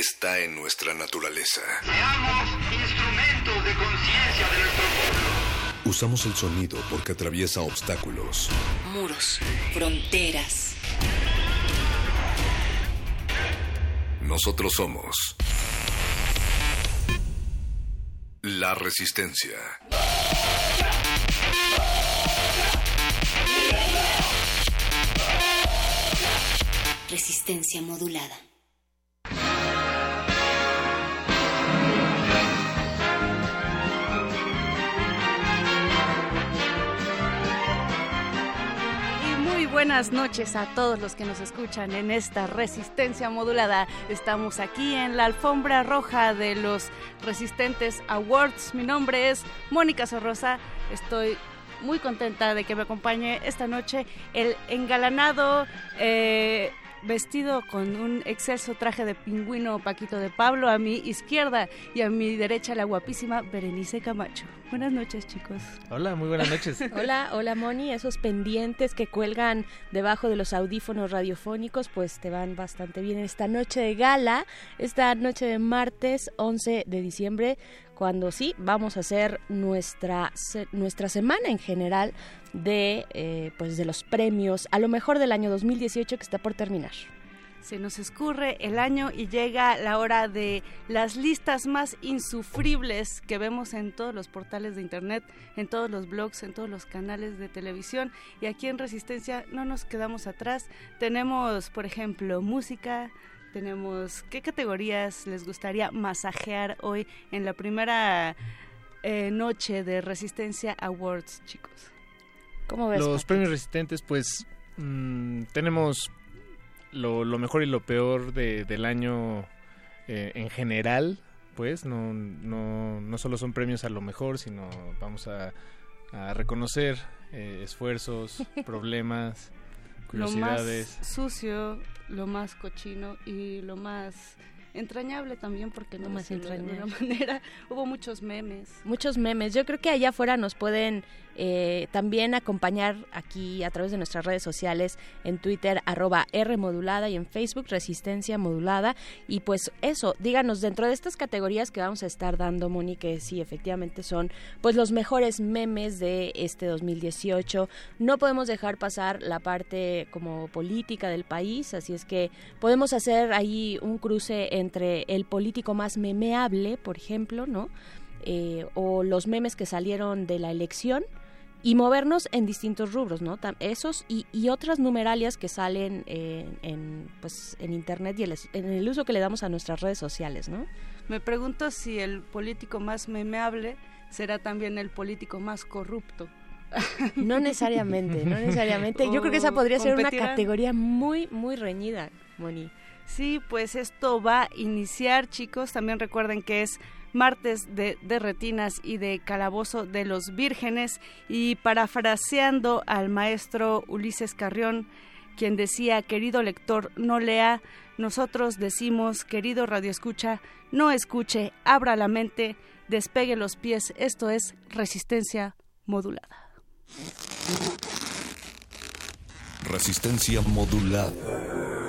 Está en nuestra naturaleza. Seamos instrumentos de conciencia de nuestro pueblo. Usamos el sonido porque atraviesa obstáculos. Muros, fronteras. Nosotros somos la resistencia. Resistencia modulada. Buenas noches a todos los que nos escuchan en esta resistencia modulada. Estamos aquí en la alfombra roja de los Resistentes Awards. Mi nombre es Mónica Sorrosa. Estoy muy contenta de que me acompañe esta noche el engalanado eh, vestido con un excelso traje de pingüino Paquito de Pablo a mi izquierda y a mi derecha la guapísima Berenice Camacho. Buenas noches, chicos. Hola, muy buenas noches. Hola, hola Moni, esos pendientes que cuelgan debajo de los audífonos radiofónicos, pues te van bastante bien esta noche de gala, esta noche de martes 11 de diciembre, cuando sí vamos a hacer nuestra nuestra semana en general de eh, pues de los premios a lo mejor del año 2018 que está por terminar. Se nos escurre el año y llega la hora de las listas más insufribles que vemos en todos los portales de internet, en todos los blogs, en todos los canales de televisión. Y aquí en Resistencia no nos quedamos atrás. Tenemos, por ejemplo, música. Tenemos qué categorías les gustaría masajear hoy en la primera eh, noche de Resistencia Awards, chicos. ¿Cómo ves? Los premios resistentes, pues mm, tenemos lo, lo mejor y lo peor de- del año eh, en general, pues no, no, no solo son premios a lo mejor, sino vamos a, a reconocer eh, esfuerzos, problemas, Lo más curiosidades. sucio, lo más cochino y lo más entrañable también, porque no más decirlo de alguna entrañable. manera. Hubo muchos memes. muchos memes. Yo creo que allá afuera nos pueden eh, también acompañar aquí a través de nuestras redes sociales en Twitter arroba R modulada y en Facebook Resistencia modulada. Y pues eso, díganos dentro de estas categorías que vamos a estar dando, Moni, que sí, efectivamente son pues los mejores memes de este 2018. No podemos dejar pasar la parte como política del país, así es que podemos hacer ahí un cruce entre el político más memeable, por ejemplo, ¿no? eh, o los memes que salieron de la elección y movernos en distintos rubros, ¿no? Esos y, y otras numeralias que salen en, en, pues, en internet y el, es- en el uso que le damos a nuestras redes sociales, ¿no? Me pregunto si el político más memeable será también el político más corrupto. No necesariamente, no necesariamente. Yo creo que esa podría ser una categoría muy, muy reñida, Moni. Sí, pues esto va a iniciar, chicos. También recuerden que es martes de, de retinas y de calabozo de los vírgenes. Y parafraseando al maestro Ulises Carrión, quien decía, querido lector, no lea, nosotros decimos, querido radioescucha, no escuche, abra la mente, despegue los pies. Esto es resistencia modulada. Resistencia modulada.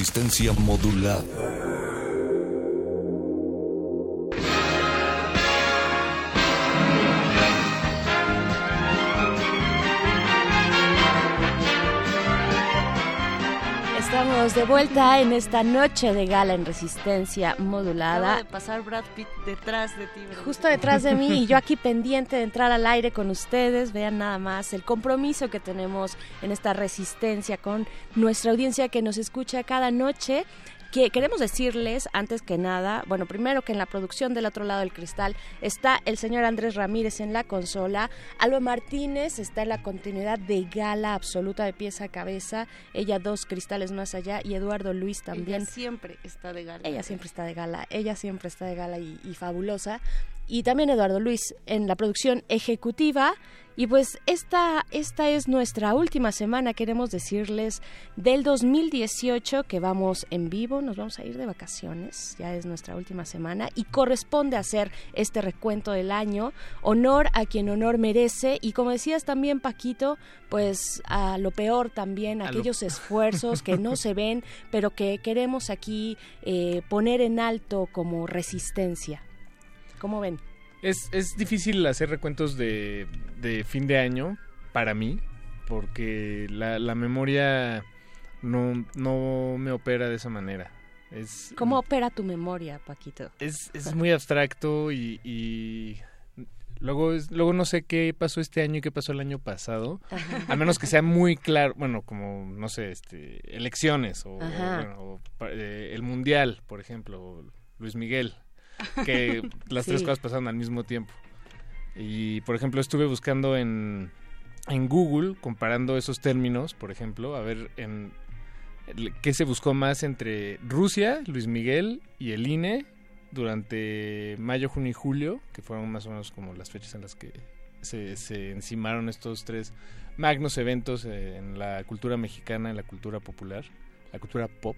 Resistencia modulada. Estamos de vuelta en esta noche de gala en resistencia modulada. Acaba de pasar Brad Pitt detrás de ti. ¿verdad? Justo detrás de mí y yo aquí pendiente de entrar al aire con ustedes. Vean nada más el compromiso que tenemos en esta resistencia con nuestra audiencia que nos escucha cada noche que queremos decirles antes que nada, bueno, primero que en la producción del otro lado del cristal está el señor Andrés Ramírez en la consola, Alba Martínez está en la continuidad de gala absoluta de pieza a cabeza, ella dos cristales más allá y Eduardo Luis también. Ella siempre está de gala. Ella siempre está de gala, ella siempre está de gala y, y fabulosa. Y también Eduardo Luis en la producción ejecutiva. Y pues esta, esta es nuestra última semana, queremos decirles, del 2018 que vamos en vivo, nos vamos a ir de vacaciones, ya es nuestra última semana y corresponde hacer este recuento del año, honor a quien honor merece y como decías también Paquito, pues a lo peor también, A lo- aquellos esfuerzos que no se ven, pero que queremos aquí eh, poner en alto como resistencia. ¿Cómo ven? Es, es difícil hacer recuentos de, de fin de año para mí, porque la, la memoria no, no me opera de esa manera. Es, ¿Cómo opera tu memoria, Paquito? es, es muy abstracto y, y luego, es- luego no sé qué pasó este año y qué pasó el año pasado. Ajá. A menos que sea muy claro, bueno, como, no sé, este, elecciones o, bueno, o eh, el Mundial, por ejemplo, Luis Miguel, que las tres cosas pasaron al mismo tiempo. Y, por ejemplo, estuve buscando en, en Google, comparando esos términos, por ejemplo, a ver en qué se buscó más entre Rusia, Luis Miguel y el INE durante mayo, junio y julio, que fueron más o menos como las fechas en las que se, se encimaron estos tres magnos eventos en la cultura mexicana, en la cultura popular, la cultura pop.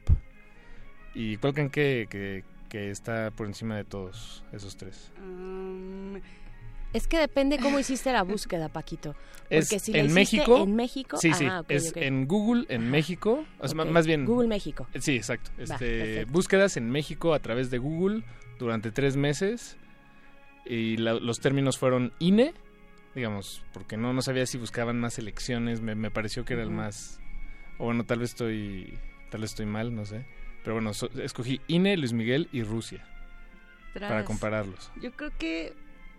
¿Y cuál creen que, que, que está por encima de todos esos tres? Um, Es que depende cómo hiciste la búsqueda, Paquito. Es Porque si la en México. en México, Sí, sí, ah, es en Google, en México, o sea, más bien... Google México. Sí, exacto. Este, búsquedas en México a través de Google durante tres meses y la- los términos fueron INE, digamos, porque no, no sabía si buscaban más elecciones, me, me pareció que era el más... O bueno, tal vez estoy, tal vez estoy mal, no sé. Pero bueno, so- escogí INE, Luis Miguel y Rusia para compararlos. Yo creo que,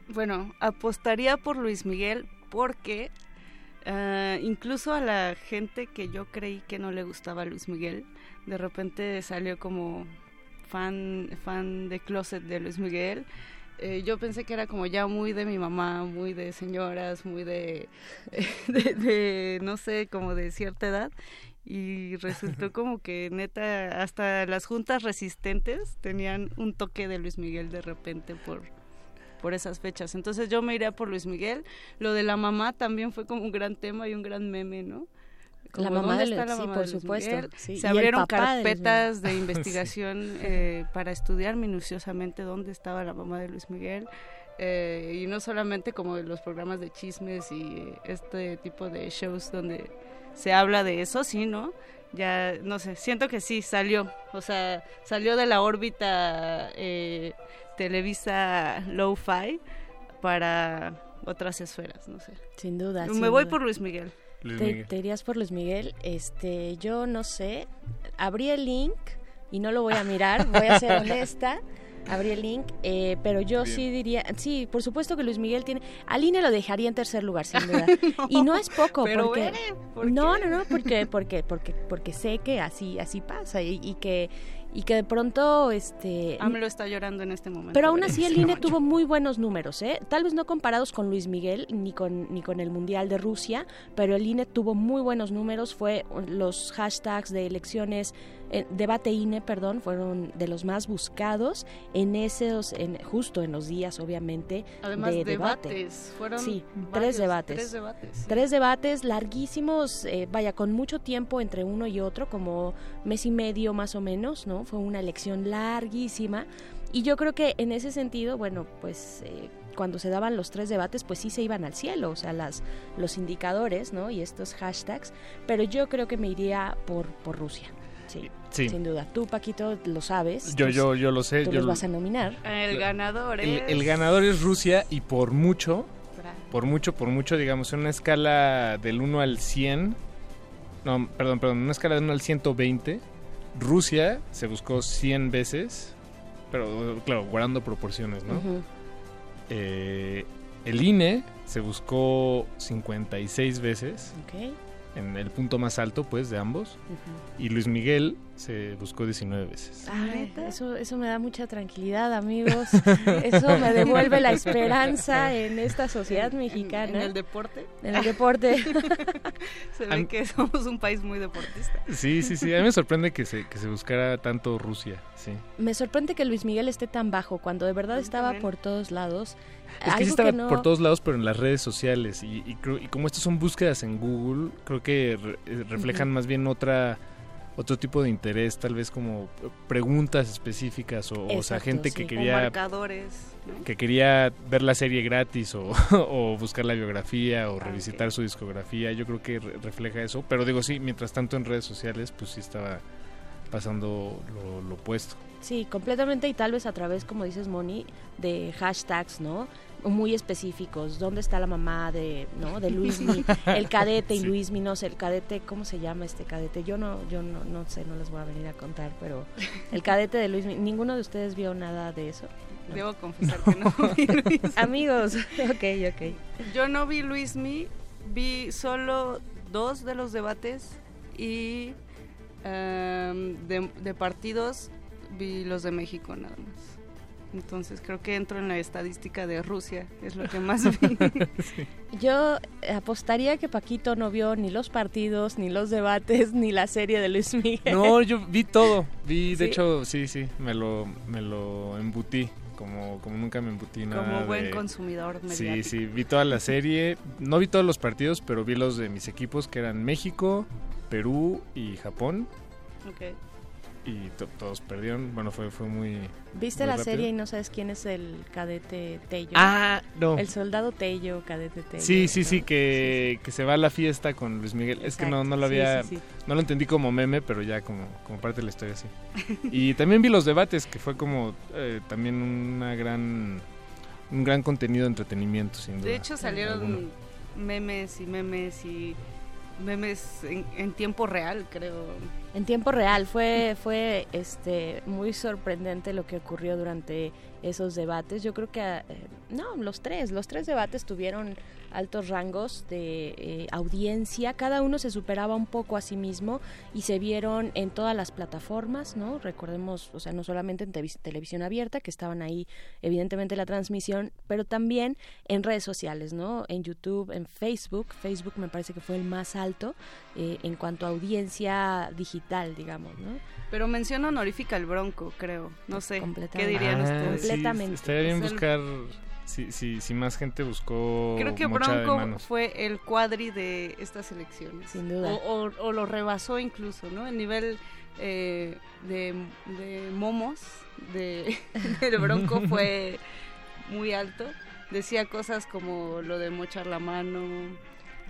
bueno, apostaría por Luis Miguel porque ah, incluso a la gente que yo creí que no le gustaba Luis Miguel, de repente salió como fan, fan de closet de Luis Miguel. Eh, yo pensé que era como ya muy de mi mamá, muy de señoras, muy de, de, de, no sé, como de cierta edad. Y resultó como que neta, hasta las juntas resistentes tenían un toque de Luis Miguel de repente por, por esas fechas. Entonces yo me iría por Luis Miguel. Lo de la mamá también fue como un gran tema y un gran meme, ¿no? La mamá ¿dónde de está Lu- la sí, mamá por de Luis supuesto, Miguel? sí. Se abrieron de Luis carpetas de investigación eh, para estudiar minuciosamente dónde estaba la mamá de Luis Miguel. eh, y no solamente como los programas de chismes y este tipo de shows donde se habla de eso, sino ya, no sé, siento que sí, salió. O sea, salió de la órbita eh, Televisa Low-Fi para otras esferas, no sé. Sin duda. Me sin voy duda. por Luis Miguel. Luis ¿Te, Miguel. te irías por Luis Miguel? Este, yo no sé. Abrí el link y no lo voy a mirar, voy a ser honesta. Abrí el link, eh, pero yo Bien. sí diría, sí, por supuesto que Luis Miguel tiene, al INE lo dejaría en tercer lugar, sin duda. y no es poco, Pero porque vele, ¿por no, no, no, porque, porque, porque, porque sé que así, así pasa y, y que, y que de pronto, este, AMLO está llorando en este momento. pero aún así el INE no, tuvo muy buenos números, ¿eh? Tal vez no comparados con Luis Miguel ni con, ni con el Mundial de Rusia, pero el INE tuvo muy buenos números. Fue los hashtags de elecciones, eh, debate INE, perdón, fueron de los más buscados en esos, en, justo en los días, obviamente, Además, de debate. debates. Fueron Sí, varios, tres debates. Tres debates. sí. Tres debates larguísimos, eh, vaya, con mucho tiempo entre uno y otro, como mes y medio más o menos, ¿no? Fue una elección larguísima. Y yo creo que en ese sentido, bueno, pues eh, cuando se daban los tres debates, pues sí se iban al cielo, o sea, las, los indicadores, ¿no? Y estos hashtags. Pero yo creo que me iría por, por Rusia. Sí, Sí. sin duda. Tú, Paquito, lo sabes. Yo, yo, yo lo sé. Tú yo los lo- vas a nominar. El ganador el, es... el ganador es Rusia y por mucho, Bra- por mucho, por mucho, digamos, en una escala del 1 al 100, no, perdón, perdón, en una escala del 1 al 120, Rusia se buscó 100 veces, pero claro, guardando proporciones, ¿no? Ujú. Eh, el INE se buscó 56 veces, Ok. En el punto más alto, pues, de ambos, y Luis Miguel se buscó 19 veces. Ay, ¿Neta? eso, eso me da mucha tranquilidad, amigos. Eso me devuelve la esperanza en esta sociedad mexicana. En, el deporte En el deporte. se ve Am- que somos un país muy deportista. Sí, sí, sí, a mí me sorprende que se, que se buscara tanto Rusia, sí. Me sorprende que Luis Miguel esté tan bajo cuando de verdad estaba por todos lados. Es que sí estaba no- por todos lados, pero en las redes sociales. Y, y, creo- y como estas son búsquedas en Google, creo que re- eh, reflejan más bien otra otro tipo de interés, tal vez como preguntas específicas o, o sea, gente sí. que O quería marcadores. ¿no? que quería ver la serie gratis o, o buscar la biografía o Ah, revisitar su discografía. Yo creo que re- refleja eso. Pero digo, sí, mientras tanto en redes sociales, pues sí estaba pasando lo, lo opuesto. Sí, completamente y tal vez a través, como dices Moni, de hashtags, ¿no? Muy específicos. ¿Dónde está la mamá de, ¿no? De Luismi? El cadete y Sí. Luismi, no sé, el cadete, ¿cómo se llama este cadete? Yo no, yo no, no sé, no les voy a venir a contar, pero el cadete de Luismi, ¿ninguno de ustedes vio nada de eso? No. Debo confesar que no vi. Amigos, ok, ok. Yo no vi Luismi, vi solo dos de los debates y de, de partidos vi los de México nada más. Entonces creo que entro en la estadística de Rusia, es lo que más vi. Yo apostaría que Paquito no vio ni los partidos, ni los debates, ni la serie de Luis Miguel. No, yo vi todo. Vi, de ¿Sí? hecho, sí, sí, me lo, me lo embutí. Como, como nunca me embutí nada. Como buen de- consumidor Sí, mediático. sí, vi toda la serie. No vi todos los partidos, pero vi los de mis equipos que eran México, Perú y Japón. Ok. Y to- todos perdieron. Bueno, fue, fue muy. ¿Viste muy la rápido. serie y no sabes quién es el cadete Tello? Ah, no. El soldado Tello, cadete Tello. Sí, sí, sí, que, que se va a la fiesta con Luis Miguel. Es que no, no lo había. sí, sí, sí. No lo entendí como meme, pero ya como, como parte de la historia, sí. Y también vi los debates, que fue como eh, también una gran. Un gran contenido de entretenimiento, sin duda. De hecho salieron Alguno. memes y memes y memes en, tiempo real, creo. En tiempo real fue fue este muy sorprendente lo que ocurrió durante esos debates. Yo creo que eh, no, los tres, los tres debates tuvieron altos rangos de eh, audiencia, cada uno se superaba un poco a sí mismo y se vieron en todas las plataformas, ¿no? Recordemos, o sea, no solamente en televisión abierta, que estaban ahí evidentemente la transmisión, pero también en redes sociales, ¿no? En YouTube, en Facebook. Facebook me parece que fue el más alto eh, en cuanto a audiencia digital, digamos, ¿no? Pero mención honorífica al Bronco, creo. No sé. ¿Qué dirían Ah, ustedes? sí, Completamente. estaría bien el- buscar si, si, si más gente buscó Creo que Bronco fue el cuadri de estas elecciones. Sin duda. O, o- o lo rebasó incluso, ¿no? El nivel eh, de, de momos de, del Bronco fue muy alto. Decía cosas como lo de mochar la mano.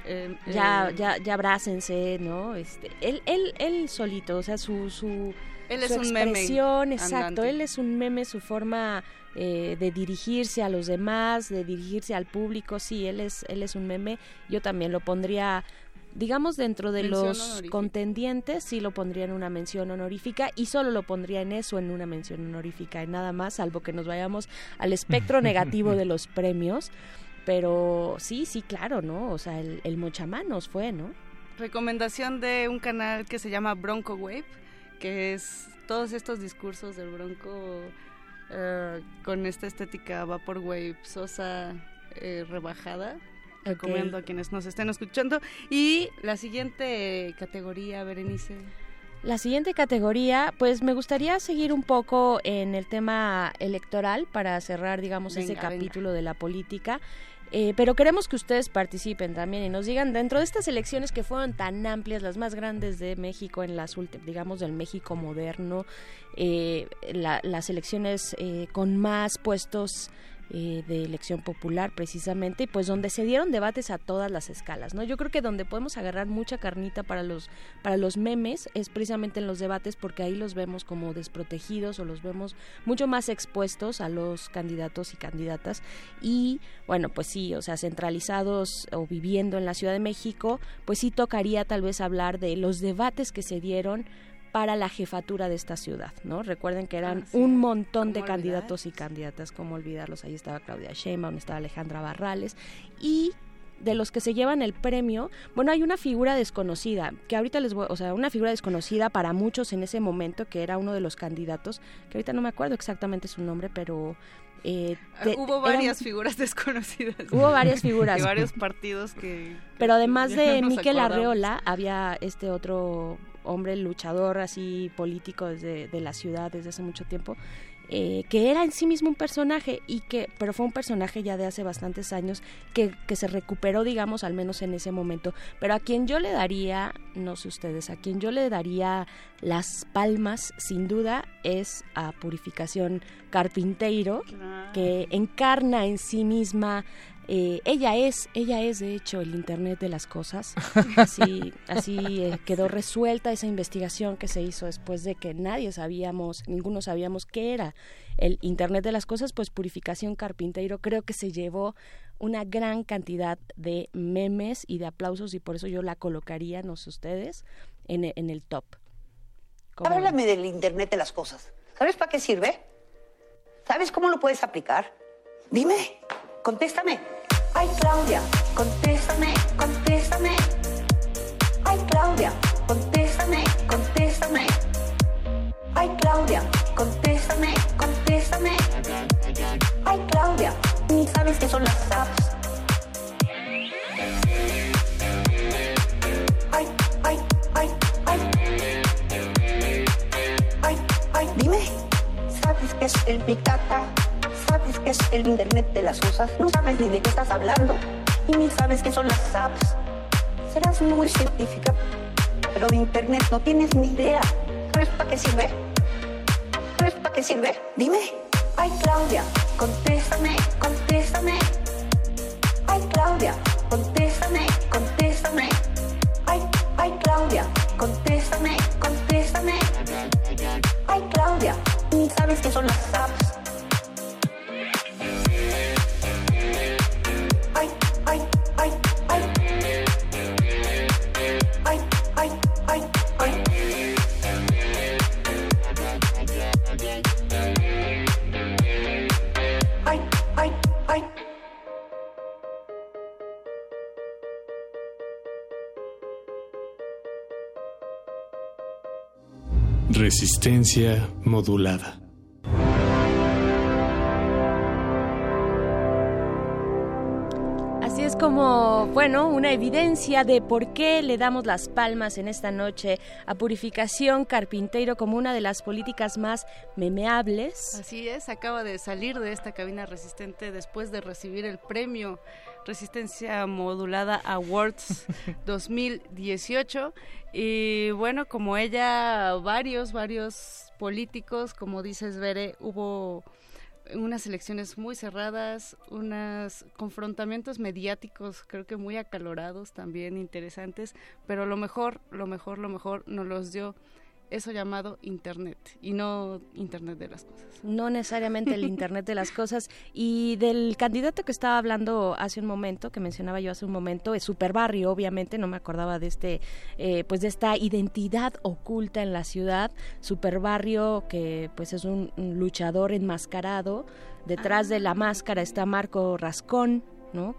eh, Ya, eh, ya, ya abrácense, ¿no? Este, él, él, él solito, o sea, su, su, Él su es un meme. expresión, exacto, andante. él es un meme, su forma eh, de dirigirse a los demás, de dirigirse al público, sí, él es, él es un meme. Yo también lo pondría, digamos, dentro de Mención los honorífica. contendientes, sí lo pondría en una mención honorífica y solo lo pondría en eso, en una mención honorífica, en nada más, salvo que nos vayamos al espectro negativo de los premios. Pero sí, sí, claro, ¿no? O sea, el, el mochamanos fue, ¿no? Recomendación de un canal que se llama Bronco Wave, que es todos estos discursos del Bronco eh, con esta estética Vaporwave sosa eh, rebajada. Recomiendo a quienes nos estén escuchando. Y la siguiente categoría, Berenice. La siguiente categoría, pues me gustaría seguir un poco en el tema electoral para cerrar, digamos, ese venga. capítulo de la política. Eh, pero queremos que ustedes participen también y nos digan dentro de estas elecciones que fueron tan amplias, las más grandes de México en las últimas, digamos, del México moderno, eh, la- las elecciones eh, con más puestos eh, de elección popular precisamente, pues donde se dieron debates a todas las escalas, ¿no? Yo creo que donde podemos agarrar mucha carnita para los, para los memes es precisamente en los debates porque ahí los vemos como desprotegidos o los vemos mucho más expuestos a los candidatos y candidatas y bueno, pues sí, o sea, centralizados o viviendo en la Ciudad de México, pues sí tocaría tal vez hablar de los debates que se dieron para la jefatura de esta ciudad, ¿no? Recuerden que eran un montón de candidatos y candidatas, como olvidarlos, ahí estaba Claudia Sheinbaum, estaba Alejandra Barrales y de los que se llevan el premio, bueno, hay una figura desconocida, que ahorita les voy, o sea, una figura desconocida para muchos en ese momento, que era uno de los candidatos, que ahorita no me acuerdo exactamente su nombre, pero... Eh, ah, hubo varias figuras desconocidas. Hubo varias figuras. y varios partidos que... Pero además de Miquel Arreola, había este otro hombre luchador así político desde de la ciudad desde hace mucho tiempo eh, que era en sí mismo un personaje y que pero fue un personaje ya de hace bastantes años que, que, se recuperó digamos al menos en ese momento. Pero a quien yo le daría no sé ustedes a quien yo le daría las palmas sin duda es a Purificación Carpinteiro que encarna en sí misma eh, ella es, ella es de hecho el Internet de las cosas. Así, así eh, quedó resuelta esa investigación que se hizo después de que nadie sabíamos, ninguno sabíamos qué era el Internet de las cosas, pues Purificación Carpinteiro creo que se llevó una gran cantidad de memes y de aplausos y por eso yo la colocaría, no sé ustedes, en, en el top. Háblame del Internet de las cosas. ¿Sabes para qué sirve? ¿Sabes cómo lo puedes aplicar? Dime contéstame. Ay, Claudia, contéstame, contéstame. Ay, Claudia, contéstame, contéstame. Ay, Claudia, contéstame, contéstame. Ay, Claudia, ni sabes qué son las apps. Ay, ay, ay, ay. Ay, ay, dime, ¿sabes qué es el qué es el Internet de las cosas, no sabes ni de qué estás hablando y ni sabes qué son las apps. Serás muy científica, pero de Internet no tienes ni idea. ¿Sabes para qué sirve? ¿Sabes para qué sirve? Dime. Ay, Claudia, contéstame, contéstame. Ay, Claudia, contéstame, contéstame. Ay, ay, Claudia, contéstame, contéstame. Ay, Claudia, ni sabes qué son las apps. Resistencia modulada. Así es como, bueno, una evidencia de por qué le damos las palmas en esta noche a Purificación Carpinteiro como una de las políticas más memeables. Así es, acaba de salir de esta cabina resistente después de recibir el premio Resistencia Modulada Awards 2018. Y bueno, como ella, varios, varios políticos, como dices, Bere, hubo unas elecciones muy cerradas, unos confrontamientos mediáticos creo que muy acalorados, también interesantes, pero lo mejor, lo mejor, lo mejor nos los dio eso llamado Internet y no Internet de las cosas. No necesariamente el Internet de las cosas. Y del candidato que estaba hablando hace un momento, que mencionaba yo hace un momento, es Superbarrio, obviamente, no me acordaba de este, eh, pues de esta identidad oculta en la ciudad. Superbarrio, que pues es un, luchador enmascarado. Detrás de la máscara está Marco Rascón,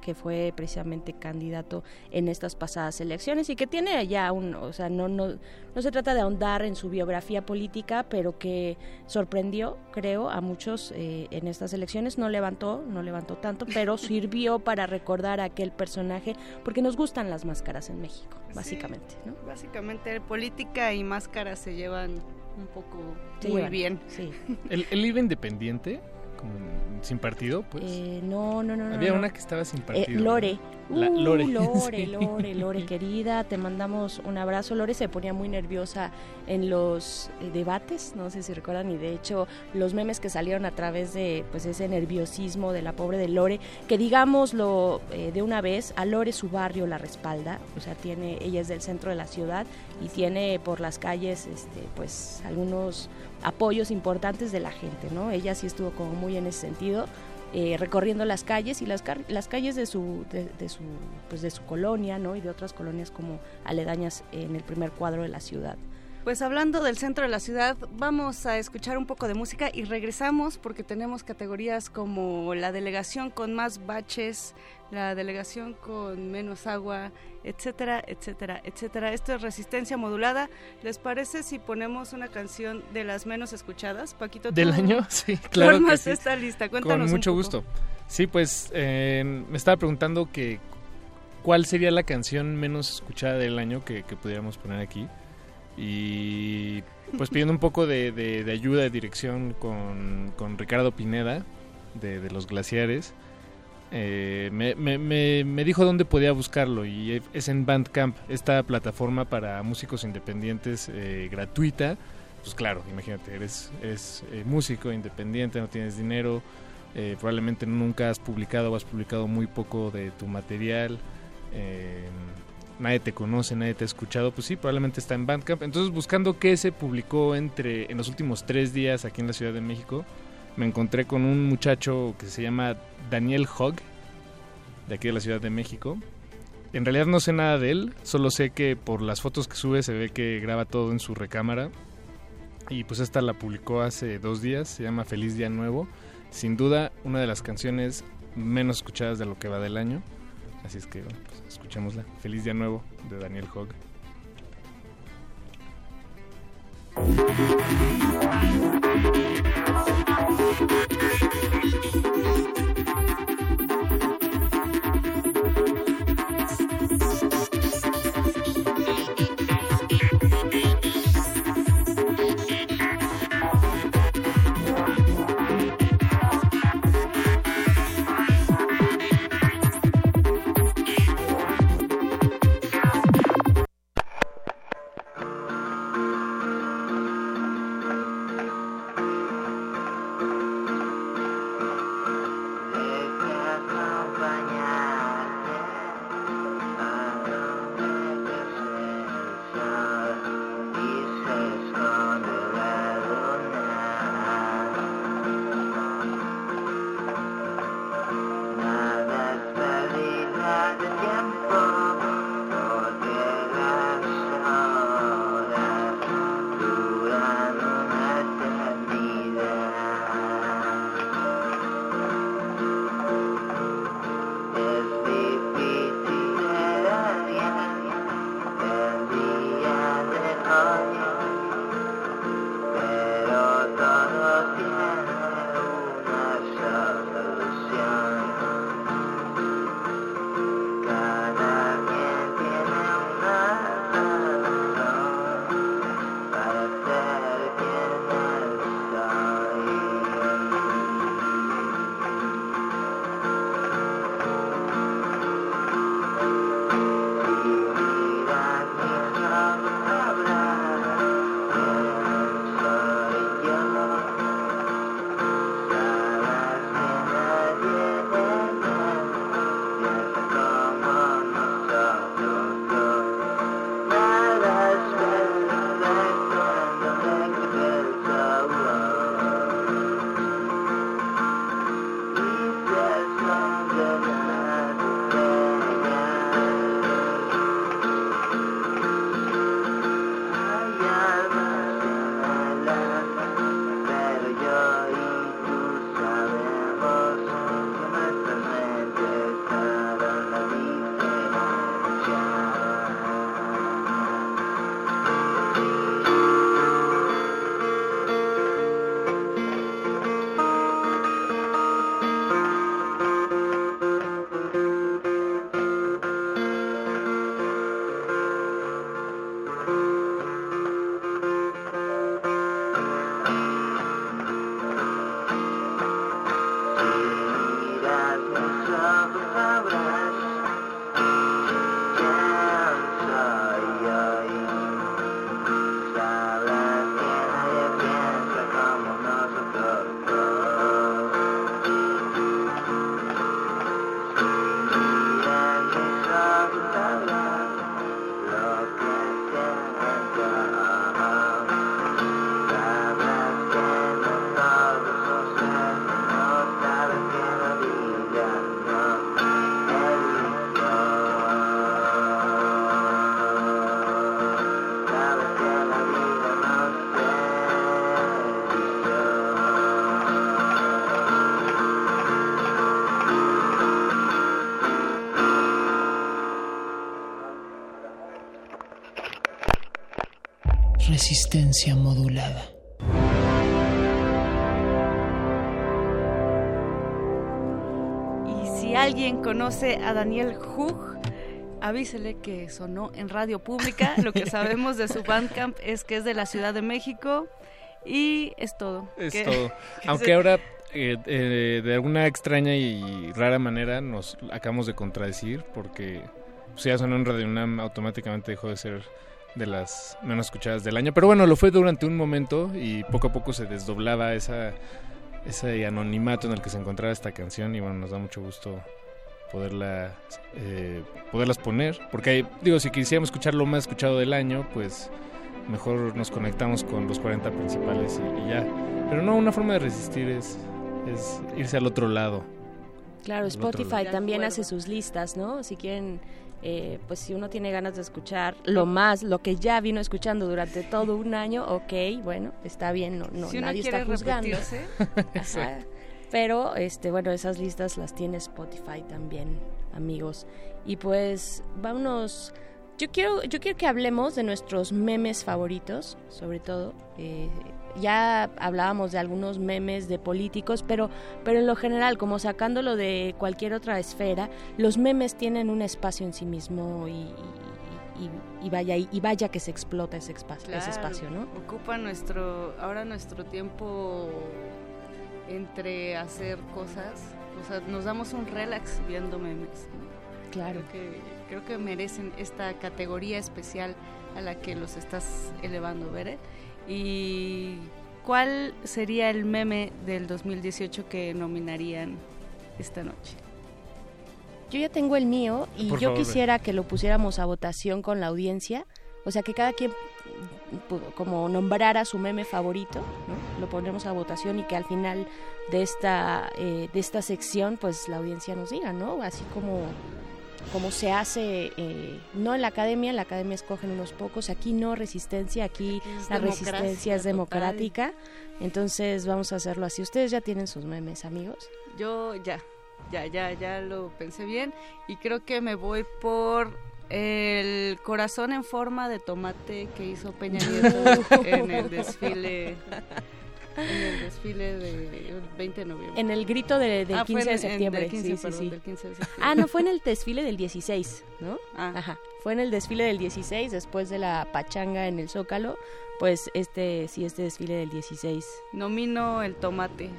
que fue precisamente candidato en estas pasadas elecciones y que tiene ya un, o sea, no, no, no se trata de ahondar en su biografía política, pero que sorprendió, creo, a muchos eh, en estas elecciones. No levantó, no levantó tanto, pero sirvió para recordar a aquel personaje, porque nos gustan las máscaras en México, básicamente. ¿no? Básicamente política y máscaras se llevan un poco muy bien. Sí. ¿El, ¿El IVA independiente? Sin partido, pues. Eh, no, no, no. Había una que estaba sin eh, partido. Lore. La- Uh, Lore. Lore. Lore, Lore, querida, te mandamos un abrazo. Lore se ponía muy nerviosa en los eh, debates, no sé si recuerdan, y de hecho los memes que salieron a través de pues ese nerviosismo de la pobre de Lore, que digámoslo eh, de una vez, a Lore su barrio la respalda, o sea, tiene, ella es del centro de la ciudad y tiene por las calles este, pues algunos apoyos importantes de la gente, ¿no? Ella sí estuvo como muy en ese sentido eh, recorriendo las calles y las, calles de su, de su, pues de su colonia ¿no? y de otras colonias como aledañas en el primer cuadro de la ciudad. Pues hablando del centro de la ciudad, vamos a escuchar un poco de música y regresamos porque tenemos categorías como la delegación con más baches, la delegación con menos agua, etcétera, etcétera, etcétera. Esto es resistencia modulada. ¿Les parece si ponemos una canción de las menos escuchadas? Paquito, ¿tú ¿Del año? Sí, claro que formas sí. esta lista? Cuéntanos Con un mucho poco. gusto. Sí, pues eh, me estaba preguntando que cuál sería la canción menos escuchada del año que, que pudiéramos poner aquí. Y pues pidiendo un poco de, de- ayuda, de dirección con, con Ricardo Pineda de, de Los Glaciares. eh, me, me- me- me dijo dónde podía buscarlo y es en Bandcamp, esta plataforma para músicos independientes eh, gratuita. Pues claro, imagínate, eres, eres eh, músico independiente, no tienes dinero, eh, probablemente nunca has publicado o has publicado muy poco de tu material, eh, nadie te conoce, nadie te ha escuchado, pues sí, probablemente está en Bandcamp. Entonces, buscando qué se publicó entre en los últimos tres días aquí en la Ciudad de México, me encontré con un muchacho que se llama Daniel Hogg, de aquí de la Ciudad de México. En realidad no sé nada de él, solo sé que por las fotos que sube se ve que graba todo en su recámara. Y pues esta la publicó hace dos días, se llama Feliz Día Nuevo. Sin duda, una de las canciones menos escuchadas de lo que va del año. Así es que, bueno, escuchémosla. Feliz Día Nuevo de Daniel Hogg. Resistencia modulada. Y si alguien conoce a Daniel Hug, avísele que sonó en radio pública. Lo que sabemos de su Bandcamp es que es de la Ciudad de México y es todo. Es Que- todo. que Aunque se- ahora, eh, eh, de alguna extraña y rara manera, nos acabamos de contradecir porque si ya sonó en Radio UNAM, automáticamente dejó de ser de las menos escuchadas del año. Pero bueno, lo fue durante un momento y poco a poco se desdoblaba esa, ese anonimato en el que se encontraba esta canción y bueno, nos da mucho gusto poderla eh, poderlas poner porque hay- digo si quisiéramos escuchar lo más escuchado del año pues mejor nos conectamos con los 40 principales y, y ya pero no una forma de resistir es es irse al otro lado Claro, otro Spotify lado. también hace sus listas, ¿no? Si quieren, eh, pues si uno tiene ganas de escuchar lo más, lo que ya vino escuchando durante todo un año, ok, bueno, está bien, no, no si uno nadie está juzgando. Ajá. Pero, este, bueno, esas listas las tiene Spotify también, amigos. Y pues, vámonos. Yo quiero, yo quiero que hablemos de nuestros memes favoritos, sobre todo. Eh, ya hablábamos de algunos memes de políticos, pero, pero en lo general, como sacándolo de cualquier otra esfera, los memes tienen un espacio en sí mismo y, y- y- y vaya, y vaya que se explota ese espacio, ese espacio, ¿no? Ocupa nuestro, ahora nuestro tiempo entre hacer cosas. O sea, nos damos un relax viendo memes. ¿no? Claro. Creo que, creo que merecen esta categoría especial a la que los estás elevando, Bere. ¿Y cuál sería el meme del 2018 que nominarían esta noche? Yo ya tengo el mío y Por yo favor, quisiera que lo pusiéramos a votación con la audiencia. O sea, que cada quien pu- como nombrara su meme favorito, ¿no? Lo ponemos a votación y que al final de esta, eh, de esta sección, pues la audiencia nos diga, ¿no? Así como, como se hace, eh, no en la academia, en la academia escogen unos pocos, aquí no resistencia, aquí Es la resistencia es total. democrática. Entonces vamos a hacerlo así. Ustedes ya tienen sus memes, amigos. Yo ya, ya, ya, ya lo pensé bien y creo que me voy por el corazón en forma de tomate que hizo Peña Nieto en el desfile en el desfile del 20 de noviembre. En el grito de- del Ah, fue 15 de en- en- septiembre. del 15, sí, sí, perdón, sí. del 15 de septiembre. Ah, no, fue en el desfile del 16, ¿no? Ah. Ajá. Fue en el desfile del 16, después de la pachanga en el Zócalo. Pues este, sí, este desfile del 16. Nomino el tomate.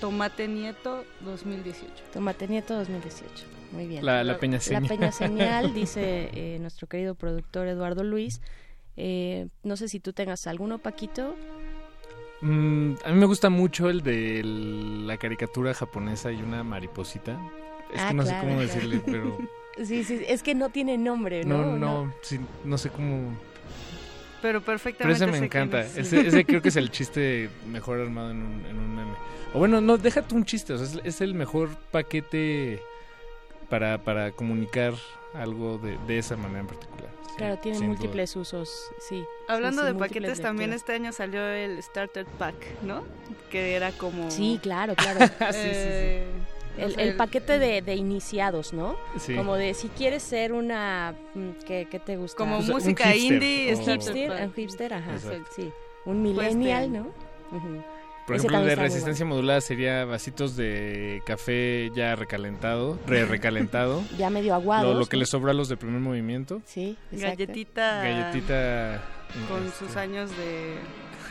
Tomate Nieto 2018. Tomate Nieto 2018. Muy bien. La- la Peña La Señal. Peña Señal, dice eh, nuestro querido productor Eduardo Luis. Eh, no sé si tú tengas alguno, Paquito. Mm, a mí me gusta mucho el de la caricatura japonesa y una mariposita es Ah, que no sé cómo claro. decirle pero Sí, sí, es que no tiene nombre, ¿no? no no sí, no sé cómo Pero Pero perfectamente. ese me encanta. es. Ese, ese creo que es el chiste mejor armado en un, en un meme. O bueno, no, déjate un chiste. O sea, es, es el mejor paquete para, para comunicar algo de, de esa manera en particular. Claro, tiene sin duda. múltiples usos, sí. Hablando Sí, sí, de paquetes, también este año salió el Starter Pack, ¿no? Que era como... Sí, claro, claro. Sí, sí, sí. eh, El, el paquete de, de iniciados, ¿no? Sí. Como de si quieres ser una... mm, ¿Qué, qué te gusta? Como O sea, un música hipster, indie, o- hipster, un hipster, ajá, Exacto. sí. Un millennial, ¿no? Ujú. Por Ese ejemplo, de resistencia modulada sería vasitos de café ya recalentado, re recalentado. Ya medio aguados. lo, lo que le sobra a los de primer movimiento. Sí, exacto. Galletita, Galletita. con este, sus años de,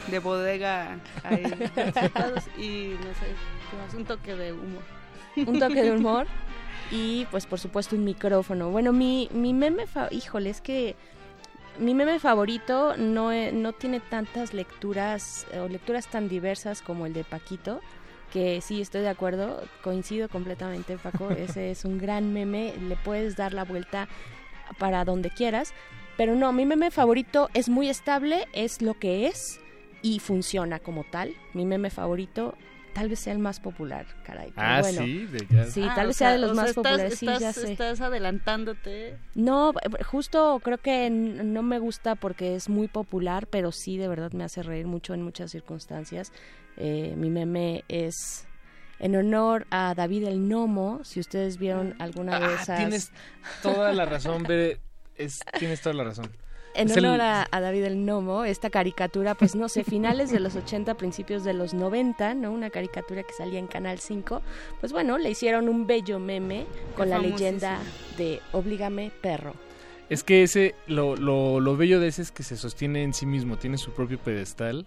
de bodega ahí y no sé, un toque de humor. un toque de humor y pues por supuesto un micrófono. Bueno, mi, mi meme, fa- híjole, es que mi meme favorito no, no tiene tantas lecturas eh, o lecturas tan diversas como el de Paquito, que sí estoy de acuerdo, coincido completamente Paco, ese es un gran meme, le puedes dar la vuelta para donde quieras, pero no, mi meme favorito es muy estable, es lo que es y funciona como tal. Mi meme favorito tal vez sea el más popular, caray. pero Ah, bueno. sí, de ya. Sí, Ah, tal vez sea de los sea, más estás- populares, sí, estás, ya sé. Estás adelantándote. No, justo creo que no me gusta porque es muy popular, pero sí de verdad me hace reír mucho en muchas circunstancias. Eh, mi meme es en honor a David el Nomo, si ustedes vieron alguna de Ah, esas... tienes toda la razón, Bere. Es, tienes toda la razón. En Es el- honor a, a David el Nomo, esta caricatura, pues no sé, finales de los 80, principios de los 90, ¿no? Una caricatura que salía en Canal 5. Pues bueno, le hicieron un bello meme con la leyenda de Oblígame perro. Es que ese, lo, lo, lo bello de ese es que se sostiene en sí mismo, tiene su propio pedestal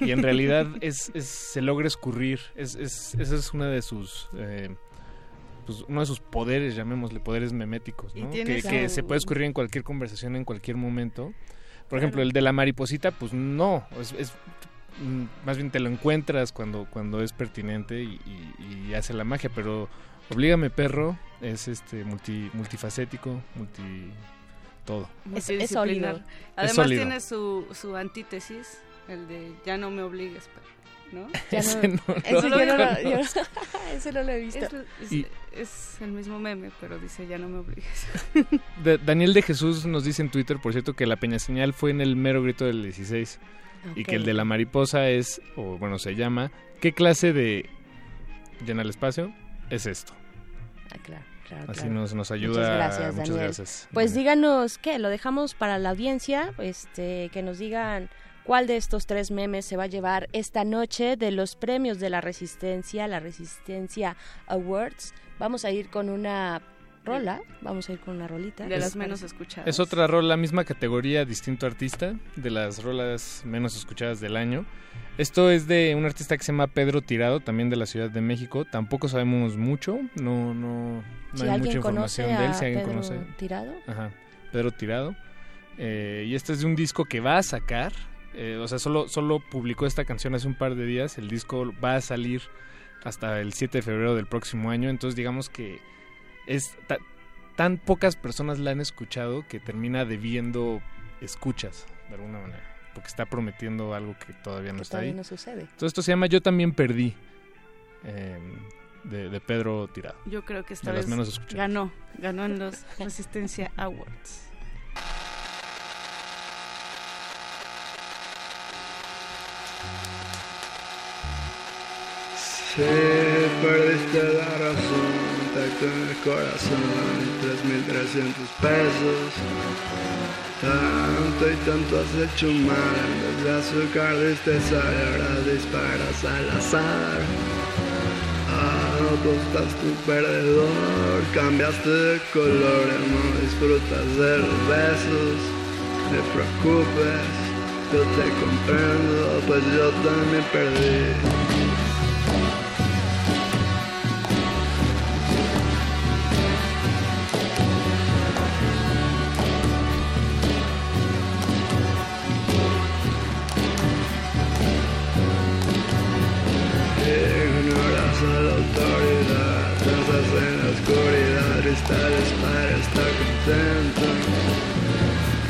y en realidad es, es- se logra escurrir. Es, es, esa es una de sus, eh, pues, uno de sus poderes, llamémosle poderes meméticos, ¿no? Que, se puede escurrir en cualquier conversación, en cualquier momento. Por ejemplo, el de la mariposita, pues no, es, es- mm, más bien te lo encuentras cuando, cuando es pertinente y, y- y hace la magia, pero Oblígame perro es este multi, multifacético, multi todo. Es- es sólido. Además sólido. tiene su, su antítesis, el de ya no me obligues, pero, ¿no? Ya Ese no- no lo ese yo no lo- conozco. yo- ese no lo he visto. Es, es- Y- es el mismo meme, pero dice ya no me obligues. De- Daniel de Jesús nos dice en Twitter, por cierto, que la peña señal fue en el mero grito del 16 y que el de la mariposa es, o bueno, se llama, ¿qué clase de llena el espacio? Es esto. Ah, claro, claro, Así claro. nos, nos ayuda. Muchas gracias, muchas Daniel. gracias. Pues Daniel. díganos, ¿qué? Lo dejamos para la audiencia, este, que nos digan cuál de estos tres memes se va a llevar esta noche de los premios de la Resistencia, la Resistencia Awards. Vamos a ir con una rola, vamos a ir con una rolita. De ¿les las menos escuchadas. Es otra rola, misma categoría, distinto artista, de las rolas menos escuchadas del año. Esto es de un artista que se llama Pedro Tirado, también de la Ciudad de México. Tampoco sabemos mucho, no, no, no Si hay mucha información de él, si alguien Pedro conoce. Tirado, Ajá, Pedro Tirado. Eh, y este es de un disco que va a sacar. Eh, o sea, solo, solo publicó esta canción hace un par de días. El disco va a salir hasta el 7 de febrero del próximo año. Entonces, digamos que es ta- tan pocas personas la han escuchado que termina debiendo escuchas, de alguna manera. Porque está prometiendo algo que todavía no que está todavía ahí. no sucede. Entonces, esto se llama Yo también perdí. eh, de, de Pedro Tirado. Yo creo que esta De las vez menos escuchadas. ganó, ganó en los Resistencia Awards. Si perdiste la razón, tacto en el corazón, 3.300 pesos. Tanto y tanto has hecho mal, desde azúcar diste sal ahora disparas al azar. Apostaste un perdedor, cambiaste de color, no disfrutas de los besos. Te preocupes, yo te comprendo, pues yo también perdí. Oscuridad, cristales para estar contento.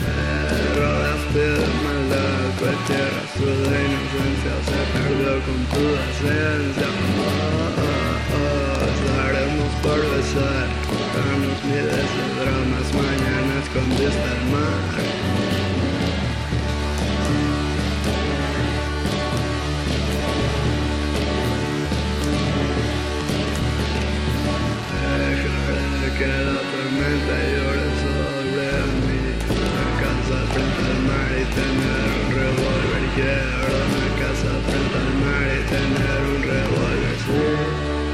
Te rodeaste de maldad, cualquier rastro de inocencia se perdió con tu esencia. Oh, oh, oh, estaremos por besar, contarnos miles de dramas, mañana escondiste el mar. Que la tormenta llore sobre mí. Una casa frente al mar y tener un revólver. Quiero una casa frente al mar y tener un revólver. Sí,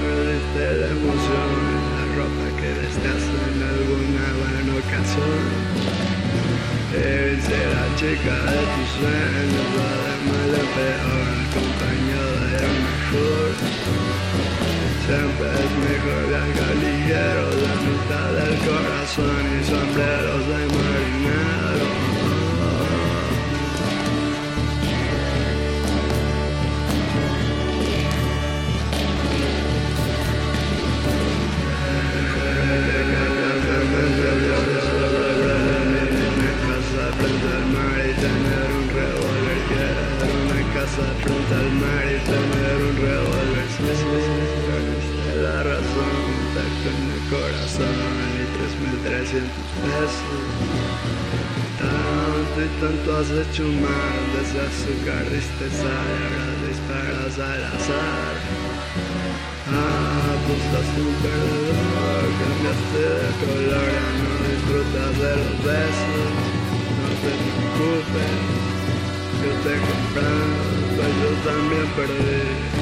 perdiste la emoción en la ropa que vestías en alguna buena ocasión. Irse la chica de tus sueños, va de mal peor, acompañada de mejor. Siempre es mejor viajar ligero, la del corazón y sombreros de marinero. Frente al mar y tener un revólver. Quiero una casa frente al mar y tener en corazón y 3.300 pesos. Tanto y tanto has hecho mal, desde azúcar diste sal y ahora disparas al azar. Apostaste un perdedor, cambiaste de color, ya no disfrutas de los besos. No te preocupes, yo te he comprado, pues yo también perdí.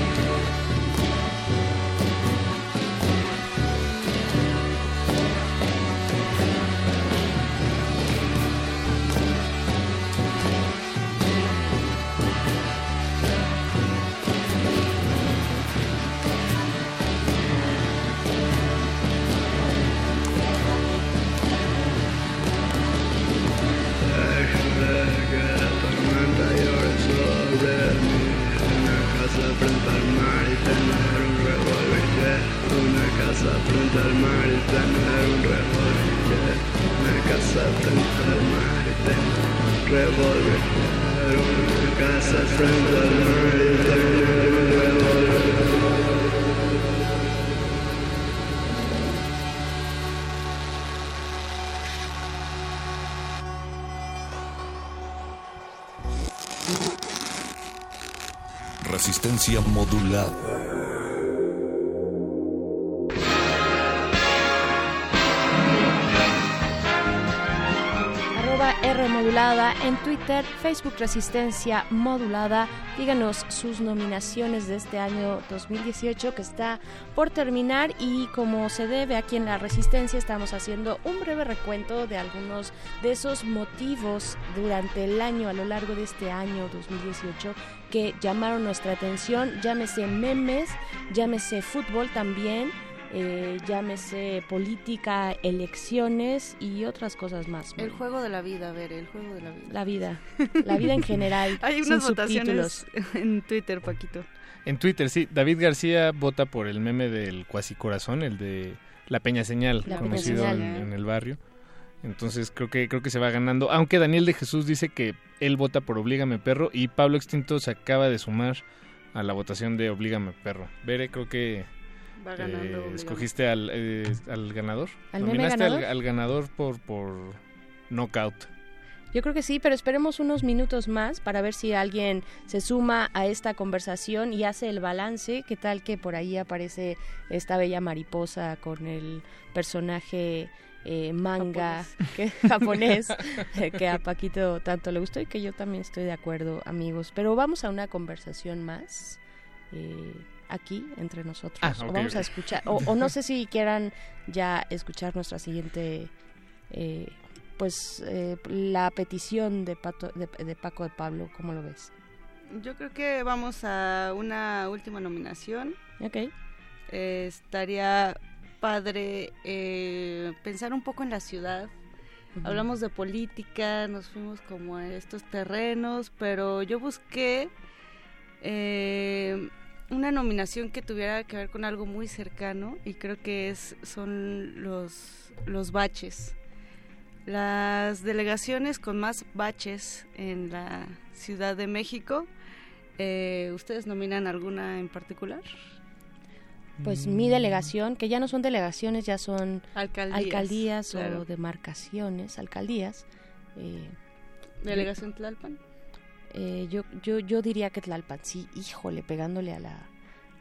Resistencia modulada. En Twitter, Facebook Resistencia Modulada. Díganos sus nominaciones de este año 2018 que está por terminar y como se debe aquí en la Resistencia estamos haciendo un breve recuento de algunos de esos motivos durante el año, a lo largo de este año 2018 que llamaron nuestra atención, llámese memes, llámese fútbol también eh, llámese política, elecciones y otras cosas más. El juego de la vida, a ver, el juego de la vida. La vida, la vida en general. Hay sin unas votaciones subtítulos. en Twitter, Paquito. En Twitter, sí. David García vota por el meme del cuasi corazón, el de la peña señal, La Peña conocido Señal, en, ¿eh? en el barrio. Entonces creo que creo que se va ganando. Aunque Daniel de Jesús dice que él vota por Oblígame Perro y Pablo Extinto se acaba de sumar a la votación de Oblígame Perro. Bere, creo que Va eh, ganando. Oblígame. escogiste al, eh, al ganador. ¿Al Nominaste ganador? Al, al ganador por, por knockout. Yo creo que sí, pero esperemos unos minutos más para ver si alguien se suma a esta conversación y hace el balance. ¿Qué tal que por ahí aparece esta bella mariposa con el personaje eh, manga que, japonés eh, que a Paquito tanto le gustó y que yo también estoy de acuerdo, amigos? Pero vamos a una conversación más. eh, aquí entre nosotros Ah, o vamos a escuchar o, o no sé si quieran ya escuchar nuestra siguiente eh, pues eh, la petición de, Pato, de, de Paco de Pablo, ¿cómo lo ves? Yo creo que vamos a una última nominación. Ok. Eh, estaría padre eh, pensar un poco en la ciudad. Hablamos de política, nos fuimos como a estos terrenos, pero yo busqué eh, una nominación que tuviera que ver con algo muy cercano y creo que es son los los baches. Las delegaciones con más baches en la Ciudad de México. eh, ¿Ustedes nominan alguna en particular? Pues Mm. mi delegación, que ya no son delegaciones, ya son Alcaldías. alcaldías claro. o demarcaciones, alcaldías. eh, Delegación Tlalpan. Eh, yo, yo, yo diría que Tlalpan, sí, híjole, pegándole a la,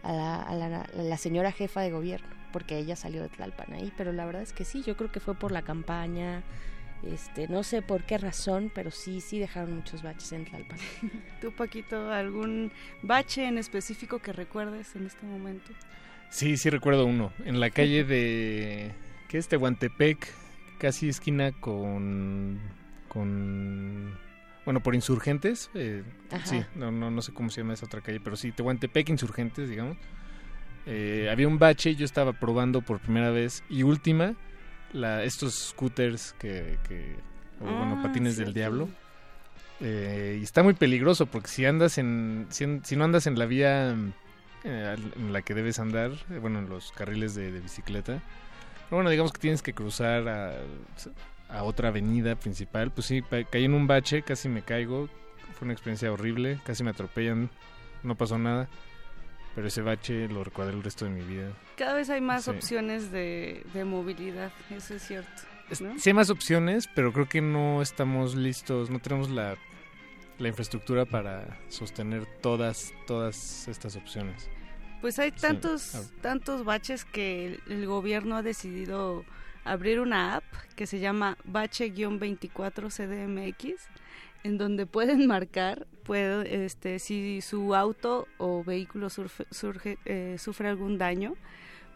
a la, a la, a la señora jefa de gobierno, porque ella salió de Tlalpan ahí, pero la verdad es que sí, yo creo que fue por la campaña, este, no sé por qué razón, pero sí, sí dejaron muchos baches en Tlalpan. ¿Tú, Paquito, algún bache en específico que recuerdes en este momento? Sí, sí recuerdo uno. En la calle de... ¿Qué es? Tehuantepec, casi esquina con... con... Bueno, por Insurgentes. eh, sí, no, no, no sé cómo se llama esa otra calle, pero sí, Tehuantepec, Insurgentes, digamos. Eh, había un bache, yo estaba probando por primera vez y última la, estos scooters que... que o, bueno, Ah, patines del diablo. Eh, y está muy peligroso porque si andas en... Si, en- si no andas en la vía eh, en la que debes andar, bueno, en los carriles de, de bicicleta. Pero bueno, digamos que tienes que cruzar a, a otra avenida principal. Pues sí, caí en un bache, casi me caigo. Fue una experiencia horrible, casi me atropellan, no pasó nada. Pero ese bache lo recuerdo el resto de mi vida. Cada vez hay más Sí. opciones de, de movilidad, eso es cierto. ¿no? Sí hay más opciones, pero creo que no estamos listos, no tenemos la, la infraestructura para sostener todas, todas estas opciones. Pues hay Sí. tantos, Ah. tantos baches que el gobierno ha decidido abrir una app que se llama Bache-24 CDMX, en donde pueden marcar puede, este, si su auto o vehículo eh, sufre algún daño,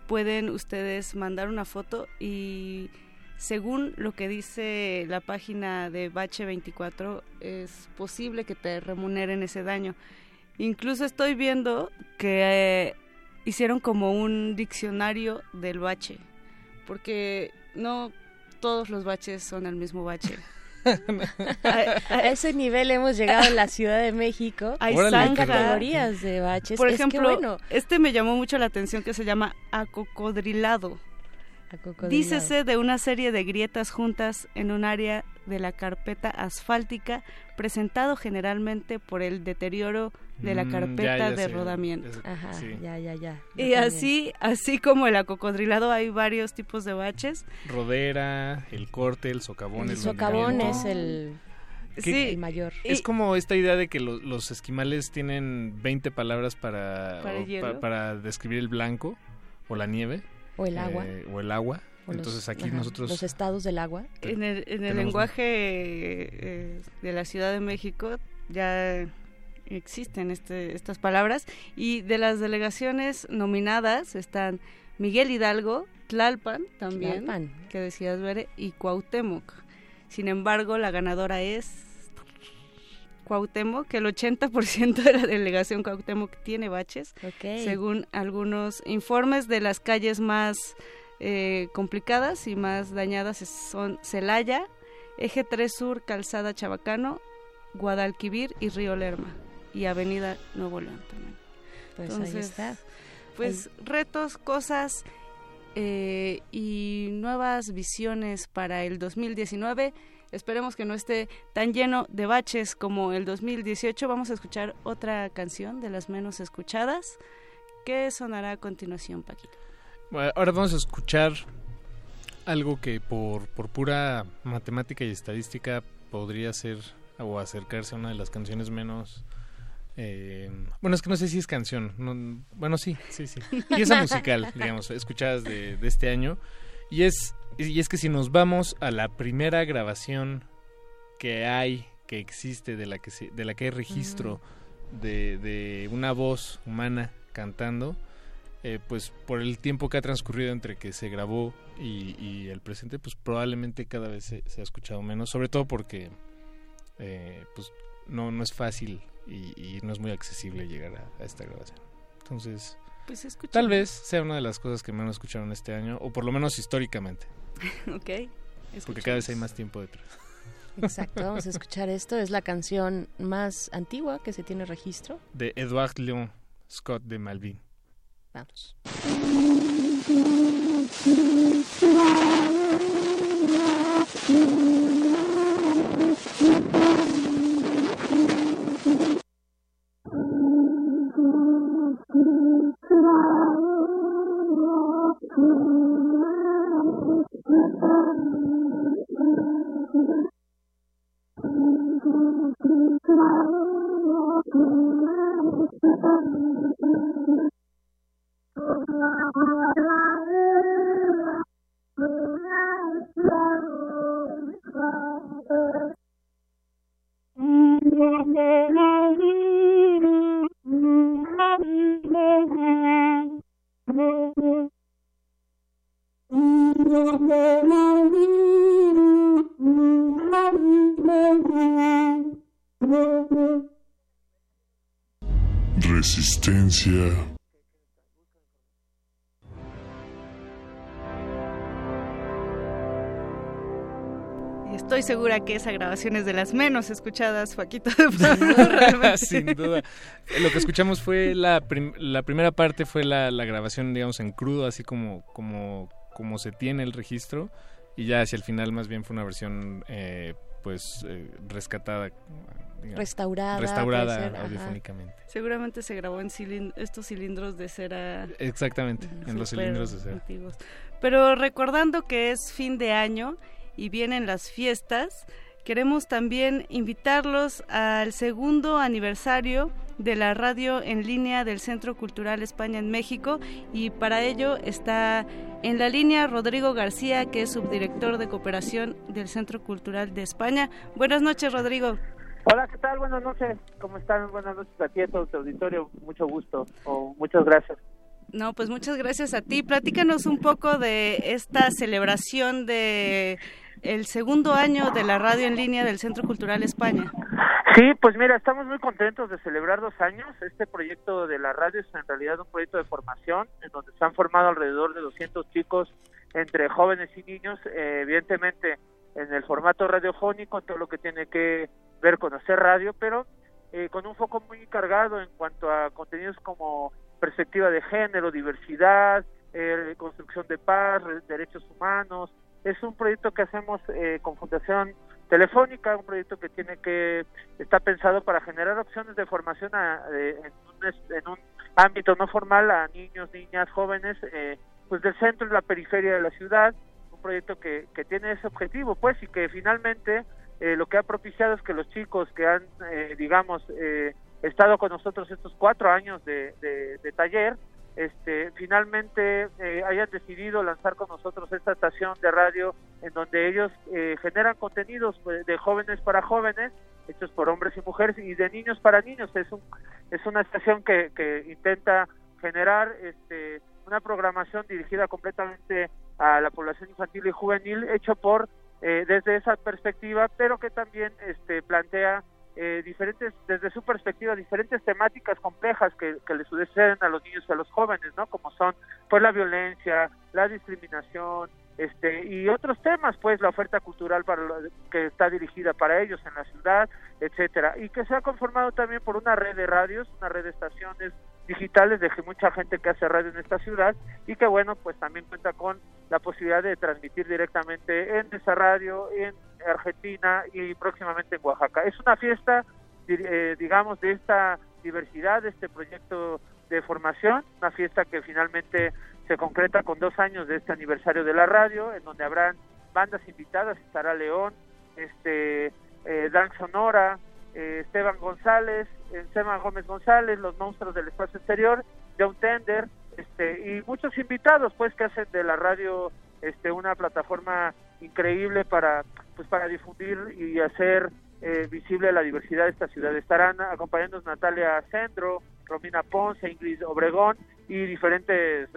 pueden ustedes mandar una foto y según lo que dice la página de Bache 24 es posible que te remuneren ese daño. Incluso estoy viendo que eh, hicieron como un diccionario del bache, porque no todos los baches son el mismo bache. A ese nivel hemos llegado en la Ciudad de México. Hay categorías de baches. Por Es que, ejemplo, bueno, este me llamó mucho la atención que se llama acocodrilado. Dícese de una serie de grietas juntas en un área de la carpeta asfáltica presentado generalmente por el deterioro de la Mm, ya, carpeta ya de sé. rodamiento. Es- Ajá, sí. ya, ya, ya. Yo Y también. así, así como el acocodrilado hay varios tipos de baches. Rodera, el corte, el socavón, El el socavón es el, Sí, el mayor. y- Es como esta idea de que lo- los esquimales tienen 20 palabras para, o para describir el blanco o la nieve. O el agua. eh, o el agua. o los- Entonces aquí ajá, nosotros... Los estados del agua. en el, en el lenguaje eh, de la Ciudad de México ya existen este, estas palabras y de las delegaciones nominadas están Miguel Hidalgo, Tlalpan también, Tlalpan. que decías ver, y Cuauhtémoc. Sin embargo, la ganadora es Cuauhtémoc, que el 80% de la delegación Cuauhtémoc tiene baches, según algunos informes de las calles más eh, complicadas y más dañadas son Celaya, Eje 3 Sur, Calzada Chabacano, Guadalquivir y Río Lerma y Avenida Nuevo León también. Pues ahí Entonces, está. Pues retos, cosas eh, y nuevas visiones para el 2019. Esperemos que no esté tan lleno de baches como el 2018. Vamos a escuchar otra canción de las menos escuchadas que sonará a continuación, Paquito. Bueno, Ahora vamos a escuchar algo que por, por pura matemática y estadística podría ser o acercarse a una de las canciones menos... eh, bueno, es que no sé si es canción. no- bueno, sí, sí, sí. Pieza musical, digamos, escuchadas de, de este año. Y es, y es que si nos vamos a la primera grabación que hay, que existe, de la que, se- de la que hay registro de, de una voz humana cantando, eh, pues por el tiempo que ha transcurrido entre que se grabó y, y el presente, pues probablemente cada vez se, se ha escuchado menos, sobre todo porque eh, pues no, no es fácil y, y no es muy accesible llegar a, a esta grabación. Entonces, Pues tal vez sea una de las cosas que menos escucharon este año, o por lo menos históricamente, Ok. porque cada vez hay más tiempo detrás. Exacto, vamos a escuchar esto. Es la canción más antigua que se tiene registro. De Edouard Leon Scott de Malvin. Vamos. Amen. Resistencia. Estoy segura que esa grabación es de las menos escuchadas, Paquito de Pablo. Sin duda. Lo que escuchamos fue la, prim- la primera parte fue la, la grabación, digamos, en crudo, así como, como, como se tiene el registro. Y ya hacia el final más bien fue una versión, eh, pues, eh, rescatada. digamos, Restaurada. Restaurada ser, ajá. audiofónicamente. Seguramente se grabó en cilin- estos cilindros de cera Exactamente, en los cilindros de cera. antiguos. Pero recordando que es fin de año y vienen las fiestas, queremos también invitarlos al segundo aniversario de la radio en línea del Centro Cultural España en México y para ello está en la línea Rodrigo García, que es subdirector de cooperación del Centro Cultural de España. Buenas noches, Rodrigo. Hola, ¿qué tal? Buenas noches. ¿Cómo están? Buenas noches a ti, a todo tu auditorio. Mucho gusto. o muchas gracias. No, pues muchas gracias a ti. Platícanos un poco de esta celebración de el segundo año de la radio en línea del Centro Cultural España. Sí, pues mira, estamos muy contentos de celebrar dos años. Este proyecto de la radio es en realidad un proyecto de formación en donde se han formado alrededor de 200 chicos entre jóvenes y niños, eh, evidentemente en el formato radiofónico, en todo lo que tiene que ver con hacer radio, pero eh, con un foco muy cargado en cuanto a contenidos como perspectiva de género, diversidad, eh, construcción de paz, derechos humanos. Es un proyecto que hacemos eh, con Fundación Telefónica, un proyecto que tiene que está pensado para generar opciones de formación en, un, ámbito no formal a niños, niñas, jóvenes, eh, pues del centro y la periferia de la ciudad. Un proyecto que, que tiene ese objetivo, pues, y que finalmente lo que ha propiciado es que los chicos que han, digamos, eh, estado con nosotros estos cuatro años de, de, taller, este, finalmente eh, hayan decidido lanzar con nosotros esta estación de radio en donde ellos eh, generan contenidos pues, de jóvenes para jóvenes, hechos por hombres y mujeres, y de niños para niños. Es, un, es una estación que, que intenta generar este, una programación dirigida completamente a la población infantil y juvenil, hecho por eh, desde esa perspectiva, pero que también este, plantea eh, diferentes, desde su perspectiva, diferentes temáticas complejas que, que le suceden a los niños y a los jóvenes, ¿no? Como son, pues, la violencia, la discriminación, este y otros temas pues la oferta cultural para que está dirigida para ellos en la ciudad etcétera y que se ha conformado también por una red de radios una red de estaciones digitales de mucha gente que hace radio en esta ciudad y que bueno pues también cuenta con la posibilidad de transmitir directamente en esa radio en Argentina y próximamente en Oaxaca. Es una fiesta eh, digamos de esta diversidad de este proyecto de formación una fiesta que finalmente se concreta con dos años de este aniversario de la radio, en donde habrán bandas invitadas, estará León, este, eh, Dan Sonora, eh, Esteban González, eh, Esteban Gómez González, los monstruos del espacio exterior, John Tender, este, y muchos invitados, pues, que hacen de la radio, este, una plataforma increíble para, pues, para difundir y hacer eh, visible la diversidad de esta ciudad. Estarán acompañándonos Natalia Sendro, Romina Ponce, Ingrid Obregón y diferentes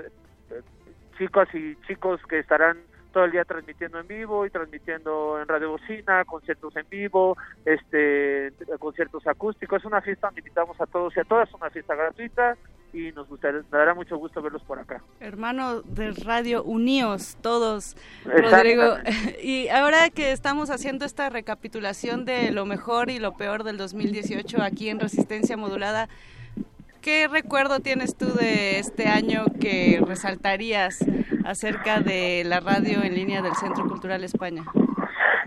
chicos y chicos que estarán todo el día transmitiendo en vivo y transmitiendo en radio bocina, conciertos en vivo, este conciertos acústicos. Es una fiesta donde invitamos a todos y a todas, una fiesta gratuita y nos gustaría, dará mucho gusto verlos por acá. Hermano de Radio Uníos, todos, Rodrigo. Y ahora que estamos haciendo esta recapitulación de lo mejor y lo peor del 2018 aquí en Resistencia Modulada, ¿Qué recuerdo tienes tú de este año que resaltarías acerca de la radio en línea del Centro Cultural España?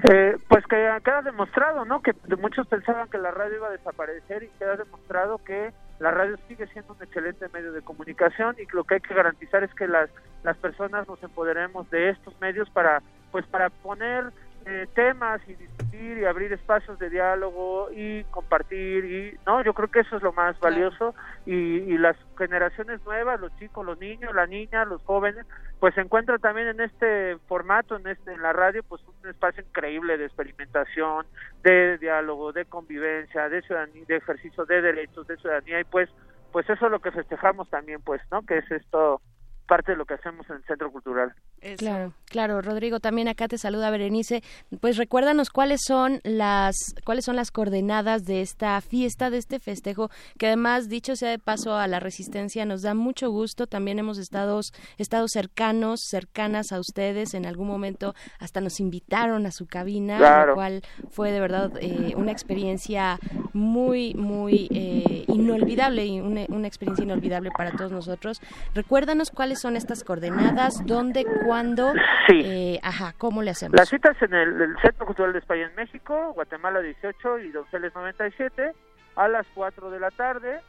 Eh, pues que queda demostrado, ¿no? Que muchos pensaban que la radio iba a desaparecer y queda demostrado que la radio sigue siendo un excelente medio de comunicación y lo que hay que garantizar es que las las personas nos empoderemos de estos medios para pues para poner eh, temas y discutir y abrir espacios de diálogo y compartir y no yo creo que eso es lo más valioso y, y, las generaciones nuevas los chicos los niños la niña los jóvenes pues se encuentran también en este formato en este en la radio pues un espacio increíble de experimentación de diálogo de convivencia de ciudadanía de ejercicio de derechos de ciudadanía y pues pues eso es lo que festejamos también pues no que es esto parte de lo que hacemos en el Centro Cultural. Claro, claro, Rodrigo, también acá te saluda Berenice. Pues recuérdanos cuáles son las cuáles son las coordenadas de esta fiesta, de este festejo, que además dicho sea de paso a la resistencia nos da mucho gusto. También hemos estado estado cercanos, cercanas a ustedes. En algún momento hasta nos invitaron a su cabina, lo cual fue de verdad eh, una experiencia muy muy eh, inolvidable y una, una experiencia inolvidable para todos nosotros. Recuérdanos cuáles son estas coordenadas? ¿Dónde? ¿Cuándo? Sí. Eh, ajá, ¿cómo le hacemos? Las citas en el, Centro Cultural de España en México, Guatemala 18 y Donceles 97, a las 4 de la tarde.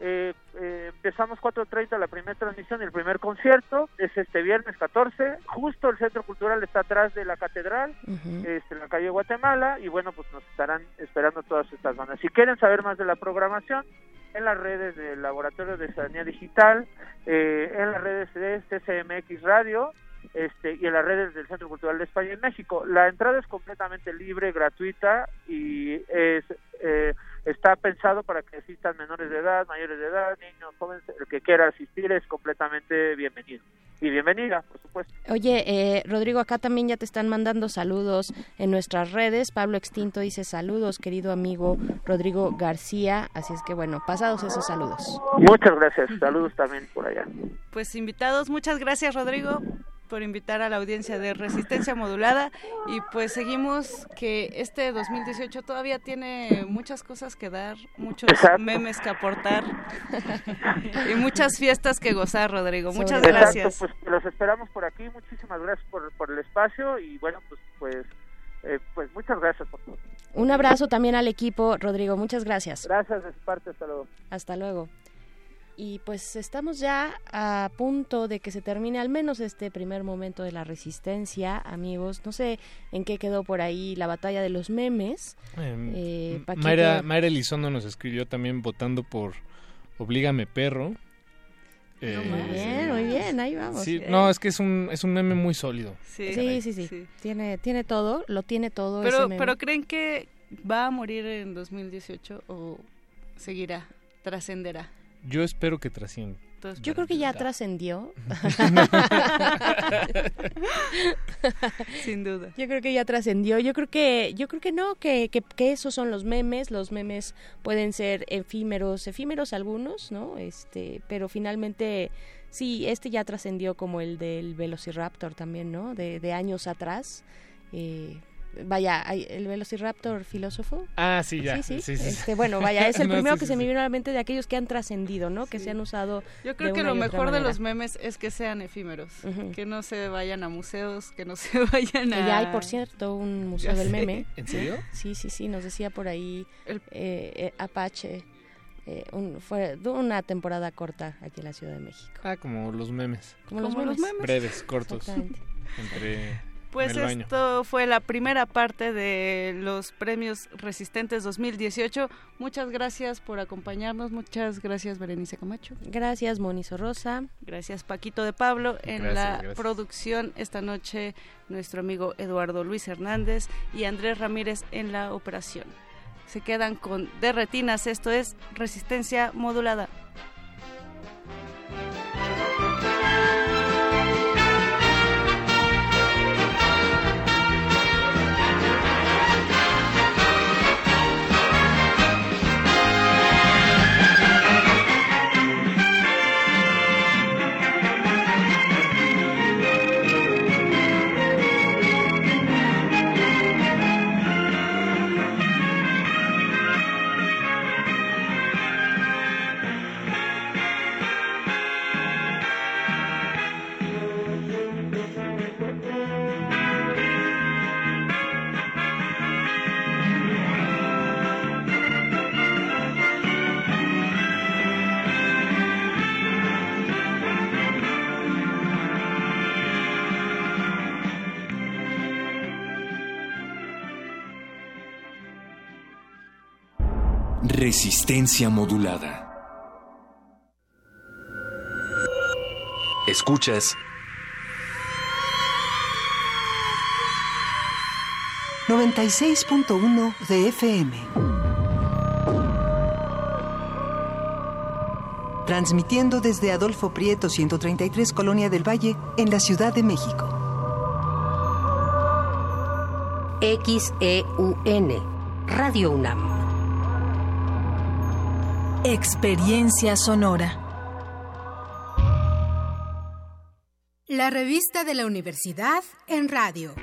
Eh, eh, empezamos 4.30 la primera transmisión y el primer concierto, es este viernes 14, justo el Centro Cultural está atrás de la Catedral, este, en la calle Guatemala, y bueno, pues nos estarán esperando todas estas bandas. Si quieren saber más de la programación, en las redes del Laboratorio de Ciudadanía Digital, eh, en las redes de CCMX Radio este, y en las redes del Centro Cultural de España en México. La entrada es completamente libre, gratuita y es, eh, está pensado para que asistan menores de edad, mayores de edad, niños, jóvenes, el que quiera asistir es completamente bienvenido. Y bienvenida, por supuesto. Oye, eh, Rodrigo, acá también ya te están mandando saludos en nuestras redes. Pablo Extinto dice saludos, querido amigo Rodrigo García. Así es que bueno, pasados esos saludos. Muchas gracias. Saludos también por allá. Pues invitados, muchas gracias Rodrigo por invitar a la audiencia de Resistencia Modulada y pues seguimos que este 2018 todavía tiene muchas cosas que dar, muchos Exacto. memes que aportar y muchas fiestas que gozar, Rodrigo. Muchas Exacto, gracias. pues los esperamos por aquí. Muchísimas gracias por, por el espacio y bueno, pues pues eh, pues muchas gracias por todo. Un abrazo también al equipo, Rodrigo. Muchas gracias. Gracias de su parte, hasta luego. Hasta luego. Y pues estamos ya a punto de que se termine al menos este primer momento de la resistencia, amigos. No sé en qué quedó por ahí la batalla de los memes. Eh, Eh, Paquito- Mayra, Mayra Elizondo nos escribió también votando por Oblígame Perro. Eh, Muy bien, muy bien, ahí vamos. Sí, no, es que es un, es un meme muy sólido. Sí, Sí, sí, sí, Tiene, tiene todo, lo tiene todo. ese Pero, meme. pero ¿creen que va a morir en 2018 o seguirá, trascenderá? Yo espero que trascienda. Entonces, Yo creo que ya trascendió. Sin duda. Yo creo que ya trascendió. Yo creo que, yo creo que no, que, que, que esos son los memes. Los memes pueden ser efímeros, efímeros algunos, ¿no? Este, pero finalmente, sí, este ya trascendió como el del Velociraptor también, ¿no? De, de años atrás. Eh, vaya, el Velociraptor filósofo. Ah, sí, ya. Sí, sí. Sí. Este, bueno, vaya, es el No, primero sí, que sí, se me vino a la mente de aquellos que han trascendido, ¿no? Que se han usado. Yo creo de que una lo mejor de los memes es que sean efímeros, que no se vayan a museos, que no se vayan a... Ya hay, por cierto, un museo Ya del sé. meme. ¿En serio? Sí, sí, sí, nos decía por ahí eh, eh, Apache. eh, un- fue de una temporada corta aquí en la Ciudad de México. Ah, como los memes. Como los los memes. Breves, cortos. Entre. Pues esto fue la primera parte de los premios Resistentes 2018. Muchas gracias por acompañarnos. Muchas gracias, Berenice Camacho. Gracias, Monizo Rosa. Gracias, Paquito de Pablo. En Gracias, la gracias. producción esta noche, nuestro amigo Eduardo Luis Hernández y Andrés Ramírez en la operación. Se quedan con De Retinas. Esto es Resistencia Modulada. Resistencia modulada. Escuchas 96.1 de FM. Transmitiendo desde Adolfo Prieto 133 Colonia del Valle en la Ciudad de México. XEUN, Radio UNAM. Experiencia sonora. La revista de la universidad en radio.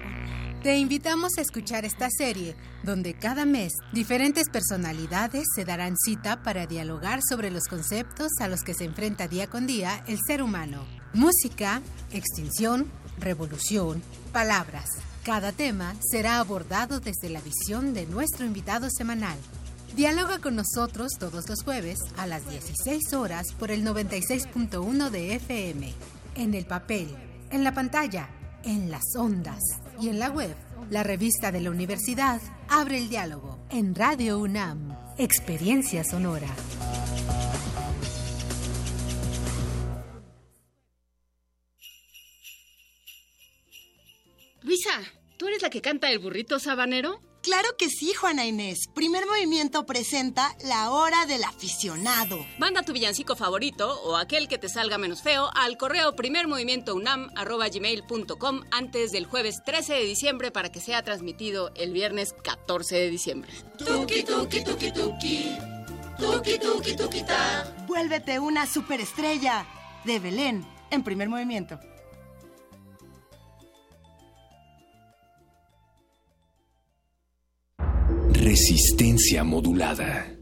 Te invitamos a escuchar esta serie, donde cada mes diferentes personalidades se darán cita para dialogar sobre los conceptos a los que se enfrenta día con día el ser humano. Música, extinción, revolución, palabras. Cada tema será abordado desde la visión de nuestro invitado semanal. Dialoga con nosotros todos los jueves a las 16 horas por el 96.1 de FM. En el papel, en la pantalla, en las ondas y en la web. La revista de la universidad abre el diálogo en Radio UNAM. Experiencia Sonora. Luisa, ¿tú eres la que canta el burrito sabanero? Claro que sí, Juana Inés. Primer movimiento presenta La Hora del Aficionado. Manda tu villancico favorito o aquel que te salga menos feo al correo primermovimientounam.gmail.com antes del jueves 13 de diciembre para que sea transmitido el viernes 14 de diciembre. Tuki, tuki, tuki, tuki. Tuki, tuki, tuki, ta. Vuélvete una superestrella. De Belén, en primer movimiento. Resistencia modulada.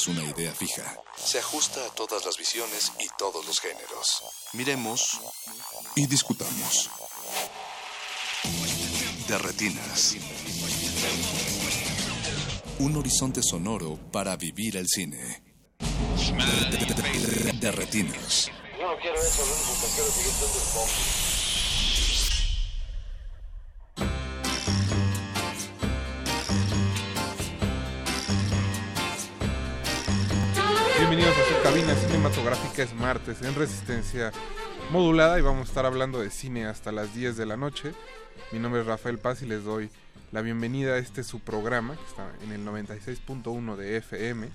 Es una idea fija. Se ajusta a todas las visiones y todos los géneros. Miremos y discutamos. De retinas. Un horizonte sonoro para vivir el cine. De, retinas. Yo no quiero eso, lo único que quiero es seguir cinematográfica, es martes en resistencia modulada y vamos a estar hablando de cine hasta las 10 de la noche. Mi nombre es Rafael Paz y les doy la bienvenida a este su programa que está en el 96.1 de FM.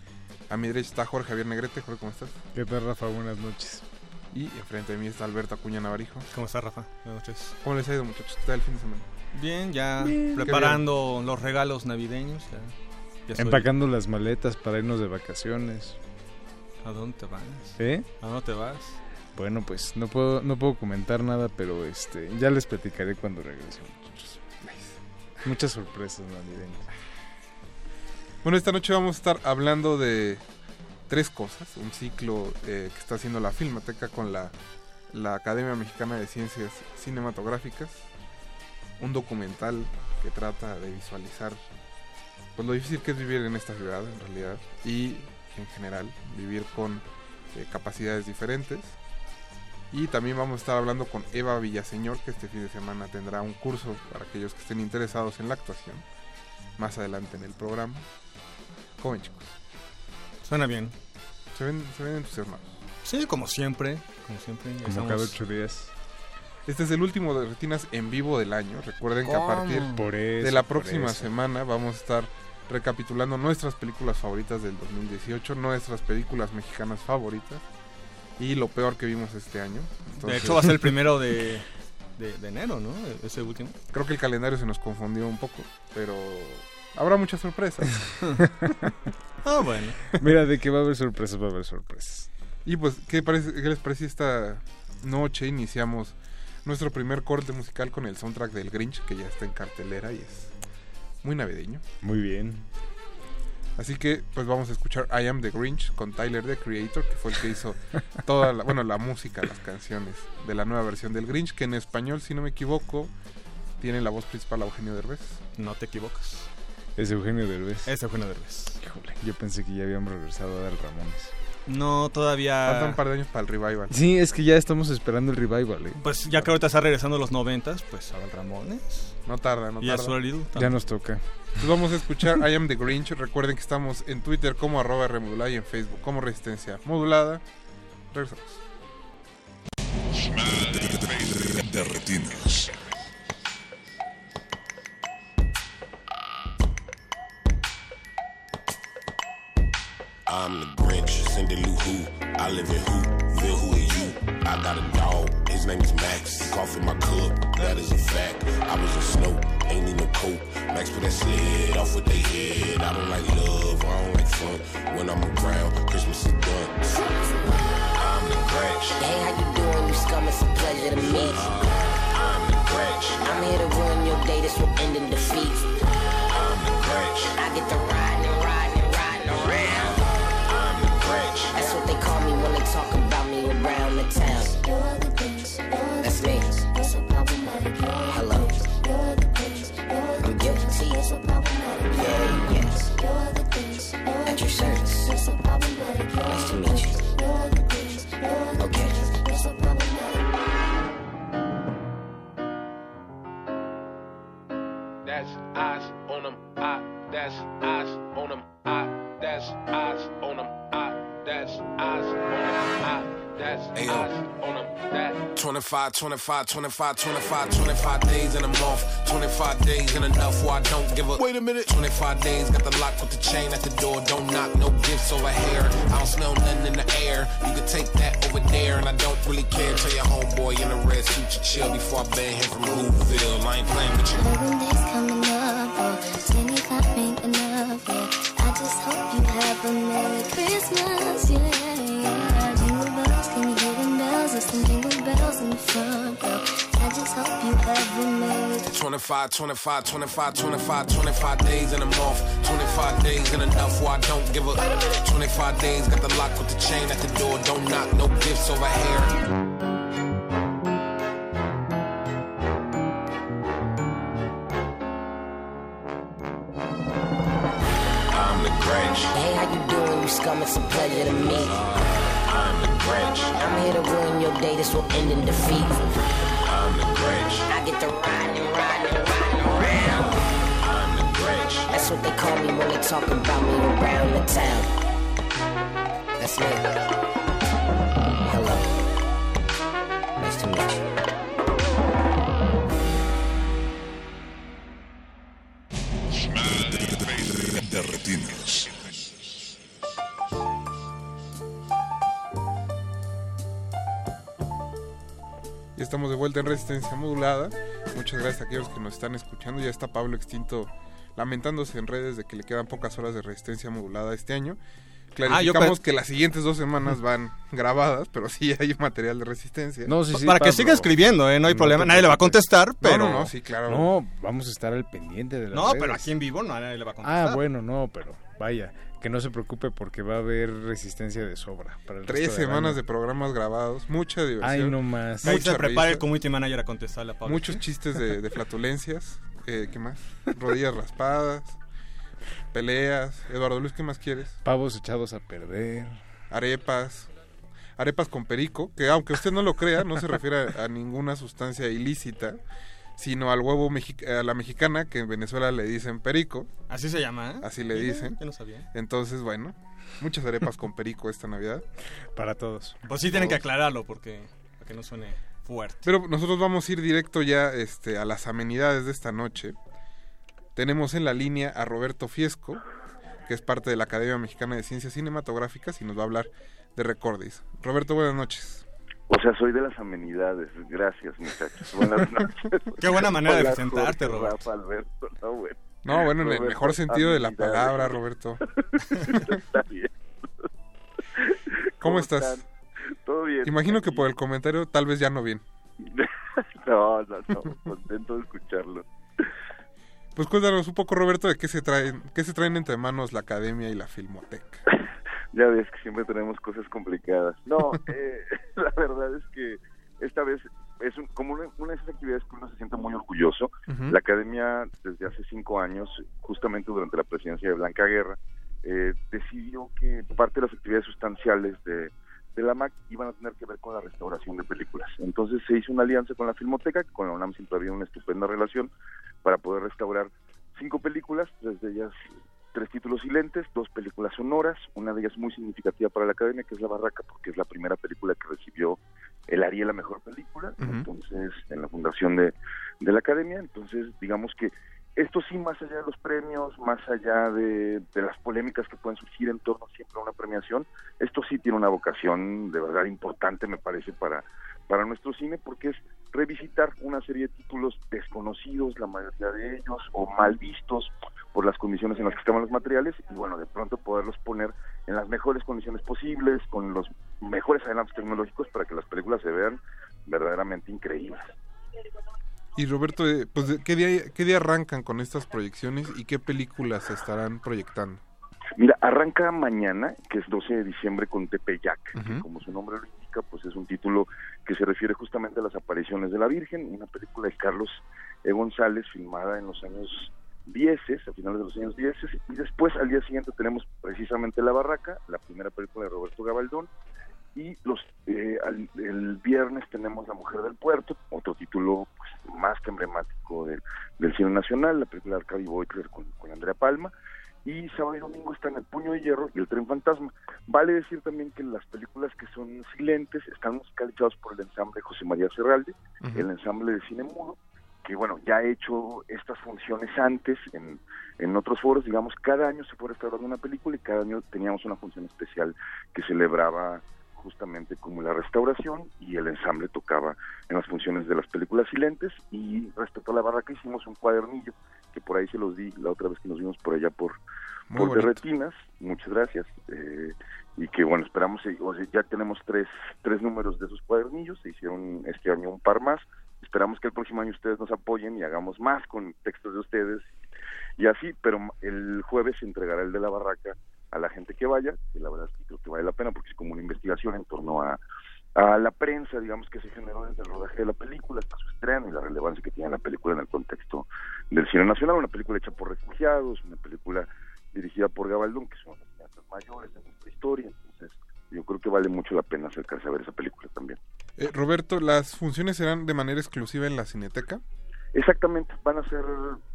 A mi derecha está Jorge Javier Negrete. Jorge, ¿cómo estás? ¿Qué tal, Rafa? Buenas noches. Y enfrente de mí está Alberto Acuña Navarijo. ¿Cómo estás, Rafa? Buenas noches. ¿Cómo les ha ido, muchachos? ¿Qué tal el fin de semana? Bien, ya Bien. preparando los regalos navideños. Ya, ya Empacando las maletas para irnos de vacaciones. ¿A dónde te vas? ¿Eh? ¿A dónde te vas? Bueno, pues no puedo, no puedo comentar nada, pero este ya les platicaré cuando regrese, muchachos. Muchas sorpresas navideñas. Bueno, esta noche vamos a estar hablando de tres cosas. Un ciclo eh, que está haciendo la Filmoteca con la, la Academia Mexicana de Ciencias Cinematográficas. Un documental que trata de visualizar pues, lo difícil que es vivir en esta ciudad, en realidad. Y en general, vivir con eh, capacidades diferentes. Y también vamos a estar hablando con Eva Villaseñor, que este fin de semana tendrá un curso para aquellos que estén interesados en la actuación. más adelante en el programa. ¿Cómo ven, chicos? Suena bien. Se ven, se ven entusiasmados. Sí, como siempre. Como siempre. ya estamos- días. Este es el último de Retinas en vivo del año. Recuerden que a partir Por eso, de la próxima semana vamos a estar recapitulando nuestras películas favoritas del 2018, nuestras películas mexicanas favoritas y lo peor que vimos este año. De hecho, va a ser el primero de, de, de enero, ¿no? Ese último. Creo que el calendario se nos confundió un poco, pero habrá muchas sorpresas. Ah, bueno. Mira, de que va a haber sorpresas, va a haber sorpresas. Y pues, ¿qué, parece, qué les parece esta noche? Iniciamos nuestro primer corte musical con el soundtrack del Grinch, que ya está en cartelera y es muy navideño. Muy bien. Así que, pues vamos a escuchar I Am the Grinch con Tyler the Creator, que fue el que hizo toda la, bueno, la música, las canciones de la nueva versión del Grinch, que en español, si no me equivoco, tiene la voz principal a Eugenio Derbez. No te equivocas. Es Eugenio Derbez. Es Eugenio Derbez. Híjole, yo pensé que ya habíamos regresado a dar Ramones. No, todavía. Faltan un par de años para el revival. Sí, es que ya estamos esperando el revival, ¿eh? Pues ya que ahorita está regresando los noventas, pues a Ramones. No tarda, no tarda. Solid Ya nos toca. Pues vamos a escuchar I Am the Grinch. Recuerden que estamos en Twitter como arroba remodulada y en Facebook como Resistencia Modulada. Regresamos. De retinas. I'm the Grinch, Cindy Lou Who. I live in Whoville, who are you? I got a dog, his name is Max. In my cup, that is a fact. I was a snow, ain't need no coat. Max put that sled off with they head. I don't like love, I don't like fun. When I'm around, Christmas is done. I'm the Grinch. Hey, how you doing? You scum, it's a pleasure to meet you. I'm the Grinch. I'm here to ruin your day, this will end in defeat. I'm the Grinch. I get to riding and riding and riding around. I'm the Grinch. That's what they call me when they talk about me around the town. That's eyes on them. I, that's eyes on them. I, that's eyes on them. I, that's eyes on them. That 25, 25, 25, 25, 25 days in a month. 25 days ain't enough where I don't give a. Wait a minute. 25 days, got the lock with the chain at the door. Don't knock, no gifts over here. I don't smell nothing in the air. You can take that over there, and I don't really care. Tell your homeboy in a red suit to chill before I ban him from Whoville. I ain't playing with you. 25, 25, 25, 25, 25 days in a month. 25 days ain't enough where I don't give up. 25 days, got the lock with the chain at the door. Don't knock, no gifts over here. Hey, how you doing? You scum, it's a pleasure to meet. I'm the Grinch. I'm here to ruin your day, this will end in defeat. I'm the Grinch. I get to riding and riding and riding around. I'm the Grinch. That's what they call me when they talk about me around the town. That's me. Vuelta en Resistencia Modulada. Muchas gracias a aquellos que nos están escuchando. Ya está Pablo Extinto lamentándose en redes de que le quedan pocas horas de Resistencia Modulada este año. Clarificamos pe- que las siguientes dos semanas van grabadas, pero sí hay material de resistencia. No, sí, sí, Para que Pablo. siga escribiendo, ¿eh? No hay No problema. Nadie le va a contestar, pero. No, no, no, sí, claro. No, vamos a estar al pendiente de las No, pero redes. aquí en vivo no, nadie le va a contestar. Ah, bueno, no, pero vaya, que no se preocupe porque va a haber resistencia de sobra. Para el Tres resto semanas de programas grabados, mucha diversión. Ay, no más. Ahí Mucha se prepara el community manager a contestarle a Pablo. Muchos chistes de, de flatulencias. Eh, ¿Qué más? Rodillas raspadas. Peleas. Eduardo Luis, ¿qué más quieres? Pavos echados a perder. Arepas. Arepas con perico, que aunque usted no lo crea, no se refiere a, a ninguna sustancia ilícita, sino al huevo mexi- a la mexicana, que en Venezuela le dicen perico. Así se llama, ¿eh? Así le dicen. yo no sabía. Entonces, bueno, muchas arepas con perico esta Navidad. Para todos. Pues sí tienen que aclararlo porque para que no suene fuerte. Pero nosotros vamos a ir directo ya este, a las amenidades de esta noche. Tenemos en la línea a Roberto Fiesco, que es parte de la Academia Mexicana de Ciencias Cinematográficas y nos va a hablar de Recordis. Roberto, buenas noches. O sea, soy de las amenidades. Gracias, muchachos. Buenas noches. Qué buena manera de presentarte, Jorge, Roberto. Rafa, Alberto. No, bueno. No, bueno, en el mejor sentido de la palabra, Roberto. Está bien. ¿Cómo estás? están? Todo bien. Imagino que por el comentario tal vez ya no bien. No, no, no. Contento de escucharlo. Pues cuéntanos un poco, Roberto, de qué se traen, qué se traen entre manos la Academia y la Filmoteca. Ya ves que siempre tenemos cosas complicadas. No, eh, la verdad es que esta vez es un- como una, una de esas actividades que uno se siente muy orgulloso. La academia, desde hace cinco años, justamente durante la presidencia de Blanca Guerra, eh, decidió que parte de las actividades sustanciales de, de la MAC iban a tener que ver con la restauración de películas. Entonces se hizo una alianza con la Filmoteca, que con la UNAM siempre había una estupenda relación, para poder restaurar cinco películas, tres de ellas tres títulos silentes, dos películas sonoras, una de ellas muy significativa para la academia, que es La Barraca, porque es la primera película que recibió el Ariel a Mejor Película, entonces, en la fundación de, de la academia, entonces, digamos que esto sí, más allá de los premios, más allá de, de las polémicas que pueden surgir en torno siempre a una premiación, esto sí tiene una vocación de verdad importante, me parece, para, para nuestro cine, porque es revisitar una serie de títulos desconocidos, la mayoría de ellos, o mal vistos por las condiciones en las que estaban los materiales, y bueno, de pronto poderlos poner en las mejores condiciones posibles, con los mejores adelantos tecnológicos para que las películas se vean verdaderamente increíbles. Y Roberto, eh, pues, ¿de ¿qué día, ¿qué día arrancan con estas proyecciones y qué películas se estarán proyectando? Mira, arranca mañana, que es 12 de diciembre, con Tepeyac, que Ujú. como su nombre lo pues es un título que se refiere justamente a las apariciones de la Virgen, una película de Carlos E. González, filmada en los años 10, a finales de los años 10, y después al día siguiente tenemos precisamente La Barraca, la primera película de Roberto Gabaldón, y los eh, al- el viernes tenemos La Mujer del Puerto, otro título pues, más que emblemático del, del cine nacional, la película de Arcady Beutler con, con Andrea Palma, y sábado y domingo están El Puño de Hierro y El Tren Fantasma. Vale decir también que las películas que son silentes están musicalizadas por el ensamble José María Serralde, el ensamble de cine mudo, que bueno, ya ha hecho estas funciones antes en, en otros foros, digamos, cada año se fue restaurando una película y cada año teníamos una función especial que celebraba justamente como la restauración y el ensamble tocaba en las funciones de las películas silentes. Y respecto a la barraca hicimos un cuadernillo que por ahí se los di la otra vez que nos vimos por allá por, Muy por de bonito. retinas, muchas gracias. Eh, y que bueno esperamos eh, o sea, ya tenemos tres tres números de esos cuadernillos. Se hicieron este año un par más. Esperamos que el próximo año ustedes nos apoyen y hagamos más con textos de ustedes y así pero el jueves se entregará el de la barraca a la gente que vaya que la verdad es que creo que vale la pena porque es como una investigación en torno a a la prensa, digamos, que se generó desde el rodaje de la película hasta su estreno y la relevancia que tiene la película en el contexto del cine nacional, una película hecha por refugiados, una película dirigida por Gabaldón, que son los cineastas mayores de nuestra historia, entonces yo creo que vale mucho la pena acercarse a ver esa película también. Eh, Roberto, ¿las funciones serán de manera exclusiva en la Cineteca? Exactamente, van a ser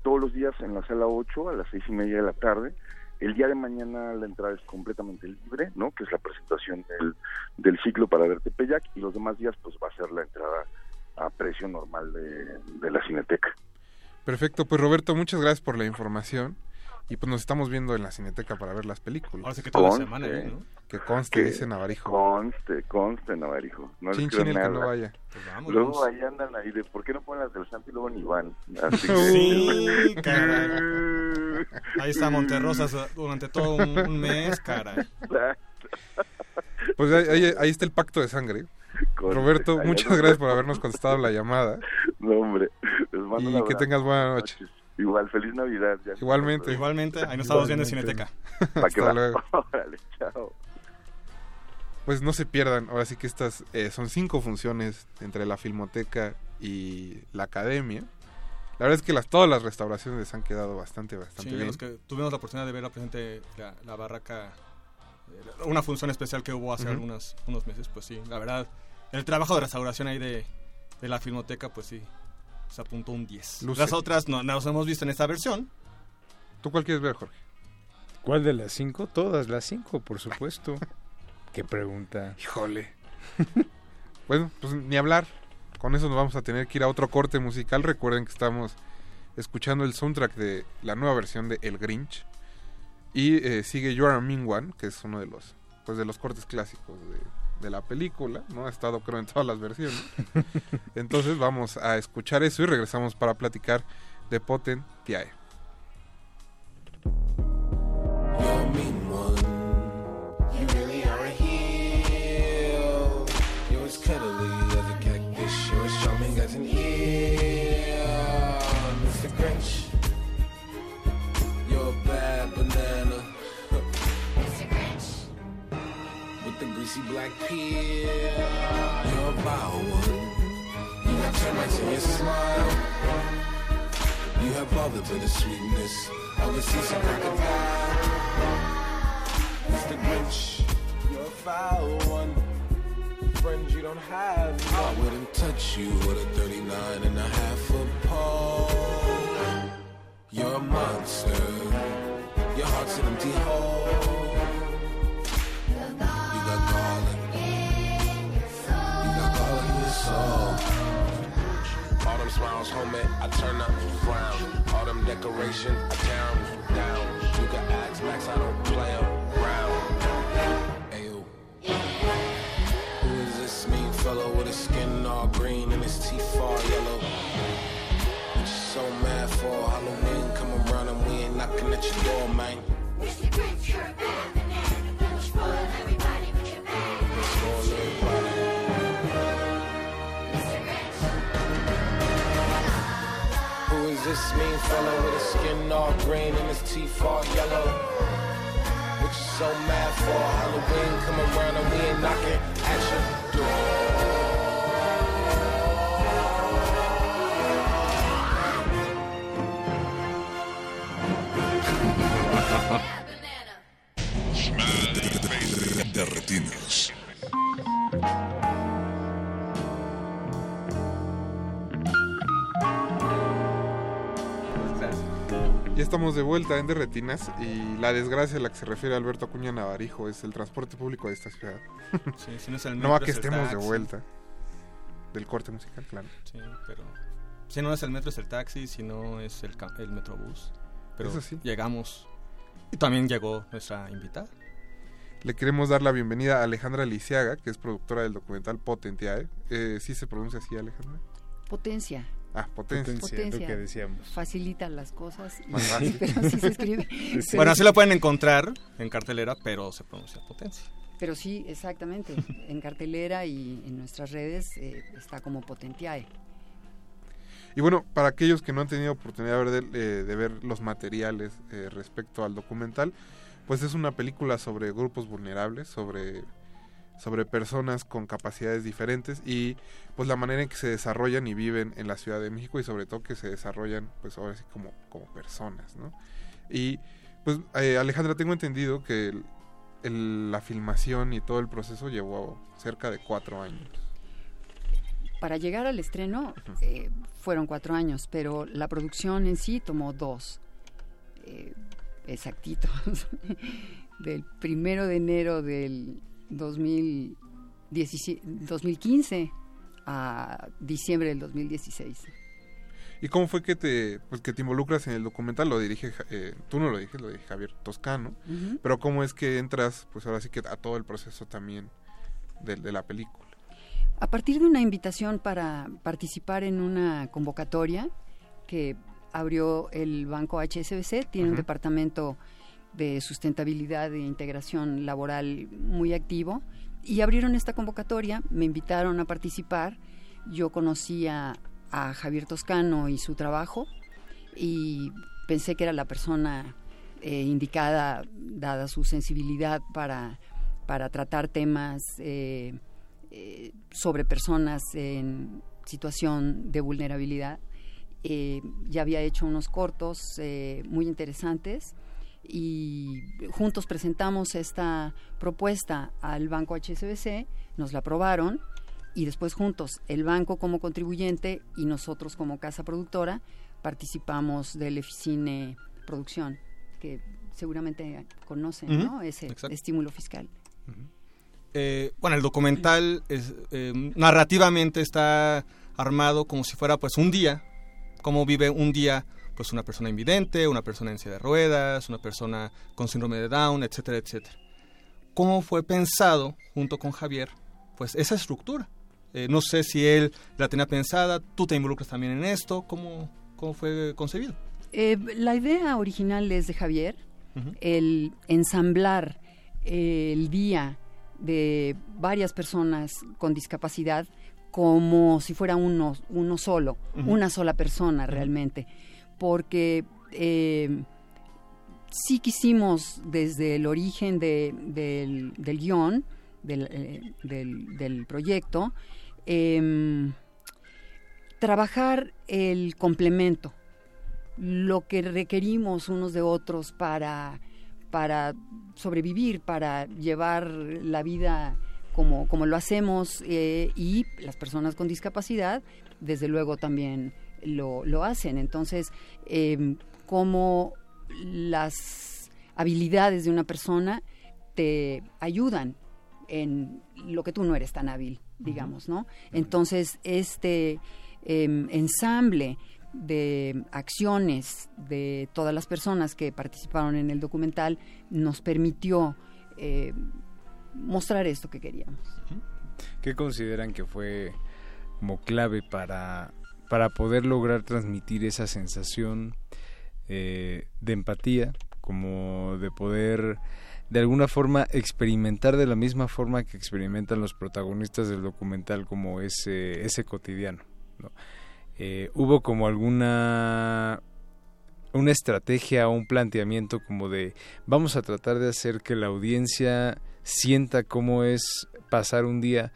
todos los días en la sala 8 a las seis y media de la tarde. El día de mañana la entrada es completamente libre, ¿no? Que es la presentación del, del ciclo para ver Tepeyac y los demás días pues va a ser la entrada a precio normal de, de la Cineteca. Perfecto, pues Roberto, muchas gracias por la información. Y pues nos estamos viendo en la Cineteca para ver las películas. Ahora sí que toda la semana, ¿eh? ¿no? Que conste, Que dice Navarijo. Conste, conste, Navarijo. No Chin, chin, el que nada. no vaya. Pues vamos, luego vamos. ahí andan ahí de, ¿por qué no ponen las del Santo y luego ni van? Así que- Sí, caray. Ahí está Monterrosas durante todo un, un mes, caray. Pues ahí, ahí- ahí está el pacto de sangre. Conste, Roberto, muchas gracias por habernos contestado la llamada. No, hombre. Les mando Y que tengas buena noche. Igual, feliz Navidad. ya. Igualmente. Igualmente, ahí nos estamos viendo en. Cineteca. Pa' que Hasta va. luego. Órale, chao. Pues no se pierdan, ahora sí que estas eh, son cinco funciones entre la Filmoteca y la Academia. La verdad es que las, todas las restauraciones les han quedado bastante, bastante Sí, bien. los que tuvimos la oportunidad de ver la presente la, la barraca, eh, una función especial que hubo hace algunos unos meses, pues sí, la verdad, el trabajo de restauración ahí de, de la filmoteca, pues sí, se apuntó un 10. Luce. Las otras no no las hemos visto en esta versión. ¿Tú cuál quieres ver, Jorge? ¿Cuál de las cinco? Todas las cinco, por supuesto. ¿Qué pregunta? Híjole. bueno, pues ni hablar. Con eso nos vamos a tener que ir a otro corte musical. Recuerden que estamos escuchando el soundtrack de la nueva versión de El Grinch. Y eh, sigue You Are a Mean One, que es uno de los, pues, de los cortes clásicos de, de la película. ¿no? Ha estado creo en todas las versiones. Entonces vamos a escuchar eso y regresamos para platicar de Potent Tiae. Black peel. You're a vile one. You have termites in your smile. You have all the bittersweetness of a seasoned crocodile. Mr. Grinch, you're a foul one. Friends you don't have. I wouldn't touch you with a 39 and a half a paw. You're a monster. Your heart's an empty hole. Smiles, homie, I turn. All them I down. You can ask Max, I don't. Who is this mean fellow with his skin all green and his teeth all yellow? So mad for? Halloween come around and we ain't knocking at your door, man. Mr. Grinch, you're a bad banana. You spoil everybody this mean fellow with his skin all green and his teeth all yellow? What you so mad for? Halloween come around and we ain't knocking at your door. De retinas. Ya estamos de vuelta en Derretinas y la desgracia a la que se refiere Alberto Acuña Navarijo es el transporte público de esta ciudad. Sí, si no es el no a que es estemos de vuelta. Del corte musical, claro. Sí, pero si no es el metro es el taxi, si no es el, el metrobús. Pero Eso sí. llegamos. Y también llegó nuestra invitada. Le queremos dar la bienvenida a Alejandra Lisiaga, que es productora del documental Potentiae. Eh, ¿Sí se pronuncia así, Alejandra? Potencia. Ah, Potencia. Potencia. Facilita las cosas. y- Más fácil. pero así se escribe. Bueno, así sí- lo pueden encontrar en cartelera, pero se pronuncia potencia. Pero sí, exactamente. En cartelera y en nuestras redes eh, está como Potentiae. Y bueno, para aquellos que no han tenido oportunidad de ver, eh, de ver los materiales eh, respecto al documental, pues es una película sobre grupos vulnerables, sobre, sobre personas con capacidades diferentes y pues la manera en que se desarrollan y viven en la Ciudad de México y sobre todo que se desarrollan pues ahora sí como, como personas, ¿no? Y pues eh, Alejandra, tengo entendido que el- el- la filmación y todo el proceso llevó cerca de cuatro años. Para llegar al estreno eh, fueron cuatro años, pero la producción en sí tomó dos. Eh, exactitos. del primero de enero del 2017 2015 a diciembre del 2016. ¿Y cómo fue que te, pues, que te involucras en el documental? Lo dirige, eh, tú no lo diriges, lo dirige Javier Toscano. Ujú. Pero ¿cómo es que entras, pues ahora sí que a todo el proceso también de, de la película? A partir de una invitación para participar en una convocatoria que abrió el banco HSBC, tiene un departamento de sustentabilidad e integración laboral muy activo, y abrieron esta convocatoria, me invitaron a participar, yo conocía a Javier Toscano y su trabajo, y pensé que era la persona eh, indicada, dada su sensibilidad, para, para tratar temas eh, eh, sobre personas en situación de vulnerabilidad. Ya había hecho unos cortos muy interesantes y juntos presentamos esta propuesta al banco HSBC, nos la aprobaron y después juntos, el banco como contribuyente y nosotros como casa productora, participamos del Eficine Producción, que seguramente conocen, ¿no? Ese exacto. estímulo fiscal. Eh, bueno, el documental es, eh, narrativamente está armado como si fuera pues un día, cómo vive un día pues una persona invidente, una persona en silla de ruedas, una persona con síndrome de Down, etcétera, etcétera. ¿Cómo fue pensado junto con Javier pues esa estructura? Eh, no sé si él la tenía pensada, tú te involucras también en esto, ¿cómo, cómo fue concebido? Eh, la idea original es de Javier, Ujú. el ensamblar eh, el día de varias personas con discapacidad como si fuera uno, uno solo, Ujú. una sola persona realmente, porque eh, sí quisimos desde el origen de- del, del guion, del, eh, del proyecto, em, trabajar el complemento, lo que requerimos unos de otros para, para sobrevivir, para llevar la vida como, como lo hacemos eh, y las personas con discapacidad, desde luego también lo, lo hacen. Entonces, eh, como las habilidades de una persona te ayudan en lo que tú no eres tan hábil, digamos, ¿no? Entonces, este em, ensamble de acciones de todas las personas que participaron en el documental nos permitió eh, mostrar esto que queríamos. ¿Qué consideran que fue como clave para, para poder lograr transmitir esa sensación eh, de empatía, como de poder de alguna forma experimentar de la misma forma que experimentan los protagonistas del documental como ese, ese cotidiano? ¿no? Eh, ¿Hubo como alguna una estrategia o un planteamiento como de vamos a tratar de hacer que la audiencia sienta cómo es pasar un día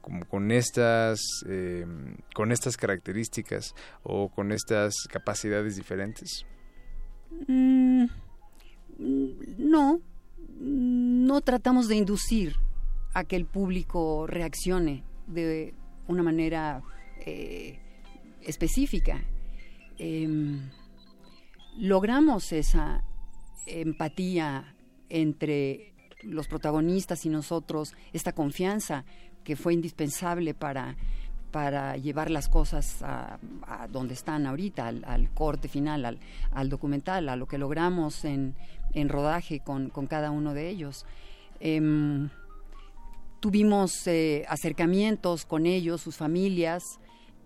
como con estas eh, con estas características o con estas capacidades diferentes mm, no, no tratamos de inducir a que el público reaccione de una manera eh, específica. Em, logramos esa empatía entre los protagonistas y nosotros, esta confianza que fue indispensable para, para llevar las cosas a, donde están ahorita, al, corte final, al, al documental, a lo que logramos en, en rodaje con, con cada uno de ellos. Em, tuvimos eh, acercamientos con ellos, sus familias,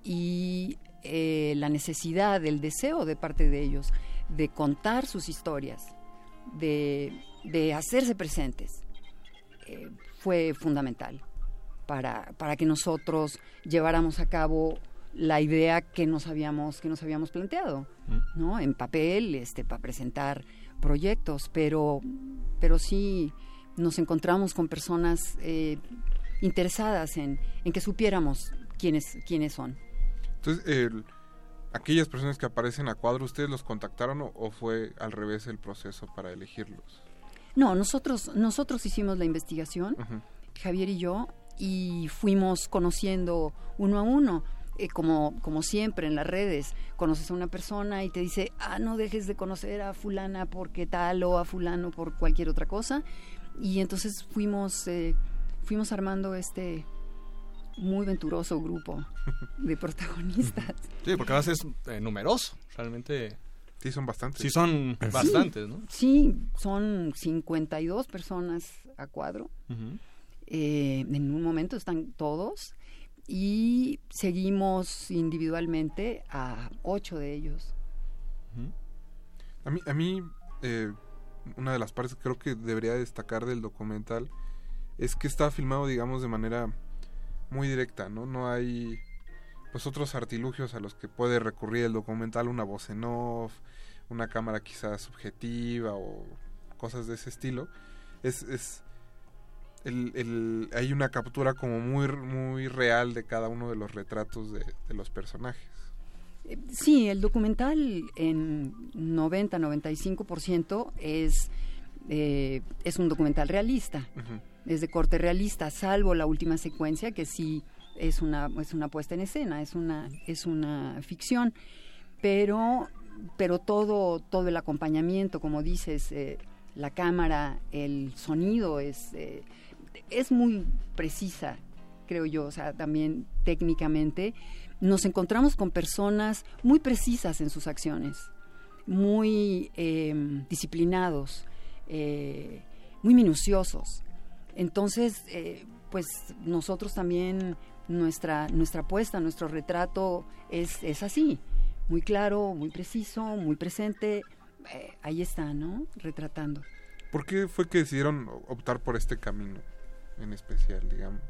y eh, la necesidad, el deseo de parte de ellos de contar sus historias, de, de hacerse presentes, eh, fue fundamental para, para que nosotros lleváramos a cabo la idea que nos habíamos, que nos habíamos planteado, ¿no? En papel, este, para presentar proyectos, pero, pero sí nos encontramos con personas eh, interesadas en, en que supiéramos quiénes, quiénes son. Entonces, el- aquellas personas que aparecen a cuadro, ¿ustedes los contactaron o, o fue al revés el proceso para elegirlos? No, nosotros, nosotros hicimos la investigación. Javier y yo, y fuimos conociendo uno a uno. Eh, como, como siempre en las redes, conoces a una persona y te dice, ah, no dejes de conocer a fulana porque tal o a fulano por cualquier otra cosa. Y entonces fuimos, eh, fuimos armando este muy venturoso grupo de protagonistas. Sí, porque además es eh, numeroso, realmente. Sí, son bastantes. Sí, son bastantes, ¿no? Sí, son 52 personas a cuadro. Ujú. Eh, en un momento están todos y seguimos individualmente a ocho de ellos. A mí, a mí eh, una de las partes que creo que debería destacar del documental es que está filmado, digamos, de manera muy directa, ¿no? No hay pues otros artilugios a los que puede recurrir el documental, una voz en off, una cámara quizás subjetiva o cosas de ese estilo. Es, es el, el- hay una captura como muy, muy real de cada uno de los retratos de, de los personajes. Eh, Sí, el documental en 90-95% es, eh, es un documental realista. Es de corte realista, salvo la última secuencia que sí es una, es una puesta en escena, es una, es una ficción, pero, pero todo, todo el acompañamiento, como dices, eh, la cámara, el sonido es, eh, es muy precisa, creo yo, o sea, también técnicamente. Nos encontramos con personas muy precisas en sus acciones, muy eh, disciplinados, eh, muy minuciosos. Entonces, eh, pues nosotros también, nuestra, nuestra apuesta, nuestro retrato es, es así, muy claro, muy preciso, muy presente. eh, ahí está, ¿no? Retratando. ¿Por qué fue que decidieron optar por este camino en especial, digamos?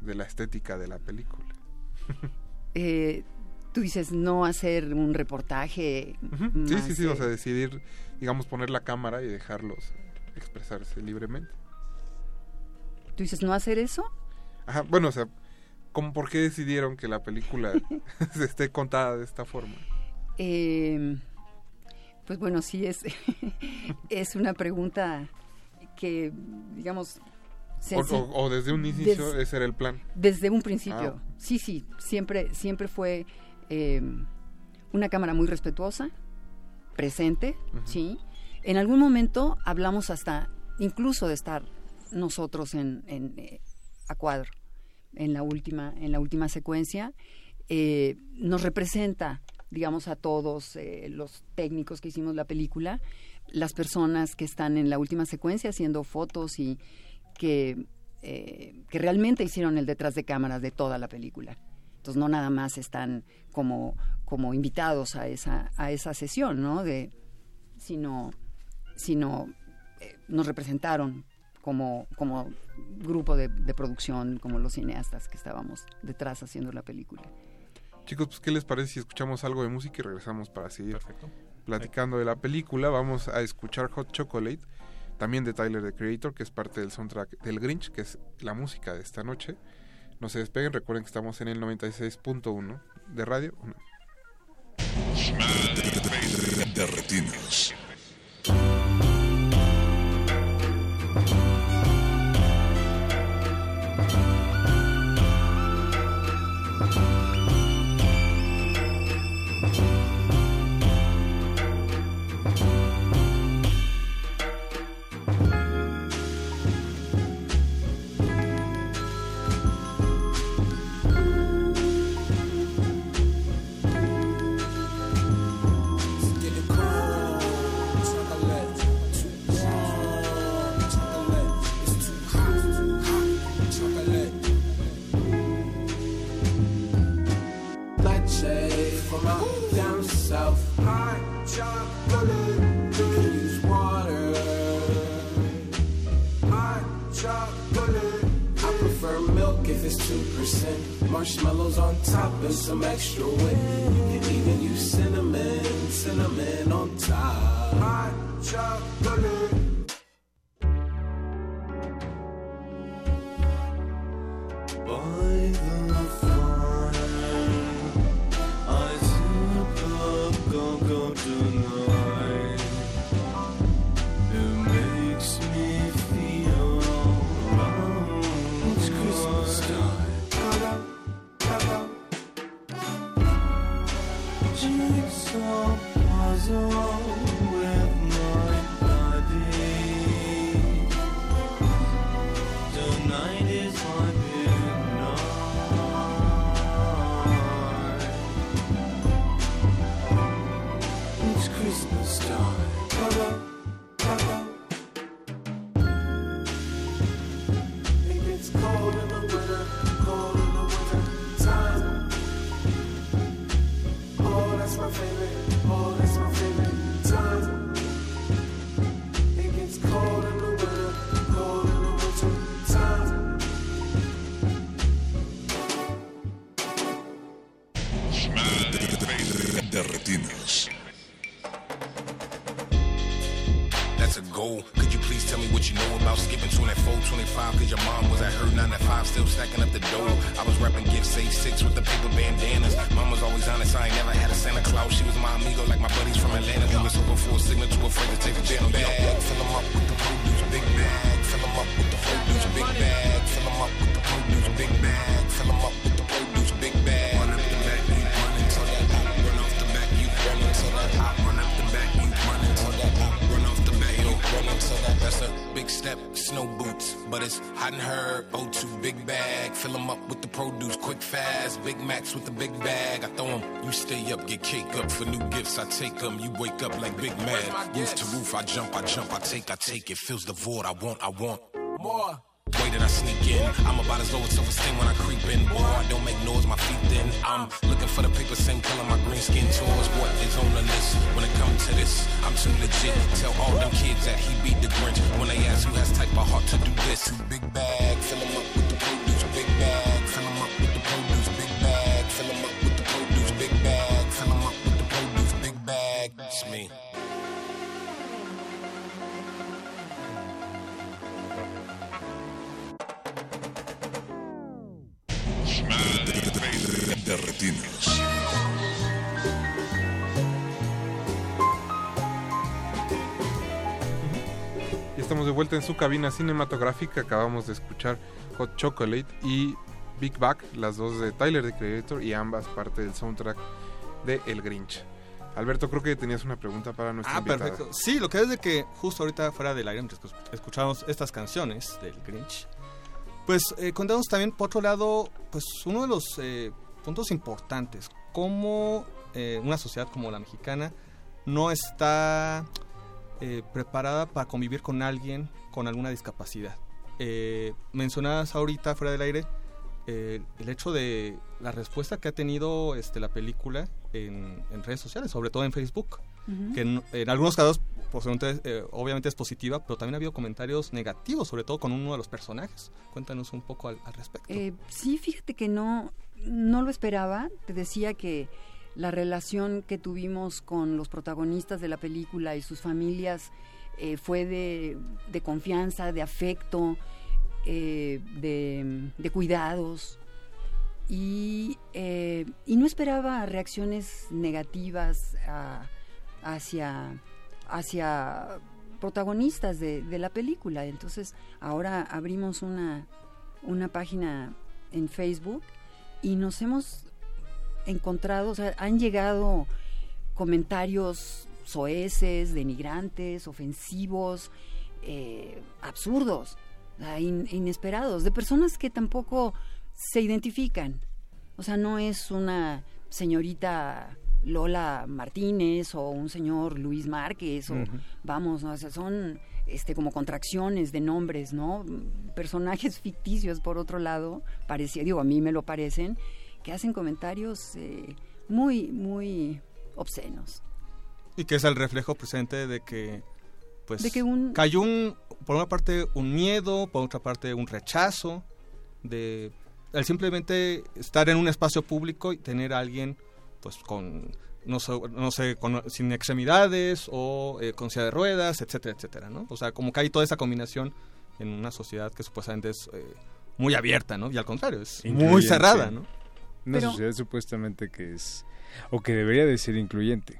De la estética de la película. Eh, tú dices no hacer un reportaje. Sí, más, sí, sí, o eh, sea, decidir, digamos, poner la cámara y dejarlos expresarse libremente. ¿Tú dices no hacer eso? Ajá, bueno, o sea, ¿cómo, ¿por qué decidieron que la película se esté contada de esta forma? Eh, pues bueno, sí, es, es una pregunta que, digamos... O, senci- o- o desde un inicio des- ese era el plan. Desde un principio. Ah. Sí, sí, siempre, siempre fue eh, una cámara muy respetuosa, presente, sí. En algún momento hablamos hasta, incluso de estar nosotros en, en, eh, a cuadro, en la última, en la última secuencia. Eh, nos representa, digamos, a todos eh, los técnicos que hicimos la película, las personas que están en la última secuencia haciendo fotos y que, eh, que realmente hicieron el detrás de cámaras de toda la película. Entonces no nada más están como, como invitados a esa, a esa sesión, ¿no? De, sino sino eh, nos representaron como, como grupo de, de producción, como los cineastas que estábamos detrás haciendo la película. Chicos, pues, ¿qué les parece si escuchamos algo de música y regresamos para seguir platicando de la película? Vamos a escuchar Hot Chocolate, también de Tyler, the Creator, que es parte del soundtrack del Grinch, que es la música de esta noche. No se despeguen, recuerden que estamos en el 96.1 de radio. De. With the big bag. I throw 'em, you stay up, get cake up. For new gifts, I take 'em. You wake up like Big Mad. Roof to roof, I jump, I jump, I take, I take. It fills the void, I want, I want. More. Way that I sneak in, I'm about as low as self-esteem when I creep in. Boy, I don't make noise, my feet thin. I'm looking for the paper, same color my green skin tours. What is on the list when it comes to this? I'm too legit. Tell all them kids that he beat the Grinch when they ask who has type of heart to do this. Big bag, fill 'em up with the produce. Vuelta en su cabina cinematográfica. Acabamos de escuchar Hot Chocolate y Big Back, las dos de Tyler the Creator y ambas parte del soundtrack de El Grinch. Alberto, creo que tenías una pregunta para nuestra Ah, invitada. perfecto. Sí, lo que es de que justo ahorita fuera del aire, mientras que escuchamos estas canciones del Grinch, pues eh, contamos también, por otro lado, pues uno de los eh, puntos importantes, cómo eh, una sociedad como la mexicana no está eh, preparada para convivir con alguien con alguna discapacidad. Eh, mencionabas ahorita fuera del aire eh, el hecho de la respuesta que ha tenido este, la película en, en redes sociales, sobre todo en Facebook, que en, en algunos casos eh, obviamente es positiva, pero también ha habido comentarios negativos, sobre todo con uno de los personajes. Cuéntanos un poco al, al respecto. Eh, sí, fíjate que no, no lo esperaba. Te decía que la relación que tuvimos con los protagonistas de la película y sus familias eh, fue de, confianza, de afecto, eh, de, cuidados. Y, eh, y no esperaba reacciones negativas a- hacia, hacia protagonistas de, de la película. Entonces, ahora abrimos una, una página en Facebook y nos hemos encontrado, o sea, han llegado comentarios soeces, denigrantes, ofensivos, eh, absurdos, in- inesperados, de personas que tampoco se identifican. O sea, no es una señorita Lola Martínez o un señor Luis Márquez o vamos, ¿no? O sea, son este como contracciones de nombres, ¿no? Personajes ficticios por otro lado, parecía, digo, a mí me lo parecen, que hacen comentarios eh, muy muy obscenos. Y que es el reflejo presente de que, pues, De que un- hay un, por una parte, un miedo, por otra parte, un rechazo de el simplemente estar en un espacio público y tener a alguien, pues, con, no sé, no sé con- sin extremidades o eh, con silla de ruedas, etcétera, etcétera, ¿no? O sea, como que hay toda esa combinación en una sociedad que supuestamente es eh, muy abierta, ¿no? Y al contrario, es muy cerrada, ¿no? Una Pero- sociedad supuestamente que es, o que debería de ser incluyente.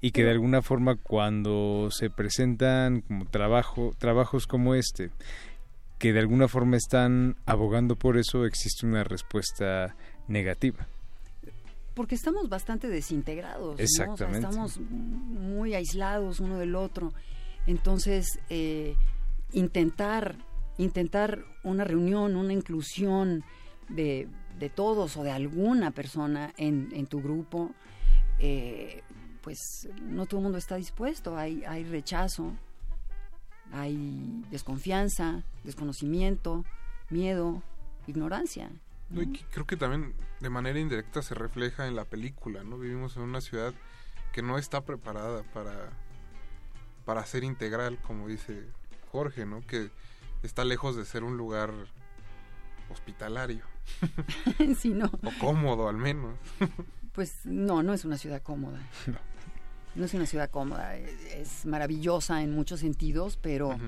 Y que de alguna forma cuando se presentan como trabajo, trabajos como este, que de alguna forma están abogando por eso, existe una respuesta negativa. Porque estamos bastante desintegrados. ¿no? O sea, Exactamente. estamos muy aislados uno del otro. Entonces, eh, intentar, intentar una reunión, una inclusión de, de todos o de alguna persona en, en tu grupo, eh, pues no todo el mundo está dispuesto. Hay, hay rechazo, hay desconfianza, desconocimiento, miedo, ignorancia. No, y que- creo que también de manera indirecta se refleja en la película, ¿no? Vivimos en una ciudad que no está preparada para, para ser integral, como dice Jorge, ¿no? Que está lejos de ser un lugar hospitalario. Sí, no. O cómodo, al menos. Pues no, no es una ciudad cómoda. No es una ciudad cómoda. Es, es maravillosa en muchos sentidos, pero,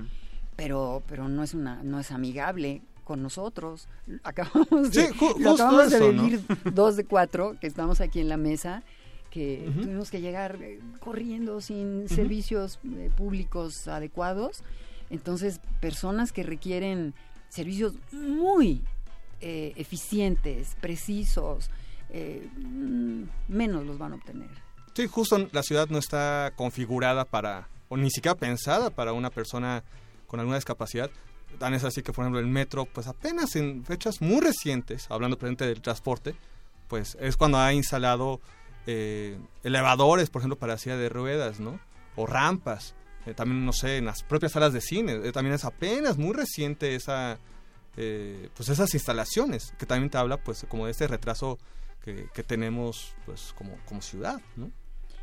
pero, pero no es una, no es amigable con nosotros. Acabamos de, Sí, lo acabamos de ¿no? vivir dos de cuatro que estamos aquí en la mesa, que tuvimos que llegar eh, corriendo sin servicios eh, públicos adecuados. Entonces, personas que requieren servicios muy eh, eficientes, precisos, eh, mm, menos los van a obtener. Sí, justo la ciudad no está configurada para, o ni siquiera pensada para una persona con alguna discapacidad. Tan es así que, por ejemplo, el metro, pues apenas en fechas muy recientes, hablando presente del transporte, pues es cuando ha instalado eh, elevadores, por ejemplo, para silla de ruedas, ¿no? O rampas. Eh, también, no sé, en las propias salas de cine. eh, también es apenas muy reciente esa, eh, pues esas instalaciones, que también te habla, pues, como de este retraso que, que tenemos, pues, como, como ciudad, ¿no?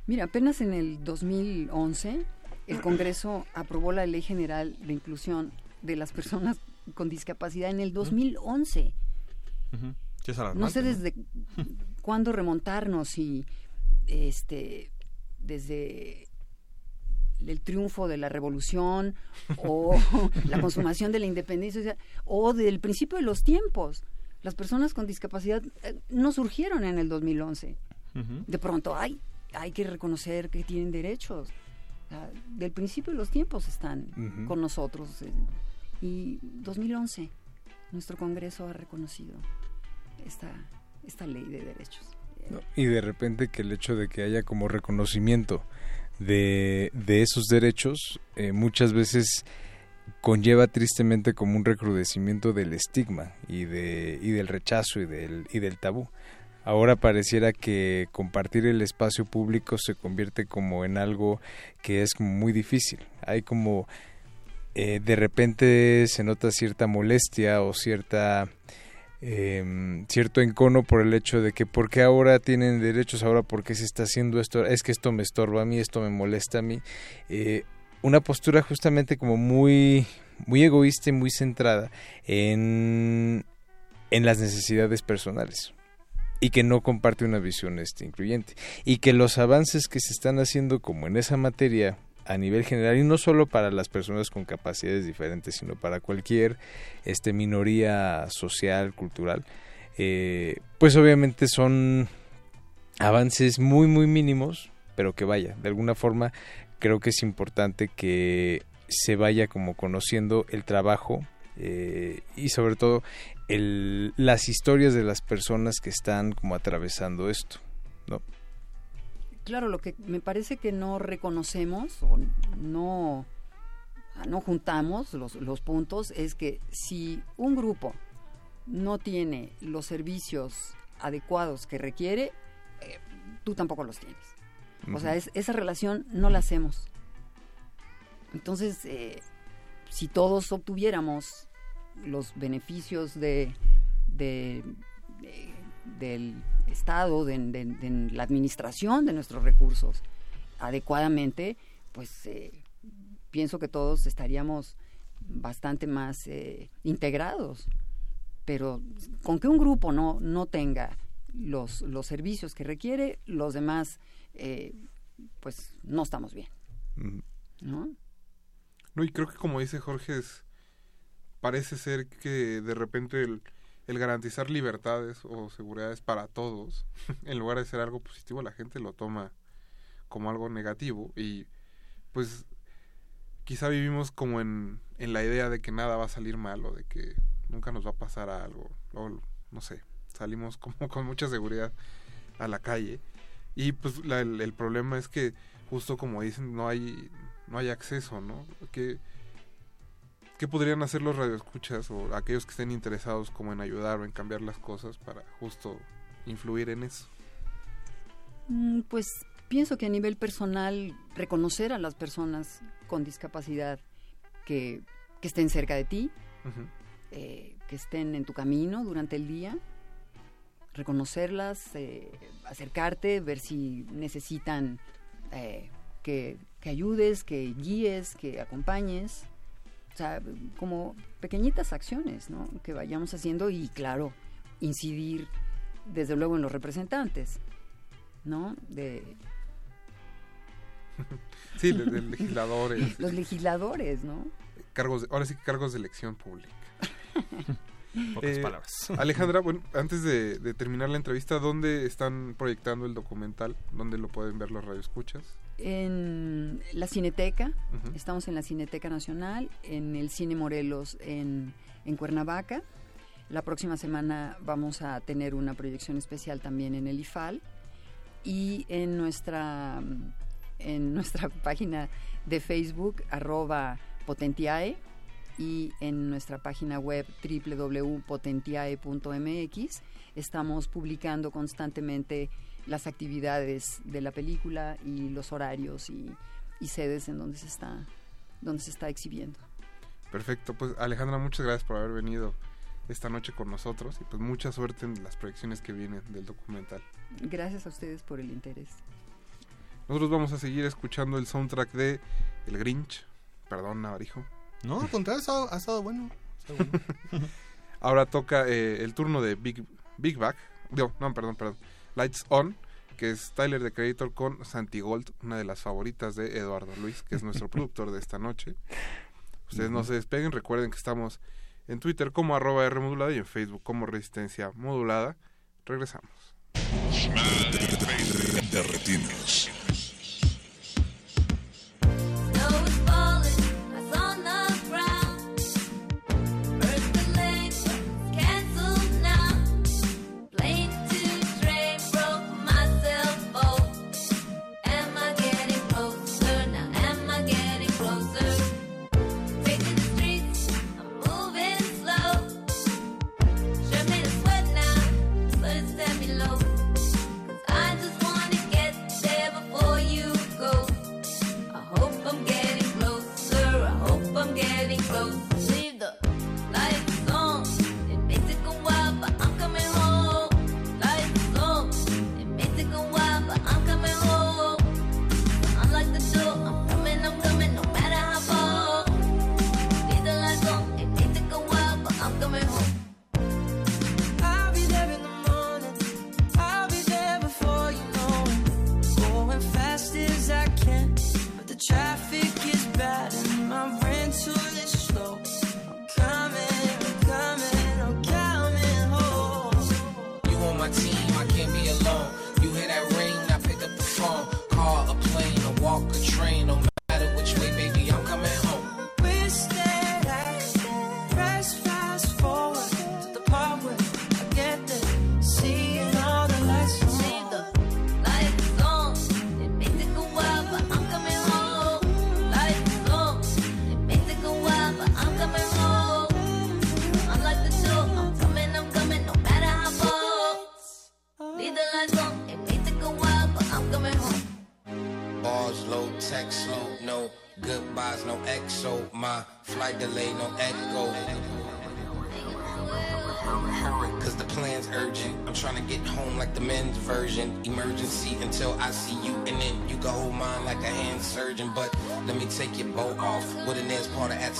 Mira, apenas en el 2011 el Congreso aprobó la Ley General de Inclusión de las Personas con Discapacidad en el 2011. Ujú. Sí, es No sé desde cuándo remontarnos y este desde el triunfo de la revolución o la consumación de la independencia o sea, o del principio de los tiempos. Las personas con discapacidad eh, no surgieron en el 2011. Ujú. De pronto, hay, hay que reconocer que tienen derechos. O sea, del principio de los tiempos están Ujú. con nosotros. eh, Y 2011, nuestro Congreso ha reconocido esta, esta ley de derechos. ¿no? Y de repente que el hecho de que haya como reconocimiento de, de esos derechos eh, muchas veces conlleva tristemente como un recrudecimiento del estigma y, de, y del rechazo y del, y del tabú. Ahora pareciera que compartir el espacio público se convierte como en algo que es como muy difícil. Hay como eh, de repente se nota cierta molestia o cierta eh, cierto encono por el hecho de que por qué ahora tienen derechos, ahora por qué se está haciendo esto, es que esto me estorba a mí, esto me molesta a mí. Eh, una postura justamente como muy, muy egoísta y muy centrada en, en las necesidades personales y que no comparte una visión este, incluyente. Y que los avances que se están haciendo como en esa materia a nivel general y no solo para las personas con capacidades diferentes sino para cualquier este minoría social cultural eh, pues obviamente son avances muy muy mínimos pero que vaya de alguna forma creo que es importante que se vaya como conociendo el trabajo eh, y sobre todo el, las historias de las personas que están como atravesando esto, ¿no? Claro, lo que me parece que no reconocemos o no, no juntamos los, los puntos es que si un grupo no tiene los servicios adecuados que requiere, eh, tú tampoco los tienes. O sea, es- esa relación no la hacemos. Entonces, eh, si todos obtuviéramos los beneficios de- del Estado, de, de- de la administración de nuestros recursos adecuadamente, pues eh, pienso que todos estaríamos bastante más eh, integrados. Pero con que un grupo no, no tenga los, los servicios que requiere, los demás, eh, pues no estamos bien. ¿no? No, y creo que como dice Jorge, es, parece ser que de repente el, el garantizar libertades o seguridades para todos, en lugar de ser algo positivo, la gente lo toma como algo negativo y pues quizá vivimos como en, en la idea de que nada va a salir mal o de que nunca nos va a pasar algo, o no sé, salimos como con mucha seguridad a la calle y pues la- el, el problema es que justo como dicen no hay no hay acceso, ¿no? ¿Qué, qué podrían hacer los radioescuchas o aquellos que estén interesados como en ayudar o en cambiar las cosas para justo influir en eso? Mm, Pues pienso que a nivel personal, reconocer a las personas con discapacidad que, que estén cerca de ti, eh, que estén en tu camino durante el día, reconocerlas, eh, acercarte, ver si necesitan eh, que, que ayudes, que guíes, que acompañes. O sea, como pequeñitas acciones ¿no? que vayamos haciendo y, claro, incidir desde luego en los representantes, ¿no? De Sí, de, de legisladores. los legisladores, ¿no? Cargos de- ahora sí que cargos de elección pública. Pocas Eh, palabras. Alejandra, bueno, antes de, de terminar la entrevista, ¿dónde están proyectando el documental? ¿Dónde lo pueden ver los radioescuchas? En la Cineteca, estamos en la Cineteca Nacional, en el Cine Morelos en, en Cuernavaca. La próxima semana vamos a tener una proyección especial también en el IFAL y en nuestra, en nuestra página de Facebook, arroba potentiae, y en nuestra página web www.potentiae.mx estamos publicando constantemente las actividades de la película y los horarios y, y sedes en donde se está donde se está exhibiendo. Perfecto, pues Alejandra, muchas gracias por haber venido esta noche con nosotros y pues mucha suerte en las proyecciones que vienen del documental. Gracias a ustedes por el interés. Nosotros vamos a seguir escuchando el soundtrack de El Grinch. Perdón, Navarijo. No, al contrario, ha estado, ha estado bueno. ha estado bueno. Ahora toca eh, el turno de Big, Big Back. No, no, perdón, perdón. Lights On, que es Tyler the Creator con Santi Gold, una de las favoritas de Eduardo Luis, que es nuestro productor de esta noche. Ustedes no se despeguen, recuerden que estamos en Twitter como arroba R modulada y en Facebook como Resistencia Modulada. Regresamos. De retinas.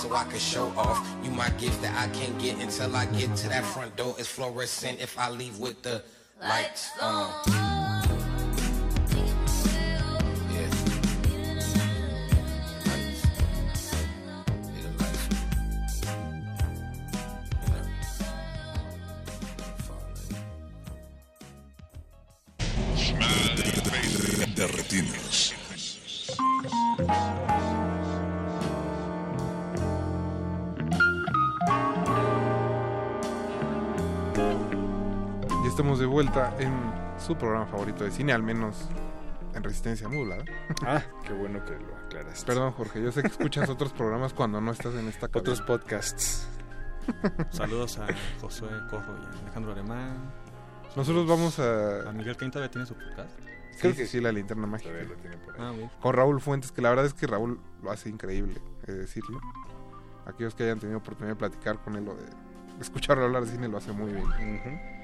So I can show off. You my gift that I can't get until I get to that front door. It's fluorescent if I leave with the lights on. En su programa favorito de cine, al menos en Resistencia Modulada. Ah, qué bueno que lo aclaraste. Perdón, Jorge, yo sé que escuchas otros programas cuando no estás en esta cabina. Otros podcasts. Saludos a Josué Corro y a Alejandro Alemán. Nosotros vamos a... ¿A Miguel todavía tiene su podcast? Creo que sí, la linterna mágica. Lo tiene por ahí. Ah, bien. Con Raúl Fuentes, que la verdad es que Raúl lo hace increíble, he de decirlo. Aquellos que hayan tenido oportunidad de platicar con él o de escucharlo hablar de cine lo hace muy bien.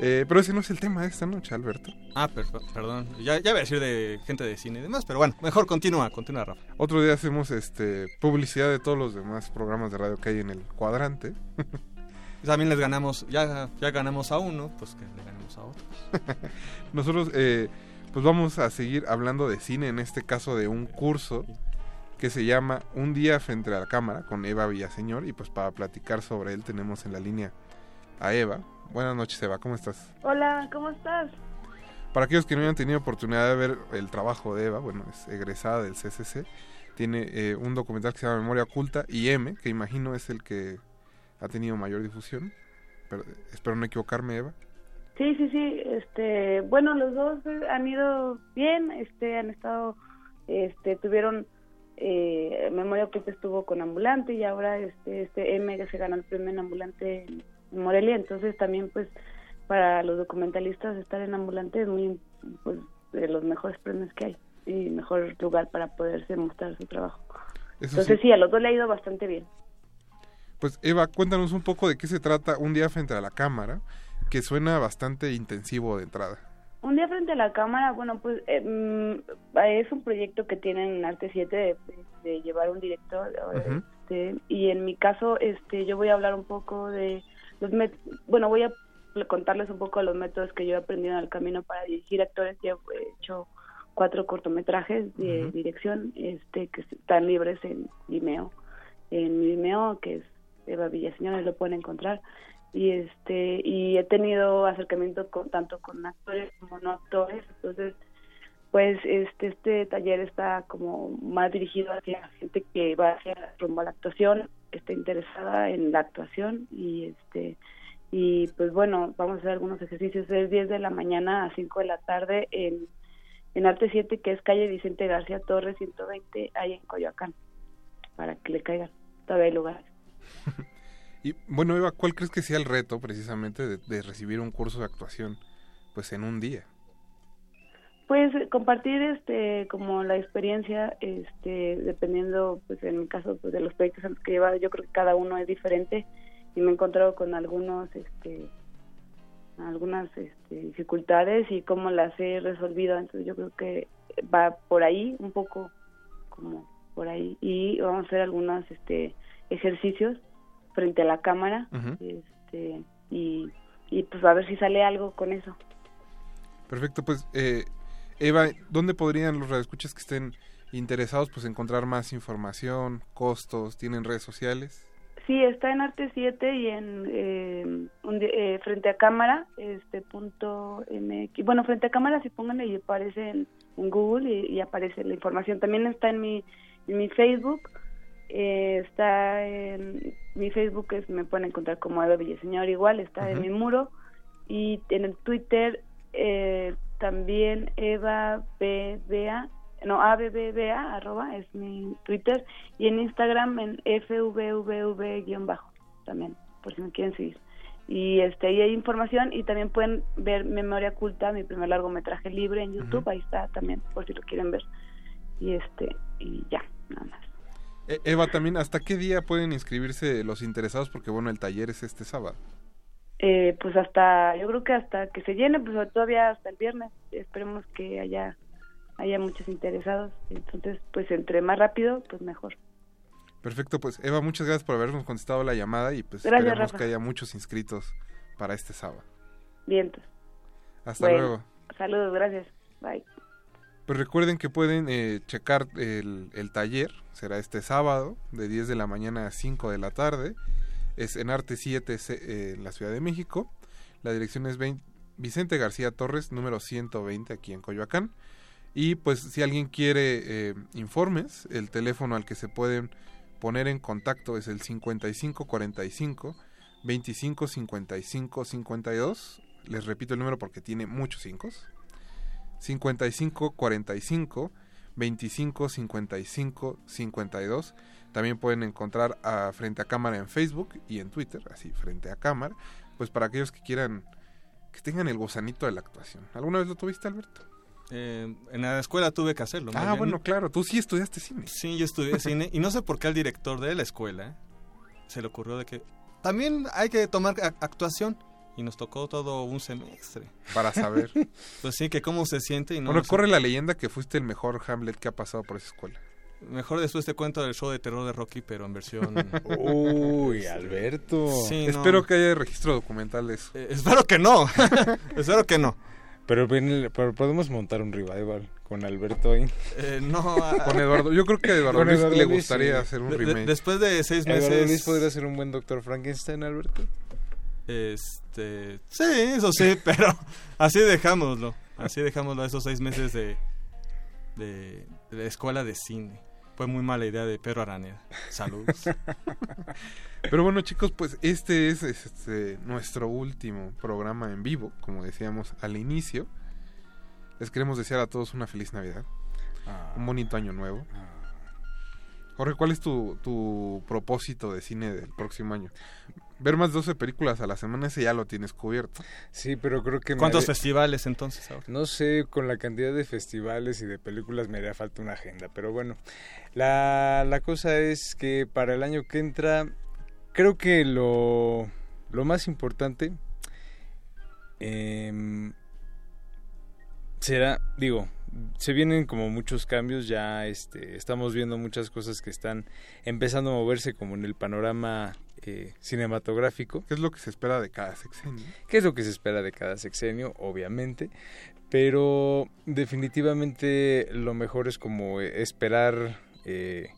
Eh, pero ese no es el tema de esta noche, Alberto. Ah, per- perdón. Ya, ya voy a decir de gente de cine y demás, pero bueno, mejor continúa, continúa, Rafa. Otro día hacemos este publicidad de todos los demás programas de radio que hay en el cuadrante. También les ganamos, ya, ya ganamos a uno, pues que le ganemos a otros. Nosotros eh, pues vamos a seguir hablando de cine, en este caso de un curso que se llama Un día frente a la cámara con Eva Villaseñor y pues para platicar sobre él tenemos en la línea a Eva. Buenas noches Eva, ¿cómo estás? Hola, ¿cómo estás? Para aquellos que no hayan tenido oportunidad de ver el trabajo de Eva, bueno, es egresada del CCC, tiene eh, un documental que se llama Memoria Oculta y M, que imagino es el que ha tenido mayor difusión. Pero, espero no equivocarme, Eva. Sí, sí, sí. Este, bueno, los dos eh, han ido bien. Este, han estado, este, tuvieron eh, Memoria Oculta estuvo con Ambulante y ahora este, este M que se ganó el premio en Ambulante en Morelia, entonces también pues para los documentalistas estar en Ambulante es muy pues de los mejores premios que hay y mejor lugar para poderse mostrar su trabajo. Eso Entonces sí. sí, a los dos le ha ido bastante bien. Pues Eva, cuéntanos un poco de qué se trata un día frente a la cámara, que suena bastante intensivo de entrada. Un día frente a la cámara, bueno, pues eh, mm, es un proyecto que tienen en Arte 7 de, de llevar un director. Este, y en mi caso, este, yo voy a hablar un poco de los met- bueno, voy a contarles un poco los métodos que yo he aprendido en el camino para dirigir actores. Ya he hecho cuatro cortometrajes de dirección, este, que están libres en Vimeo, en mi Vimeo, que es Eva Villaseñor, ahí lo pueden encontrar. Y este y he tenido acercamiento con tanto con actores como no actores. Entonces pues este este taller está como más dirigido hacia gente que va hacia rumbo a la actuación está interesada en la actuación y este y pues bueno vamos a hacer algunos ejercicios. Es 10 de la mañana a 5 de la tarde en en Arte 7 que es calle Vicente García Torres 120 ahí en Coyoacán para que le caigan. Todavía hay lugares Y bueno, Eva, ¿cuál crees que sea el reto precisamente de, de recibir un curso de actuación pues en un día? Pues compartir este como la experiencia este dependiendo pues en mi caso pues de los proyectos que he llevado yo creo que cada uno es diferente y me he encontrado con algunos este algunas este, dificultades y cómo las he resolvido. Entonces yo creo que va por ahí un poco como por ahí. Y vamos a hacer algunos este ejercicios frente a la cámara este y y pues a ver si sale algo con eso. Perfecto, pues eh, Eva, ¿dónde podrían los radioescuchas que estén interesados pues encontrar más información, costos, tienen redes sociales? Sí, está en Arte 7 y en eh, un eh, frente a cámara, este punto MX. Bueno, frente a cámara si pongan y aparece en, en Google y, y aparece la información. También está en mi en mi Facebook. eh, está en mi Facebook es, me pueden encontrar como Eva Villaseñor igual, está en mi muro y en el Twitter eh, también Eva BBA, no ABBA, arroba, es mi Twitter, y en Instagram en FVVV-bajo, también, por si me quieren seguir. Y este ahí hay información y también pueden ver Memoria Oculta, mi primer largometraje libre en YouTube, ahí está también, por si lo quieren ver. Y este, y ya, nada más. Eh, Eva, también, ¿hasta qué día pueden inscribirse los interesados? Porque bueno, el taller es este sábado. Eh, pues hasta, yo creo que hasta que se llene, pues todavía hasta el viernes, esperemos que haya, haya muchos interesados, entonces pues entre más rápido, pues mejor. Perfecto, pues Eva, muchas gracias por habernos contestado la llamada y pues Gracias, esperemos Rafa. que haya muchos inscritos para este sábado. Vientos. Hasta Bueno, luego. Saludos, gracias. Bye. Pues recuerden que pueden eh, checar el, el taller, será este sábado, de 10 de la mañana a 5 de la tarde. Es en Arte 7 ce- eh, en la Ciudad de México. La dirección es 20 Vicente García Torres, número 120, aquí en Coyoacán. Y pues si alguien quiere eh, informes, el teléfono al que se pueden poner en contacto es el 5545 25 55 52. Les repito el número porque tiene muchos cinco. 55 45 25 55 52. También pueden encontrar a Frente a Cámara en Facebook y en Twitter, así Frente a Cámara, pues para aquellos que quieran que tengan el gusanito de la actuación. ¿Alguna vez lo tuviste, Alberto? Eh, en la escuela tuve que hacerlo. Ah, bien. bueno, claro, tú sí estudiaste cine. Sí, yo estudié cine y no sé por qué al director de la escuela se le ocurrió de que también hay que tomar actuación y nos tocó todo un semestre. Para saber. Pues sí, que cómo se siente y no bueno, corre la leyenda que fuiste el mejor Hamlet que ha pasado por esa escuela. Mejor después te cuento del show de terror de Rocky, pero en versión... Uy, Alberto. Sí, no. Espero que haya registro documental de eso. Eh, espero que no. espero que no. Pero, bien, pero podemos montar un revival con Alberto ahí. Eh, no. Con Eduardo. Yo creo que a Eduardo Luis Eduardo le gustaría sí. hacer un De- de- remake. después de seis meses... Eduardo Luis podría ser un buen Doctor Frankenstein, Alberto. Este, sí, eso sí, pero así dejámoslo. Así dejámoslo esos seis meses de, de, de la escuela de cine. Fue muy mala idea de Pedro Araneda. Saludos. Pero bueno, chicos, pues este es este, nuestro último programa en vivo, como decíamos al inicio. Les queremos desear a todos una feliz Navidad, Ah. un bonito año nuevo. Jorge, ¿cuál es tu, tu propósito de cine del próximo año? Ver más de 12 películas a la semana, ese ya lo tienes cubierto. Sí, pero creo que... ¿Cuántos haré- festivales entonces ahora? No sé, con la cantidad de festivales y de películas me haría falta una agenda, pero bueno, la, la cosa es que para el año que entra, creo que lo, lo más importante em, será, digo, se vienen como muchos cambios, ya este, estamos viendo muchas cosas que están empezando a moverse como en el panorama eh, cinematográfico. ¿Qué es lo que se espera de cada sexenio? ¿Qué es lo que se espera de cada sexenio? Obviamente. Pero definitivamente lo mejor es como esperar eh,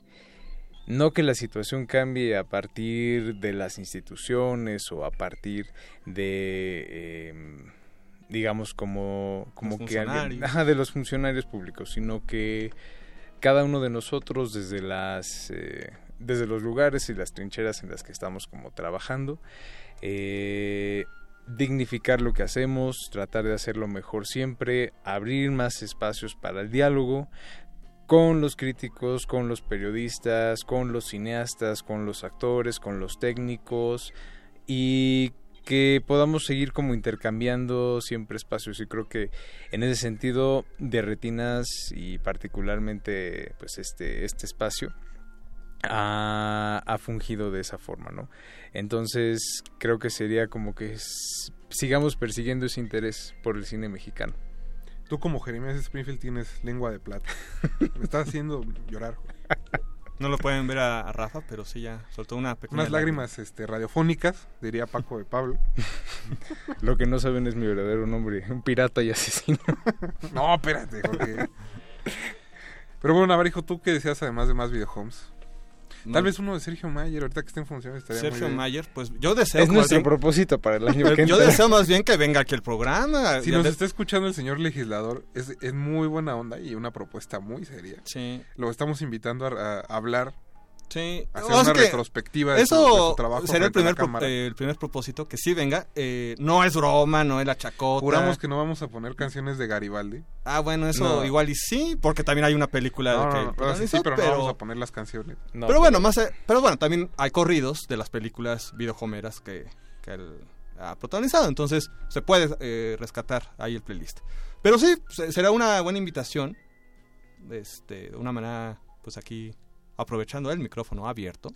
no que la situación cambie a partir de las instituciones o a partir de eh, digamos como como Los que alguien- de los funcionarios públicos sino que cada uno de nosotros desde las eh, desde los lugares y las trincheras en las que estamos como trabajando eh, dignificar lo que hacemos tratar de hacerlo mejor siempre abrir más espacios para el diálogo con los críticos, con los periodistas, con los cineastas, con los actores, con los técnicos y que podamos seguir como intercambiando siempre espacios. Y creo que en ese sentido de retinas y particularmente pues este este espacio ha, ha fungido de esa forma, ¿no? Entonces creo que sería como que sigamos persiguiendo ese interés por el cine mexicano. Tú como Jeremías Springfield tienes lengua de plata. Me estás haciendo llorar. No lo pueden ver a, a Rafa, pero sí ya soltó una pequeña Unas lágrimas este, radiofónicas, diría Paco de Pablo. Lo que no saben es mi verdadero nombre, un pirata y asesino. No, espérate, Jorge. Pero bueno, Navarijo, ¿tú qué decías además de más videohomes? No. Tal vez uno de Sergio Mayer, ahorita que esté en función, estaría muy Sergio bien. Mayer, pues yo deseo Es nuestro bien- propósito para el año que Yo entra. deseo más bien que venga aquí el programa. Si nos de- está escuchando el señor legislador, es, es muy buena onda y una propuesta muy seria. Sí. Lo estamos invitando a, a hablar, Sí. hacer O sea una retrospectiva de, Eso su, de su trabajo. sería el frente a la primer, pro- eh, el primer propósito, que sí venga. Eh, no es broma, no es la chacota. Juramos que no vamos a poner canciones de Garibaldi. Ah, bueno, eso No. igual y sí, porque también hay una película No, que no, no, pero sí, sí, pero, no vamos a poner las canciones. pero bueno, más eh, pero bueno, también hay corridos de las películas videohomeras que, que él ha protagonizado, entonces se puede eh, rescatar ahí el playlist. Pero sí, se- será una buena invitación, este, de una manera, pues aquí aprovechando el micrófono abierto,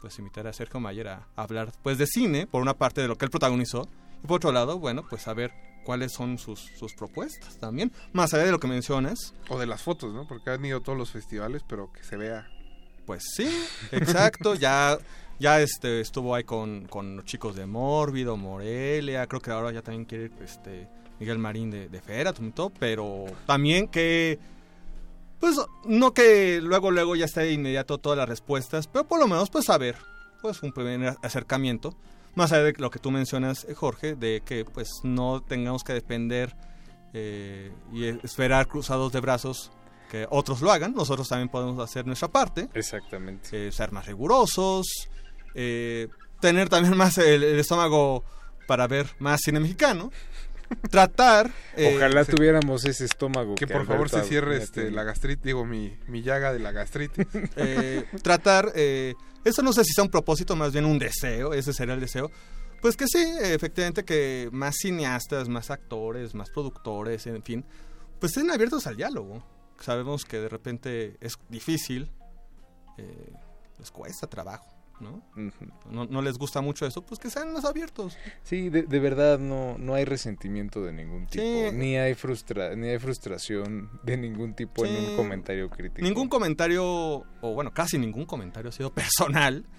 pues invitar a Sergio Mayer a, hablar pues de cine, por una parte de lo que él protagonizó, y por otro lado, bueno, pues a ver cuáles son sus, sus propuestas también, más allá de lo que mencionas. O de las fotos, ¿no? Porque han ido todos los festivales, pero que se vea. Pues sí, exacto, ya ya este estuvo ahí con, con los chicos de Mórbido, Morelia, creo que ahora ya también quiere este Miguel Marín de, de Fera, todo, pero también que pues no que luego luego ya esté de inmediato todas las respuestas, pero por lo menos pues saber, pues un primer acercamiento, más allá de lo que tú mencionas, eh, Jorge, de que pues no tengamos que depender eh, y esperar cruzados de brazos que otros lo hagan, nosotros también podemos hacer nuestra parte. Exactamente. Eh, ser más rigurosos, eh, tener también más el, el estómago para ver más cine mexicano, tratar... eh, Ojalá sí. tuviéramos ese estómago. Que por favor se cierre este, la gastritis, digo, mi, mi llaga de la gastritis. eh, tratar, eh, eso no sé si sea un propósito, más bien un deseo, ese sería el deseo. Pues que sí, efectivamente que más cineastas, más actores, más productores, en fin, pues estén abiertos al diálogo. Sabemos que de repente es difícil, eh, les cuesta trabajo, ¿no? ¿no? no les gusta mucho eso, pues que sean más abiertos. Sí, de, de verdad no, no hay resentimiento de ningún tipo, Sí. ni hay frustra ni hay frustración de ningún tipo en un comentario crítico. Ningún comentario, o bueno, casi ningún comentario ha sido personal.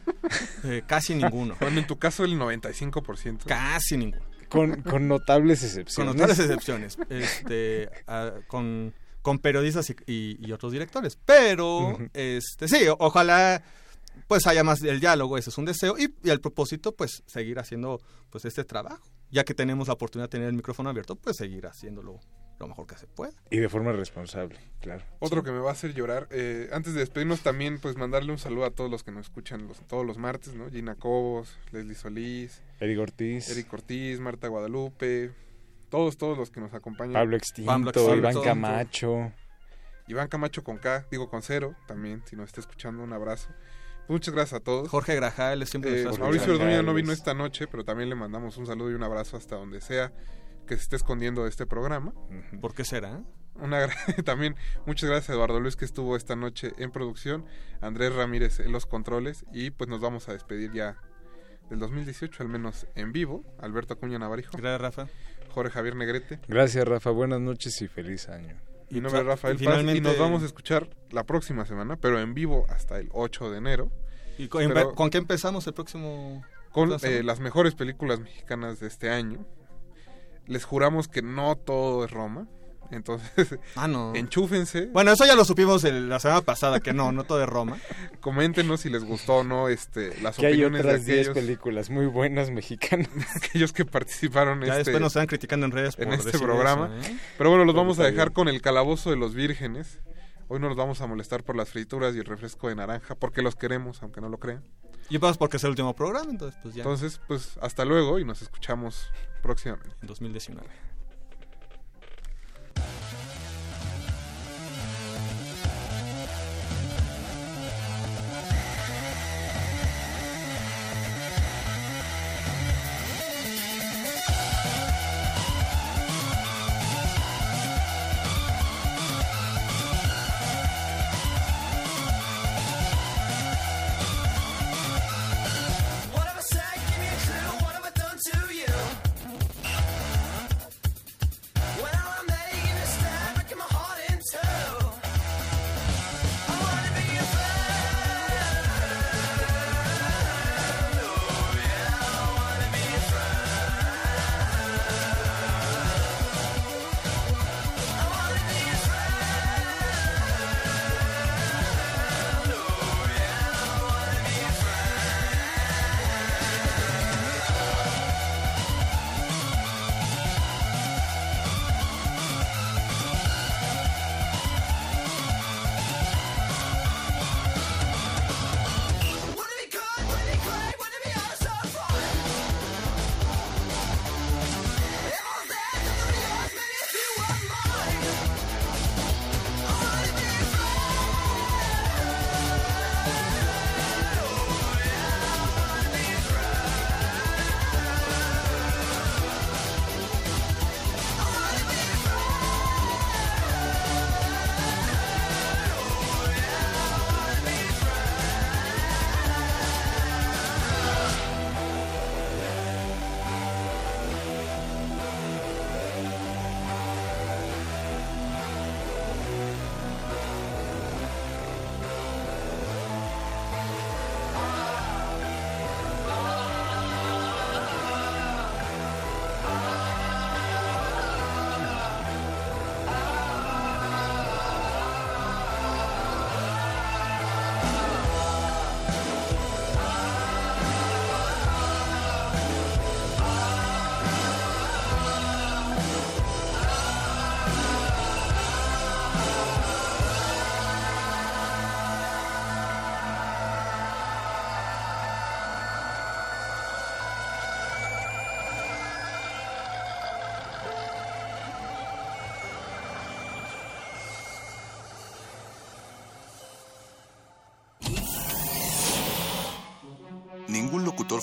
Eh, casi ninguno. Bueno, en tu caso el 95%. Casi ninguno. Con, con notables Con excepciones. notables excepciones. Este, con, con periodistas y, y- y otros directores. Pero, este, sí, ojalá pues haya más el diálogo, ese es un deseo. Y, y el propósito, pues, seguir haciendo pues este trabajo. Ya que tenemos la oportunidad de tener el micrófono abierto, pues seguir haciéndolo lo mejor que se pueda. Y de forma responsable, claro. Otro que me va a hacer llorar. eh, antes de despedirnos también, pues mandarle un saludo a todos los que nos escuchan los, todos los martes, ¿no? Gina Cobos, Leslie Solís, Eric Ortiz, Eric Ortiz, Marta Guadalupe, todos, todos los que nos acompañan. Pablo Extinto, Pablo Extinto. Iván Camacho. Iván Camacho con K, digo con cero también, si nos está escuchando, un abrazo. Muchas gracias a todos. Jorge Grajal siempre nos Eh, está Mauricio. Orduña no vino esta noche, pero también le mandamos un saludo y un abrazo hasta donde sea que se esté escondiendo de este programa. ¿Por qué será? Una gra- también muchas gracias a Eduardo Luis que estuvo esta noche en producción, Andrés Ramírez en los controles y pues nos vamos a despedir ya del 2018, al menos en vivo. Alberto Acuña Navarijo. Gracias, Rafa. Jorge Javier Negrete. Gracias, Rafa. Buenas noches y feliz año. Mi nombre es Rafael y Paz y nos vamos a escuchar la próxima semana, pero en vivo hasta el 8 de enero. ¿Y con, Pero con qué empezamos el próximo? con eh, las mejores películas mexicanas de este año. Les juramos que no todo es Roma. Entonces, Ah, no. enchúfense. Bueno, eso ya lo supimos el- la semana pasada, que no, no todo de Roma. Coméntenos si les gustó o no este, las Que hay opiniones otras de 10 aquellos, películas muy buenas mexicanas. aquellos que participaron Ya este, después nos están criticando en redes en por este decir programa. eso, ¿eh? Pero bueno, los Pero vamos a dejar bien. con el calabozo de los vírgenes. Hoy no nos vamos a molestar por las frituras y el refresco de naranja, porque los queremos, aunque no lo crean. Y pues porque es el último programa, entonces pues ya. Entonces, pues hasta luego y nos escuchamos próximamente. En 2019.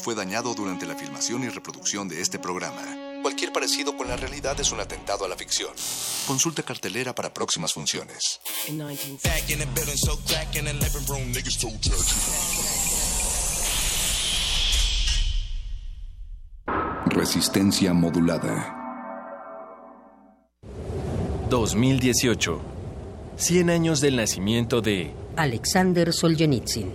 Fue dañado durante la filmación y reproducción de este programa. Cualquier parecido con la realidad es un atentado a la ficción. Consulta cartelera para próximas funciones. Resistencia modulada. 2018. 100 años del nacimiento de Alexander Solzhenitsyn.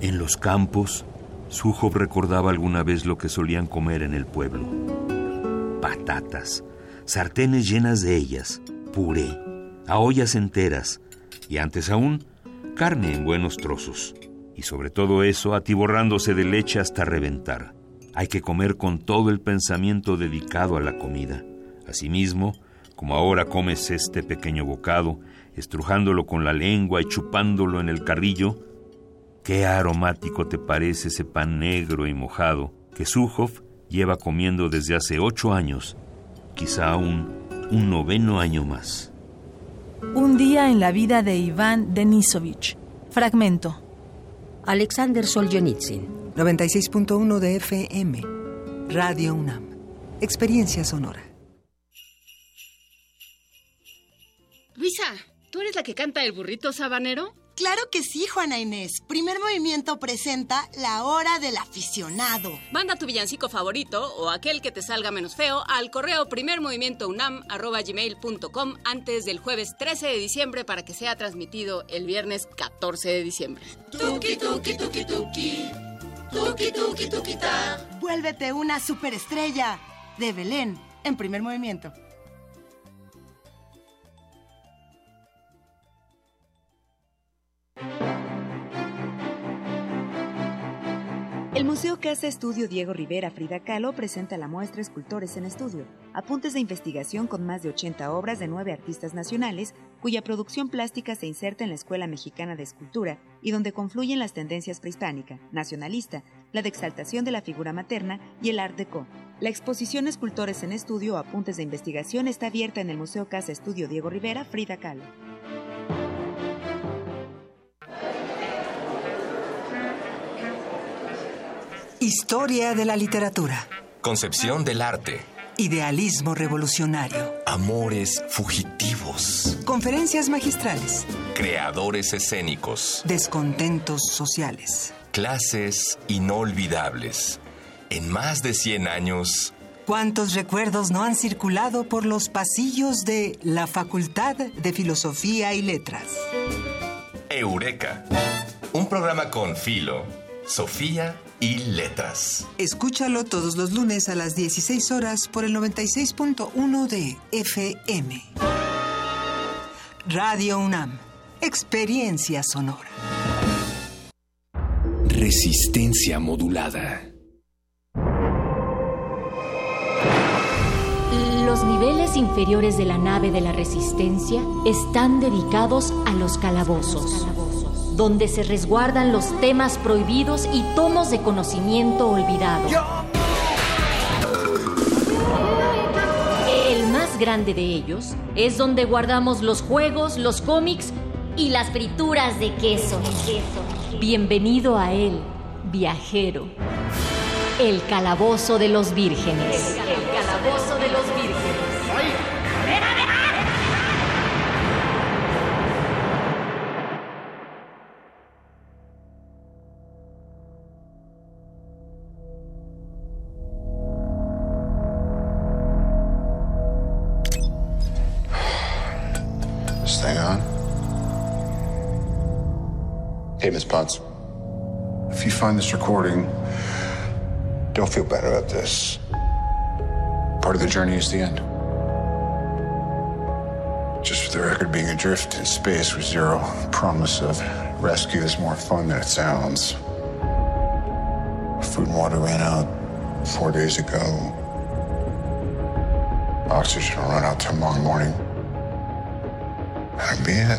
En los campos, Sujov recordaba alguna vez lo que solían comer en el pueblo. Patatas, sartenes llenas de ellas, puré, a ollas enteras y antes aún, carne en buenos trozos. Y sobre todo eso, atiborrándose de leche hasta reventar. Hay que comer con todo el pensamiento dedicado a la comida. Asimismo, como ahora comes este pequeño bocado, estrujándolo con la lengua y chupándolo en el carrillo, Qué aromático te parece ese pan negro y mojado que Sujov lleva comiendo desde hace ocho años, quizá aún un noveno año más. Un día en la vida de Iván Denisovich. Fragmento. Alexander Solzhenitsyn. 96.1 de FM. Radio UNAM. Experiencia sonora. Luisa, ¿tú eres la que canta el burrito sabanero? Claro que sí, Juana Inés. Primer movimiento presenta La Hora del Aficionado. Manda tu villancico favorito o aquel que te salga menos feo al correo primermovimientounam.gmail.com antes del jueves 13 de diciembre para que sea transmitido el viernes 14 de diciembre. Tuki, tuki, tuki, tuki. Tuki, tuki, tuki, ta. Vuélvete una superestrella. De Belén, en primer movimiento. El Museo Casa Estudio Diego Rivera Frida Kahlo presenta la muestra Escultores en Estudio, apuntes de investigación con más de 80 obras de nueve artistas nacionales, cuya producción plástica se inserta en la Escuela Mexicana de Escultura y donde confluyen las tendencias prehispánica, nacionalista, la de exaltación de la figura materna y el Art Deco. La exposición Escultores en Estudio, apuntes de investigación está abierta en el Museo Casa Estudio Diego Rivera Frida Kahlo. Historia de la literatura. Concepción del arte. Idealismo revolucionario. Amores fugitivos. Conferencias magistrales. Creadores escénicos. Descontentos sociales. Clases inolvidables. En más de 100 años, ¿Cuántos recuerdos no han circulado por los pasillos de la Facultad de Filosofía y Letras? Eureka. Un programa con Filo, Sofía y Letras. Escúchalo todos los lunes a las 16 horas por el 96.1 de FM. Radio UNAM. Experiencia sonora. Resistencia modulada. Los niveles inferiores de la nave de la Resistencia están dedicados a los calabozos, donde se resguardan los temas prohibidos y tomos de conocimiento olvidado. El más grande de ellos es donde guardamos los juegos, los cómics y las frituras de queso. Bienvenido a él, viajero. El calabozo de los vírgenes. El calabozo de los vírgenes. Find this recording, don't feel bad about this. Part of the journey is the end. Just for the record, being adrift in space with zero promise of rescue is more fun than it sounds. Food and water ran out four days ago. Oxygen will run out tomorrow morning. That'll be it.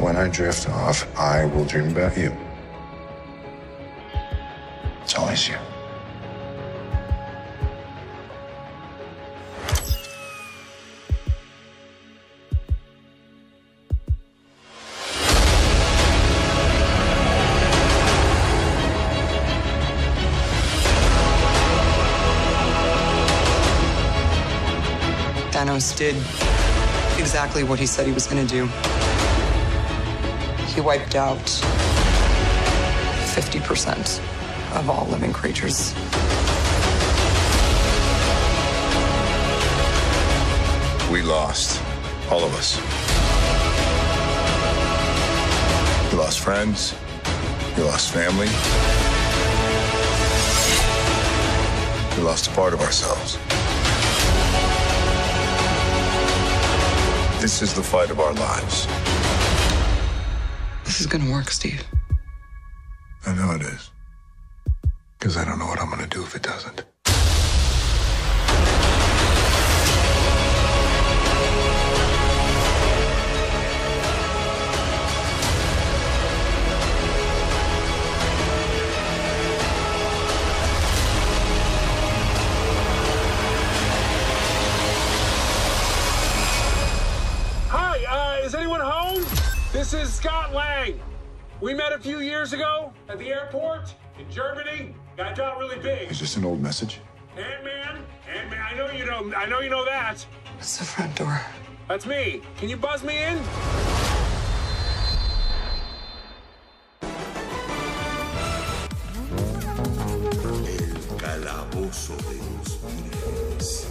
When I drift off, I will dream about you. It's always you. Thanos did exactly what he said he was going to do. He wiped out 50% of all living creatures. We lost. All of us. We lost friends. We lost family. We lost a part of ourselves. This is the fight of our lives. This is going to work, Steve. I know it is because I don't know what I'm going to do if it doesn't. Uh, this is Scott Lang. We met a few years ago at the airport in Germany. I got really big. Is this an old message? Ant-Man? Ant-Man, I know you know, I know you know that. It's the front door. That's me. Can you buzz me in? El calabozo de los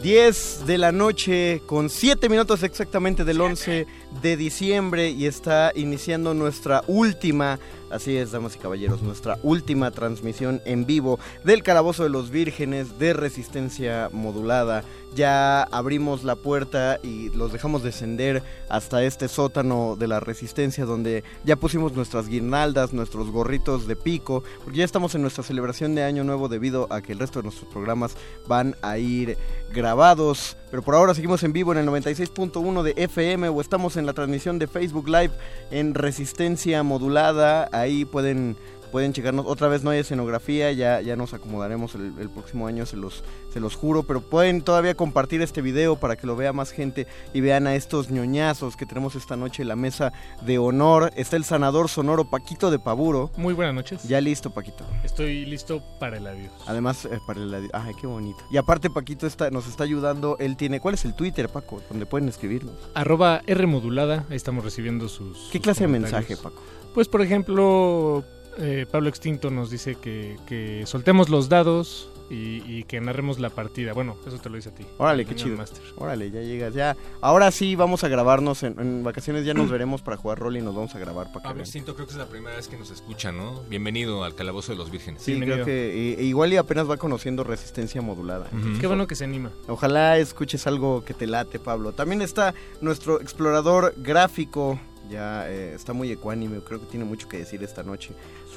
vírgenes. Diez de la noche con 7 minutos exactamente del 11 de diciembre y está iniciando nuestra última, así es, damas y caballeros, nuestra última transmisión en vivo del Calabozo de los Vírgenes de Resistencia Modulada. Ya abrimos la puerta y los dejamos descender hasta este sótano de la Resistencia donde ya pusimos nuestras guirnaldas, nuestros gorritos de pico, porque ya estamos en nuestra celebración de Año Nuevo debido a que el resto de nuestros programas van a ir grabados. Pero por ahora seguimos en vivo en el 96.1 de FM o estamos en la transmisión de Facebook Live en Resistencia Modulada. Ahí pueden pueden checarnos. Otra vez no hay escenografía, ya, ya nos acomodaremos el, el próximo año, se los, se los juro. Pero pueden todavía compartir este video para que lo vea más gente y vean a estos ñoñazos que tenemos esta noche en la mesa de honor. Está el sanador sonoro Paquito de Paburo. Muy buenas noches. Ya listo, Paquito. Estoy listo para el adiós. Además, eh, para el adiós. Ay, qué bonito. Y aparte, Paquito está, nos está ayudando. Él tiene. ¿Cuál es el Twitter, Paco? Donde pueden escribirnos. Arroba R modulada, ahí estamos recibiendo sus. ¿Qué sus clase de mensaje, Paco? Pues, por ejemplo, eh, Pablo Extinto nos dice que, que soltemos los dados y, y que narremos la partida. Bueno, eso te lo dice a ti. Órale, qué chido. Master. Órale, ya llegas. Ya. Ahora sí vamos a grabarnos. En, en vacaciones ya nos veremos para jugar rol y nos vamos a grabar para que Pablo. Extinto creo que es la primera vez que nos escucha, ¿no? Bienvenido al Calabozo de los Vírgenes. Sí, creo que e- e igual y apenas va conociendo resistencia modulada. Qué bueno que se anima. Ojalá escuches algo que te late, Pablo. También está nuestro explorador gráfico. Ya eh, está muy ecuánime, creo que tiene mucho que decir esta noche.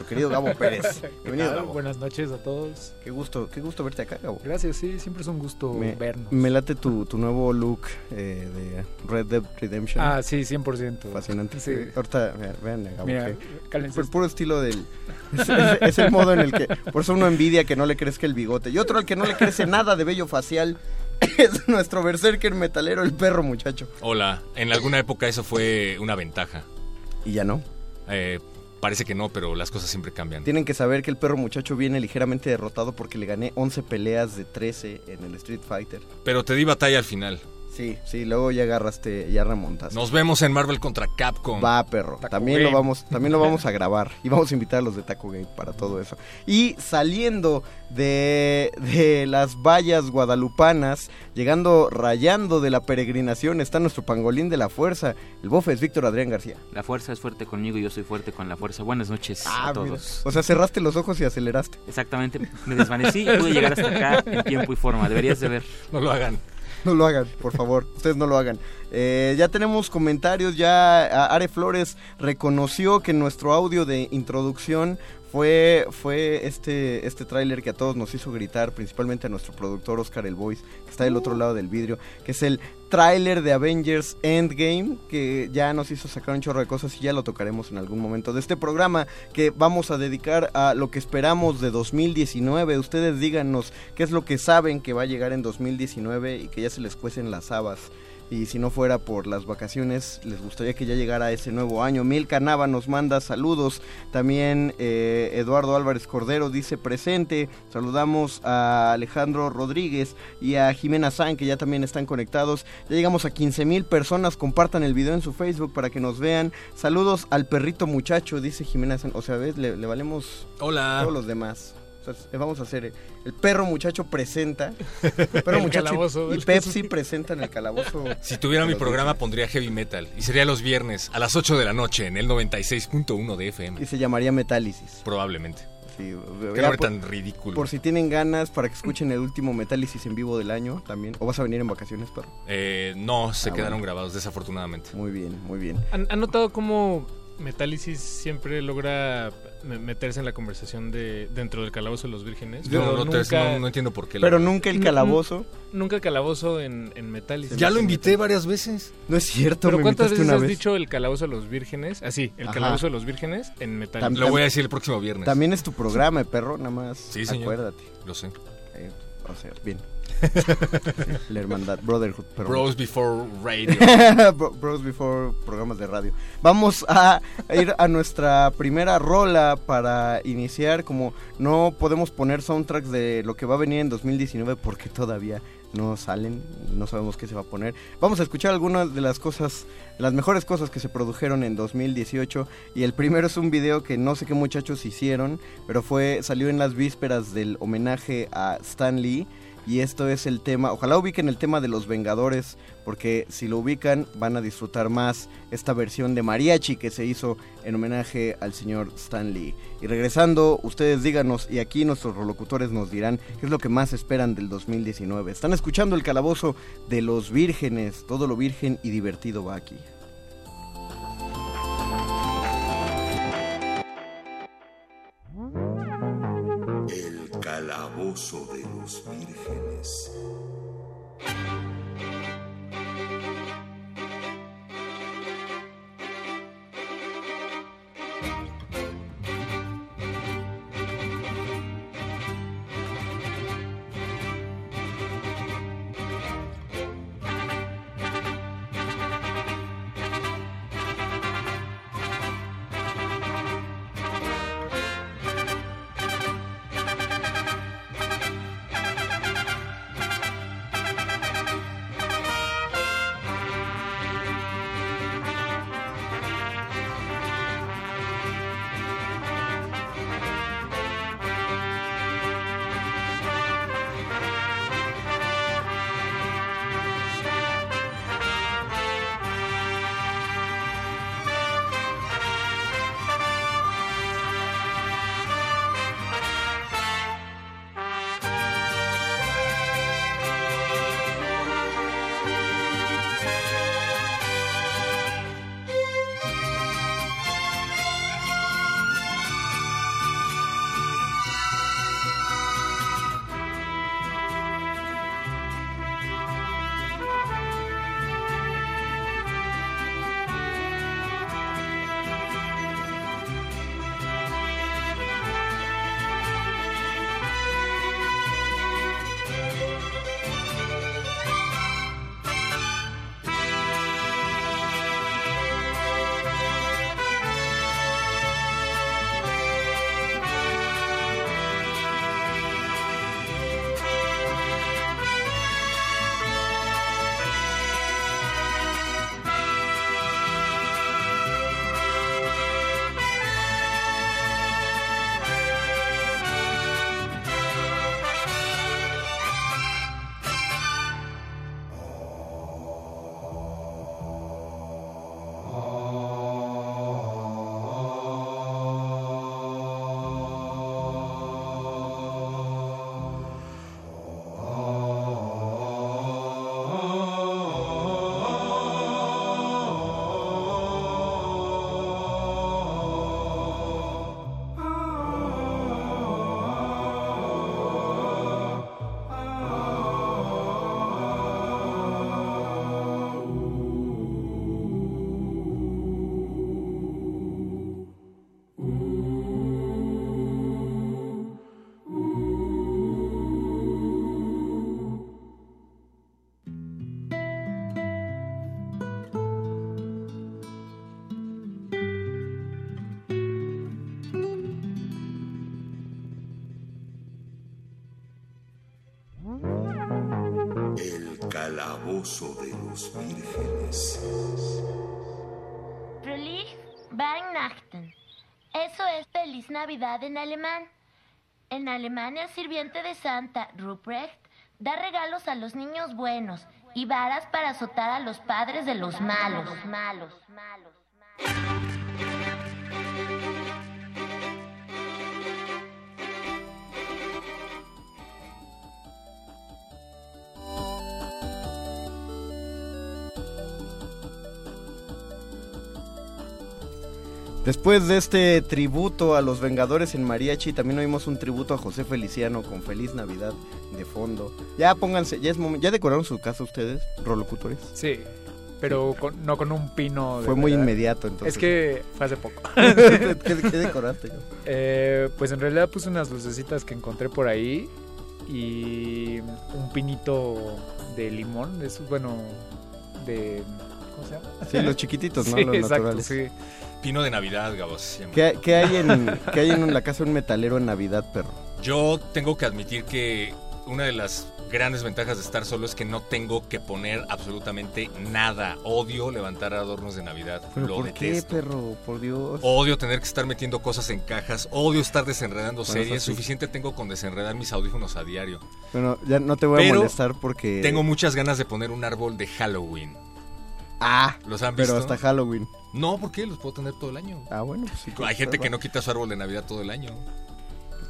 Nuestro querido Gabo Pérez. ¿Qué Bienvenido, tal? Gabo. Buenas noches a todos. Qué gusto, qué gusto verte acá, Gabo. Gracias, sí, siempre es un gusto Me, vernos. me late tu, tu nuevo look eh, de Red Dead Redemption. Ah, sí, 100%. Fascinante. Sí. Ahorita, vean, Gabo. Mira, que- por puro estilo del... Es, es- es el modo en el que... Por eso uno envidia que no le crezca el bigote. Y otro al que no le crece nada de vello facial. Es nuestro berserker metalero, el perro muchacho. Hola, en alguna época eso fue una ventaja. ¿Y ya no? Eh, parece que no, pero las cosas siempre cambian. Tienen que saber que el perro muchacho viene ligeramente derrotado porque le gané 11 peleas de 13 en el Street Fighter. Pero te di batalla al final. Sí, sí, luego ya agarraste, ya remontaste. Nos vemos en Marvel contra Capcom. Va, perro. Taco También Game. lo vamos, también lo vamos a grabar y vamos a invitar a los de Taco Game para todo eso. Y saliendo de, de las vallas guadalupanas, llegando rayando de la peregrinación, está nuestro pangolín de la fuerza. El bofe es Víctor Adrián García. La fuerza es fuerte conmigo y yo soy fuerte con la fuerza. Buenas noches a Ah, mira. todos. O sea, cerraste los ojos y aceleraste. Exactamente, me desvanecí y pude llegar hasta acá en tiempo y forma. Deberías de ver. No lo hagan. No lo hagan, por favor. Ustedes no lo hagan. Eh, ya tenemos comentarios. Ya Are Flores reconoció que nuestro audio de introducción fue, fue este, este tráiler que a todos nos hizo gritar, principalmente a nuestro productor Oscar El Voice, que está del otro lado del vidrio, que es el tráiler de Avengers Endgame, que ya nos hizo sacar un chorro de cosas y ya lo tocaremos en algún momento de este programa que vamos a dedicar a lo que esperamos de 2019. Ustedes díganos qué es lo que saben que va a llegar en 2019 y que ya se les cuecen las habas. Y si no fuera por las vacaciones, les gustaría que ya llegara ese nuevo año. Milka Nava nos manda saludos. También eh, Eduardo Álvarez Cordero dice presente. Saludamos a Alejandro Rodríguez y a Jimena San, que ya también están conectados. Ya llegamos a 15 mil personas. Compartan el video en su Facebook para que nos vean. Saludos al perrito muchacho, dice Jimena San. O sea, ¿ves? Le, le valemos Hola. todos los demás. O sea, eh, vamos a hacer eh, el perro muchacho presenta el perro El muchacho y- calabozo. y, Pepsi presentan el calabozo Si tuviera mi programa pondría heavy metal y sería los viernes a las 8 de la noche en el 96.1 de FM. y se llamaría Metálisis Probablemente. Sí, Qué nombre por- tan ridículo. Por si tienen ganas para que escuchen el último Metálisis en vivo del año también. ¿O vas a venir en vacaciones, perro? Eh, no, se Ah, quedaron bueno. grabados desafortunadamente. Muy bien, muy bien. ¿Han, han notado cómo Metálisis siempre logra me- meterse en la conversación de dentro del calabozo de los vírgenes. Yo pero no te- no- no entiendo por qué lo- Pero nunca el calabozo. nu- Nunca el calabozo en, en Metálisis. Ya lo invité varias veces. No es cierto, Pero me ¿cuántas veces una has vez. dicho el calabozo de los vírgenes? Así, el Ajá. calabozo de los vírgenes en Metálisis. Lo voy a decir el próximo viernes. También es tu programa, perro, nada más. Sí, señor. Acuérdate. Lo sé. Eh, o sea, bien. La hermandad, Brotherhood. perdón. Bros Before Radio. Bro- Bros Before programas de radio. Vamos a ir a nuestra primera rola para iniciar. Como no podemos poner soundtracks de lo que va a venir en 2019 porque todavía no salen, no sabemos qué se va a poner. Vamos a escuchar algunas de las cosas, las mejores cosas que se produjeron en 2018 y el primero es un video que no sé qué muchachos hicieron, pero fue salió en las vísperas del homenaje a Stan Lee y esto es el tema, ojalá ubiquen el tema de los Vengadores, porque si lo ubican van a disfrutar más esta versión de mariachi que se hizo en homenaje al señor Stan Lee. Y regresando, ustedes díganos, y aquí nuestros locutores nos dirán qué es lo que más esperan del 2019. Están escuchando el calabozo de los vírgenes, todo lo virgen y divertido va aquí. Calabozo de los vírgenes. Vírgenes. Weihnachten. Eso es Feliz Navidad en alemán. En Alemania, el sirviente de Santa, Ruprecht, da regalos a los niños buenos y varas para azotar a los padres de los malos. malos. Después de este tributo a los Vengadores en Mariachi, también oímos un tributo a José Feliciano con Feliz Navidad de fondo. Ya pónganse, ya es ¿ya decoraron su casa ustedes, rolocutores? Sí, pero con- no con un pino. de Fue muy inmediato, entonces. Es que fue hace poco. ¿Qué, qué decoraste? Eh, pues en realidad puse unas lucecitas que encontré por ahí y un pinito de limón, de esos, bueno, de... ¿Cómo se llama? Sí, los chiquititos, ¿no? Sí, Los exacto, naturales. sí. Pino de Navidad, Gabo. se llama. ¿Qué, qué hay en, qué hay en la casa de un metalero en Navidad, perro? Yo tengo que admitir que una de las grandes ventajas de estar solo es que no tengo que poner absolutamente nada. Odio levantar adornos de Navidad. ¿Pero Lo por qué, perro? Por Dios. Odio tener que estar metiendo cosas en cajas. Odio estar desenredando Bueno, series. sí. Suficiente tengo con desenredar mis audífonos a diario. Bueno, ya no te voy a molestar porque... Tengo muchas ganas de poner un árbol de Halloween. Ah, ¿Los han pero visto? hasta Halloween. No, ¿por qué? Los puedo tener todo el año. Ah, bueno, pues sí. Hay gente que no quita su árbol de Navidad todo el año.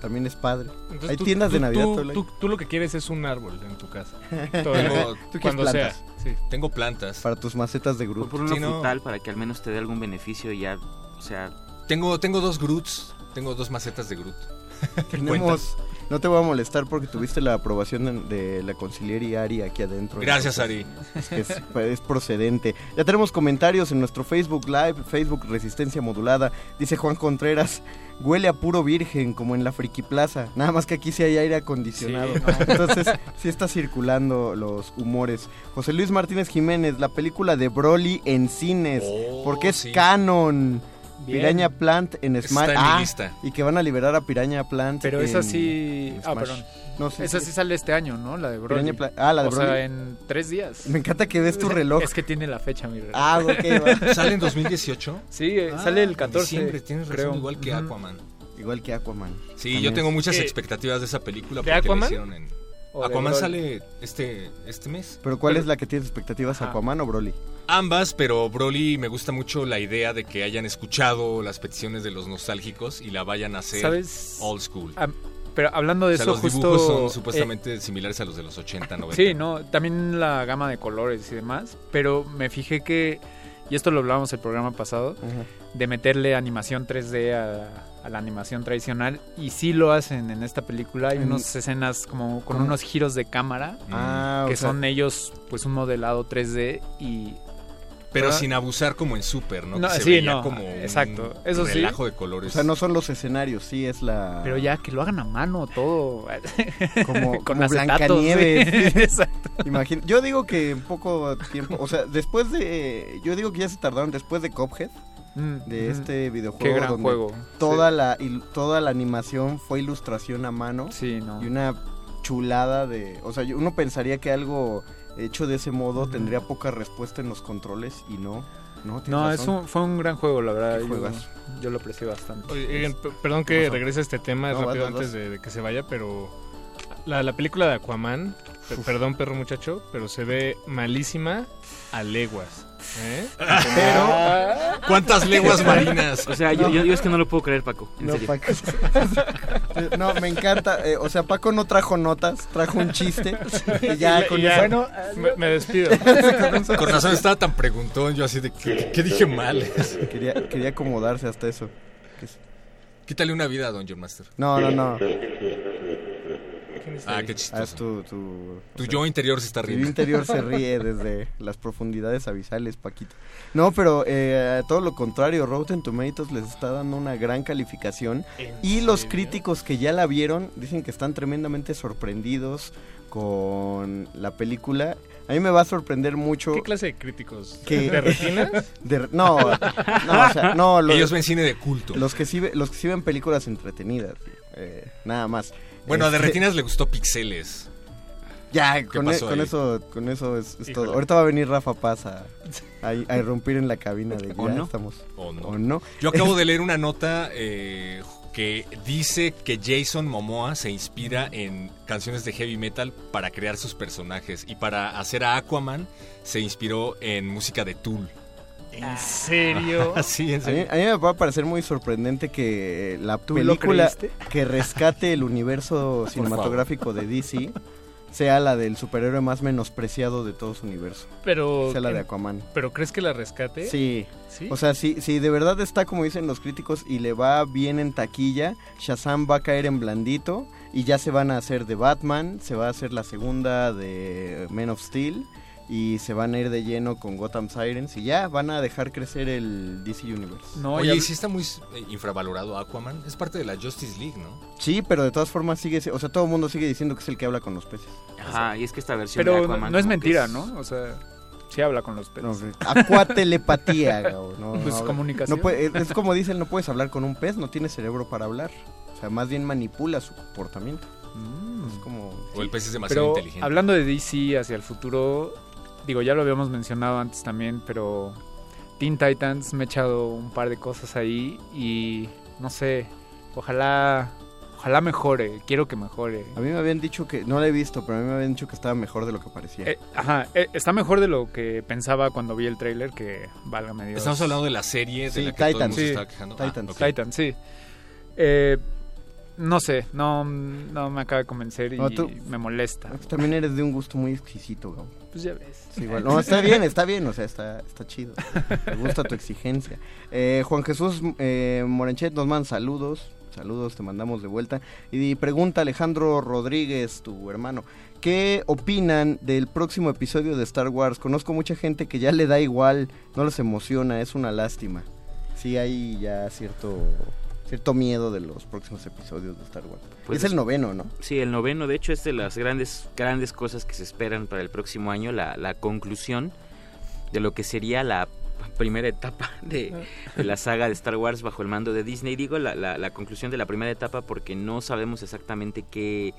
También es padre. Entonces, Hay tú- tiendas de Navidad tú- todo el año. tú- tú lo que quieres es un árbol en tu casa. Todo Tengo- ¿Tú quieres cuando sea. plantas? Sí. Tengo plantas. Para tus macetas de Groot. Por uno Sí, no. para que al menos te dé algún beneficio y ya, o sea... Tengo, tengo dos Groots. Tengo dos macetas de Groot. Tenemos... No te voy a molestar porque tuviste la aprobación de, de la conciliaria Ari aquí adentro. Gracias, Entonces, Es, que es, es procedente. Ya tenemos comentarios en nuestro Facebook Live, Facebook Resistencia Modulada. Dice Juan Contreras, huele a puro virgen como en la Friki Plaza. Nada más que aquí sí hay aire acondicionado. Sí, no. Entonces sí está circulando los humores. José Luis Martínez Jiménez, la película de Broly en cines. Oh, porque es sí. canon. Bien. Piraña Plant en Está Smash. en mi Ah, lista. y que van a liberar a Piraña Plant. Pero en- esa sí... Ah, perdón. No sé. Esa sí sale este año, ¿no? La de Broly. Pla- ah, la de o Broly. sea, en tres días. Me encanta que ves tu reloj. Es que tiene la fecha, mi reloj. Ah, ok, va. ¿Sale en 2018? Sí, eh, Ah, sale el en 14. diciembre, tienes razón, creo. igual que. Aquaman. Igual que Aquaman. Sí, También. yo tengo muchas ¿Qué? expectativas de esa película ¿De porque la Aquaman? hicieron en... O de Aquaman sale este, este mes. Pero ¿cuál es la que tienes expectativas. Aquaman o Broly? Ambas, pero Broly me gusta mucho la idea de que hayan escuchado las peticiones de los nostálgicos y la vayan a hacer ¿Sabes? old school. Pero hablando de o sea, eso, los justo... dibujos son eh, supuestamente similares a los de los 80, 90. Sí, no, también la gama de colores y demás, pero me fijé que, y esto lo hablábamos el programa pasado, de meterle animación 3D a, a la animación tradicional, y sí lo hacen en esta película, hay unas escenas como con ¿Cómo? unos giros de cámara, Ah, que o sea, son ellos pues un modelado 3D y... Pero sin abusar como en Super, ¿no? No, Que se sí, veía no, como exacto, un eso sí. relajo de o colores. sea, no son los escenarios, sí es la... Pero ya que lo hagan a mano todo. Como, con como Blancanieves. sí, exacto. Imagina- yo digo que en poco tiempo, o sea, después de... Yo digo que ya se tardaron después de Cuphead, Mm, de este videojuego. Qué gran donde juego. Toda, la, il- toda la animación fue ilustración a mano. Sí, no. Y una chulada de... O sea, yo- uno pensaría que algo hecho de ese modo tendría poca respuesta en los controles y no. No, No, es un- fue un gran juego, la verdad. Yo, yo lo aprecié bastante. Oye, eh, perdón que regrese a este tema No, rápido vas, vas, antes vas. de, de que se vaya, pero la, la película de Aquaman, pe- perdón perro muchacho, pero se ve malísima a leguas. ¿Eh? Pero, ¿cuántas leguas marinas? O sea, yo, yo- yo es que no lo puedo creer, Paco. En No, serio. Paco. no, me encanta. eh, o sea, Paco no trajo notas, trajo un chiste. Y ya Y con ya, eso. bueno, me, me despido. Con razón estaba tan preguntón, yo así de, ¿qué, qué dije mal? Quería, quería acomodarse hasta eso. Quítale una vida a Don John Master. No, no, no. Ah, qué Haz chistoso. tu, tu, Tu yo interior se está Tu riendo. yo interior se ríe desde las profundidades abisales, Paquito. No, pero eh, todo lo contrario, Rotten Tomatoes les está dando una gran calificación. ¿En Y los críticos que ya la vieron dicen que están tremendamente sorprendidos con la película. A mí me va a sorprender mucho. ¿Qué clase de críticos? que- ¿De retinas? de- no, no, o sea, no, los, Ellos ven cine de culto. los que sí, los que sí ven películas entretenidas, eh, nada más. Bueno, a de Este, retinas le gustó Pixeles. Ya, con, e- con eso, con eso es, todo. Ahorita va a venir Rafa Paz a, a, a irrumpir en la cabina de ¿O ya no? estamos. ¿O no? ¿O no? Yo acabo de leer una nota eh, que dice que Jason Momoa se inspira en canciones de heavy metal para crear sus personajes y para hacer a Aquaman se inspiró en música de Tool. ¿En serio? Así, en A mí, serio. a mí me va a parecer muy sorprendente que la ¿Tú lo película que rescate el universo cinematográfico de DC sea la del superhéroe más menospreciado de todo su universo. Pero sea la de. Aquaman. ¿Pero crees que la rescate? Sí. ¿Sí? O sea, si, si de verdad está como dicen los críticos y le va bien en taquilla, Shazam va a caer en blandito y ya se van a hacer de Batman, se va a hacer la segunda de Men of Steel y se van a ir de lleno con Gotham Sirens y ya van a dejar crecer el DC Universe. Oye, y si está muy eh, infravalorado Aquaman, es parte de la Justice League, ¿no? Sí, pero de todas formas sigue, o sea, todo el mundo sigue diciendo que es el que habla con los peces. Ajá, y es que esta versión de Pero Aquaman no es mentira, es- ¿no? O sea, sí habla con los peces. Acuatelepatía, Gabo, no, Pues no, comunicación. no puede- es como dicen, no puedes hablar con un pez, no tiene cerebro para hablar. O sea, más bien manipula su comportamiento. Es como... O el pez es demasiado Pero inteligente. hablando de DC hacia el futuro, digo, ya lo habíamos mencionado antes también, pero Teen Titans me he echado un par de cosas ahí y no sé, ojalá ojalá mejore, quiero que mejore. A mí me habían dicho que, no la he visto, pero a mí me habían dicho que estaba mejor de lo que parecía. Eh, ajá, eh, está mejor de lo que pensaba cuando vi el tráiler, que válgame Dios. Estamos hablando de la serie de Sí, la que todo el mundo Sí, estaba quejando. Ah, Titans. ok. Titan, sí. Eh, no sé, no, no me acaba de convencer y No, tú- me molesta. También eres de un gusto muy exquisito, Gabo. Pues ya ves. Sí. No, está bien, está bien, o sea, está, está chido. Me gusta tu exigencia. Eh, Juan Jesús eh, Morenchet nos manda saludos. Saludos, te mandamos de vuelta. Y pregunta Alejandro Rodríguez, tu hermano, ¿qué opinan del próximo episodio de Star Wars? Conozco mucha gente que ya le da igual, no les emociona, es una lástima. Sí hay ya cierto cierto miedo de los próximos episodios de Star Wars. Pues es el noveno, ¿no? Sí, el noveno, de hecho, es de las grandes, grandes cosas que se esperan para el próximo año, la, la conclusión de lo que sería la primera etapa de, de la saga de Star Wars bajo el mando de Disney. Digo la, la, la conclusión de la primera etapa porque no sabemos exactamente qué,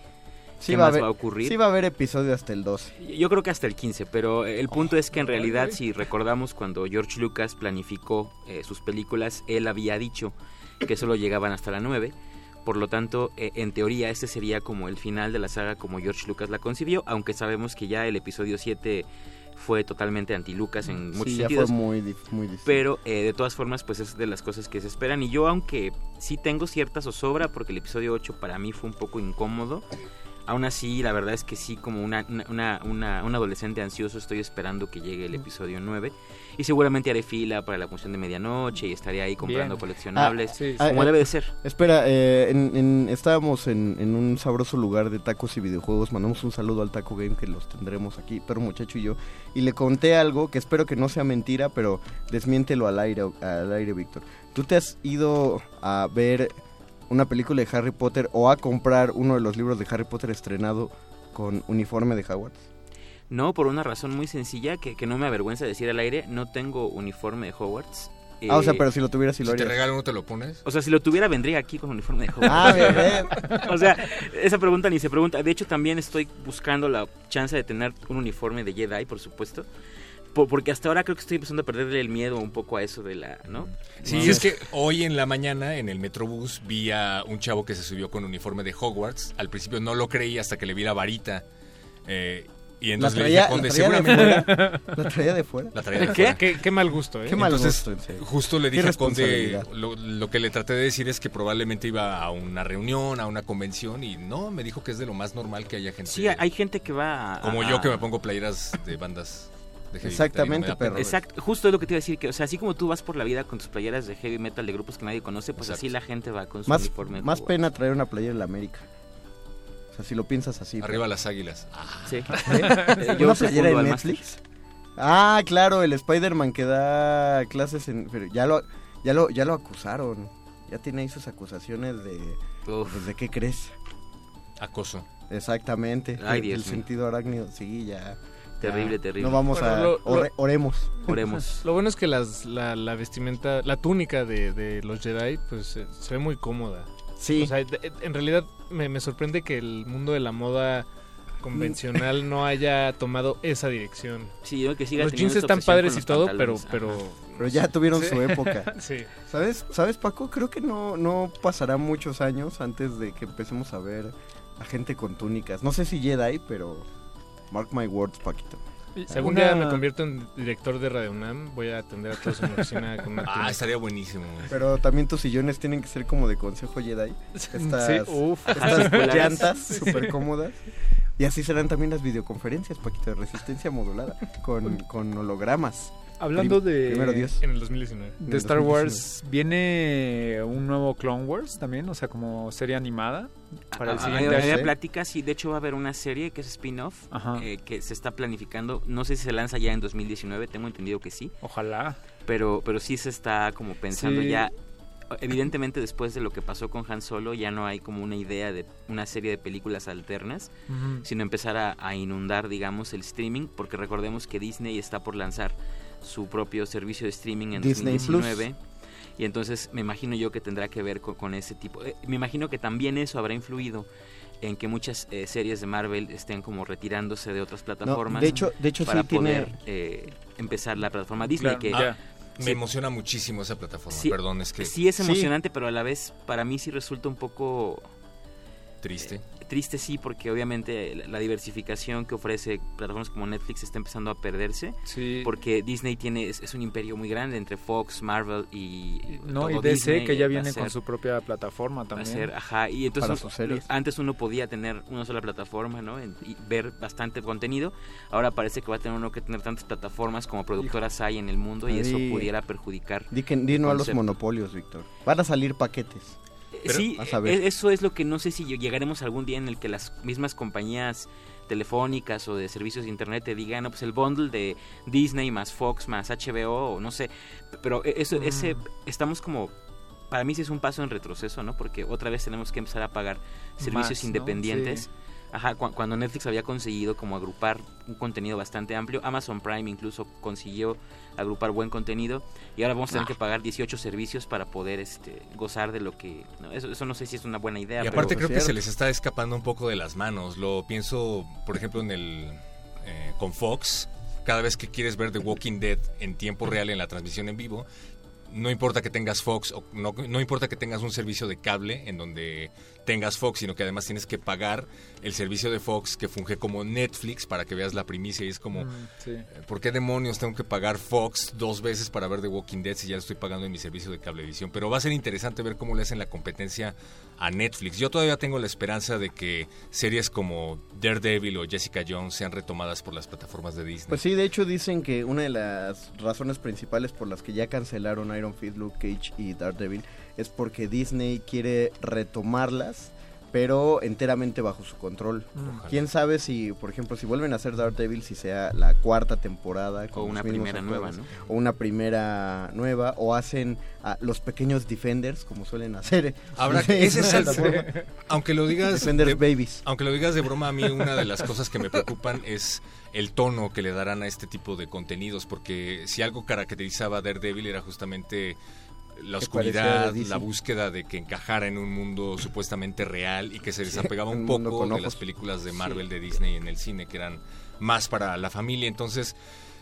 Sí qué va, a más haber, va a ocurrir. sí va a haber episodio hasta el 12. Yo creo que hasta el 15, pero el punto es que en realidad, si recordamos cuando George Lucas planificó eh, sus películas, él había dicho que solo llegaban hasta la 9. Por lo tanto, eh, en teoría, este sería como el final de la saga como George Lucas la concibió, aunque sabemos que ya el episodio 7 fue totalmente anti-Lucas en muchos Sí, ya sentidos. fue muy, muy. Pero eh, de todas formas, pues es de las cosas que se esperan. Y yo, aunque sí tengo cierta zozobra, porque el episodio 8 para mí fue un poco incómodo, aún así, la verdad es que sí, como una, una, una, un adolescente ansioso, estoy esperando que llegue el episodio 9. Y seguramente haré fila para la función de medianoche y estaré ahí comprando Bien. coleccionables, Ah, sí, sí. como Ah, debe eh, de ser. Espera, eh, en- en- estábamos en, en un sabroso lugar de tacos y videojuegos. Mandamos un saludo al Taco Game que los tendremos aquí, pero muchacho y yo. Y le conté algo que espero que no sea mentira, pero desmiéntelo al aire, al aire, Víctor. ¿Tú te has ido a ver una película de Harry Potter o a comprar uno de los libros de Harry Potter estrenado con uniforme de Hogwarts? No, por una razón muy sencilla que, que no me avergüenza decir al aire, no tengo uniforme de Hogwarts. Ah, o sea, Eh, pero si lo tuvieras, sí lo Si te harías. regalan, ¿no te lo pones? O sea, si lo tuviera, vendría aquí con uniforme de Hogwarts. Ah, bien, bien. o sea, esa pregunta ni se pregunta. De hecho, también estoy buscando la chance de tener un uniforme de Jedi, por supuesto. Po- porque hasta ahora creo que estoy empezando a perderle el miedo un poco a eso de la, ¿no? Sí, es que hoy en la mañana en el Metrobús vi a un chavo que se subió con uniforme de Hogwarts. Al principio no lo creí hasta que le vi la varita. Eh, y entonces la le dije Conde, la traía de seguramente... fuera. La traía de fuera. La traía de ¿Qué? fuera. ¿Qué, qué mal gusto, ¿eh? Qué mal Entonces, gusto, en justo le dije a Conde, lo, lo que le traté de decir es que probablemente iba a una reunión, a una convención, y no, me dijo que es de lo más normal que haya gente. Sí, hay gente que va a... Como a- yo que me pongo playeras de bandas de heavy Exactamente, metal perro. Exacto, justo es lo que te iba a decir, que o sea, así como tú vas por la vida con tus playeras de heavy metal de grupos que nadie conoce, pues así la gente va con su Más, uniforme. más pena traer una playera de la América. O sea, si lo piensas así. Arriba las águilas. Ah. Sí. Yo ¿Una playera de Netflix? Ah, claro, el Spider-Man que da clases en... Pero ya lo, ya lo, ya lo acusaron. Ya tiene ahí sus acusaciones de... pues, ¿De qué crees? Acoso. Exactamente. Ay, el, Dios el sentido arácnido, sí, ya. Terrible, ya. terrible. No vamos Bueno, a... lo- lo- ore- oremos. Oremos. Lo bueno es que las, la, la vestimenta, la túnica de, de los Jedi, pues eh, se ve muy cómoda. Sí. O sea, en realidad me, me sorprende que el mundo de la moda convencional no haya tomado esa dirección. Sí, yo que siga Los jeans están padres y todo, pero, pero... Ajá. Pero ya tuvieron Sí. su época. Sí. ¿Sabes, ¿Sabes, Paco? Creo que no, no pasará muchos años antes de que empecemos a ver a gente con túnicas. No sé si Jedi, pero mark my words, Paquito. Si algún Una- día me convierto en director de Radio UNAM, voy a atender a todos en mi oficina con una Ah, estaría buenísimo. Pero también tus sillones tienen que ser como de consejo Jedi. Estas, Sí, uf. estas llantas súper cómodas. Y así serán también las videoconferencias, Paquito, de resistencia modulada, con, con hologramas. Hablando Prim- de... Primero Dios. En el 2019. En De el Star 2019. Wars, ¿viene un nuevo Clone Wars también? O sea, como serie animada para el Ah, siguiente había año. pláticas y de hecho va a haber una serie que es spin-off eh, que se está planificando. No sé si se lanza ya en 2019, tengo entendido que sí. Ojalá. Pero, pero sí se está como pensando Sí. ya. Evidentemente después de lo que pasó con Han Solo ya no hay como una idea de una serie de películas alternas, sino empezar a, a inundar, digamos, el streaming, porque recordemos que Disney está por lanzar su propio servicio de streaming en Disney 2019. Y entonces me imagino yo que tendrá que ver con, con ese tipo. eh, me imagino que también eso habrá influido en que muchas eh, series de Marvel estén como retirándose de otras plataformas. de hecho- de hecho para sí tiene- poder eh, empezar la plataforma Disney. Claro, que sí- Me emociona muchísimo esa plataforma, Sí, perdón, es que... sí es emocionante, pero a la vez para mí sí resulta un poco Triste. Triste sí porque obviamente la, diversificación que ofrece plataformas como Netflix está empezando a perderse Sí. porque Disney tiene es, es un imperio muy grande entre Fox, Marvel y No, y DC Disney, que ya viene con su propia plataforma también. ser, ajá, y entonces Para sus series. antes uno podía tener una sola plataforma, ¿no? Y ver bastante contenido. Ahora parece que va a tener uno que tener tantas plataformas como productoras hay en el mundo y eso pudiera perjudicar. Di, que, di no a los monopolios, Víctor. Van a salir paquetes. Sí, e- eso es lo que no sé si llegaremos algún día en el que las mismas compañías telefónicas o de servicios de internet te digan, no, pues el bundle de Disney más Fox más HBO o no sé, pero e- eso ese estamos como para mí sí es un paso en retroceso, ¿no? Porque otra vez tenemos que empezar a pagar servicios Más, ¿no? independientes. Sí. Ajá, cu- cuando Netflix había conseguido como agrupar un contenido bastante amplio, Amazon Prime incluso consiguió agrupar buen contenido y ahora vamos a tener Ah. que pagar 18 servicios para poder este gozar de lo que no, eso, eso no sé si es una buena idea. Y pero- aparte creo que se les está escapando un poco de las manos. Lo pienso, por ejemplo, en el eh, con Fox. Cada vez que quieres ver The Walking Dead en tiempo real en la transmisión en vivo, no importa que tengas Fox o no, no importa que tengas un servicio de cable en donde tengas Fox, sino que además tienes que pagar el servicio de Fox que funge como Netflix para que veas la primicia y es como Mm, sí. eh, ¿Por qué demonios tengo que pagar Fox dos veces para ver The Walking Dead si ya lo estoy pagando en mi servicio de cablevisión? Pero va a ser interesante ver cómo le hacen la competencia a Netflix. Yo todavía tengo la esperanza de que series como Daredevil o Jessica Jones sean retomadas por las plataformas de Disney. Pues sí, de hecho dicen que una de las razones principales por las que ya cancelaron Iron Fist, Luke Cage y Daredevil es porque Disney quiere retomarlas, pero enteramente bajo su control. Mm. Ojalá. Quién sabe si, por ejemplo, si vuelven a hacer Daredevil, si sea la cuarta temporada. con O una primera nueva, ¿no? O una primera nueva, o hacen a los pequeños Defenders, como suelen hacer. Habrá que, ese es el aunque lo digas Defenders de, Babies. aunque lo digas de broma a mí una de las cosas que me preocupan es el tono que le darán a este tipo de contenidos porque si algo caracterizaba a Daredevil era justamente la oscuridad, la búsqueda de que encajara en un mundo supuestamente real y que se desapegaba un poco de las películas de Sí. Marvel de Disney en el cine que eran más para la familia, entonces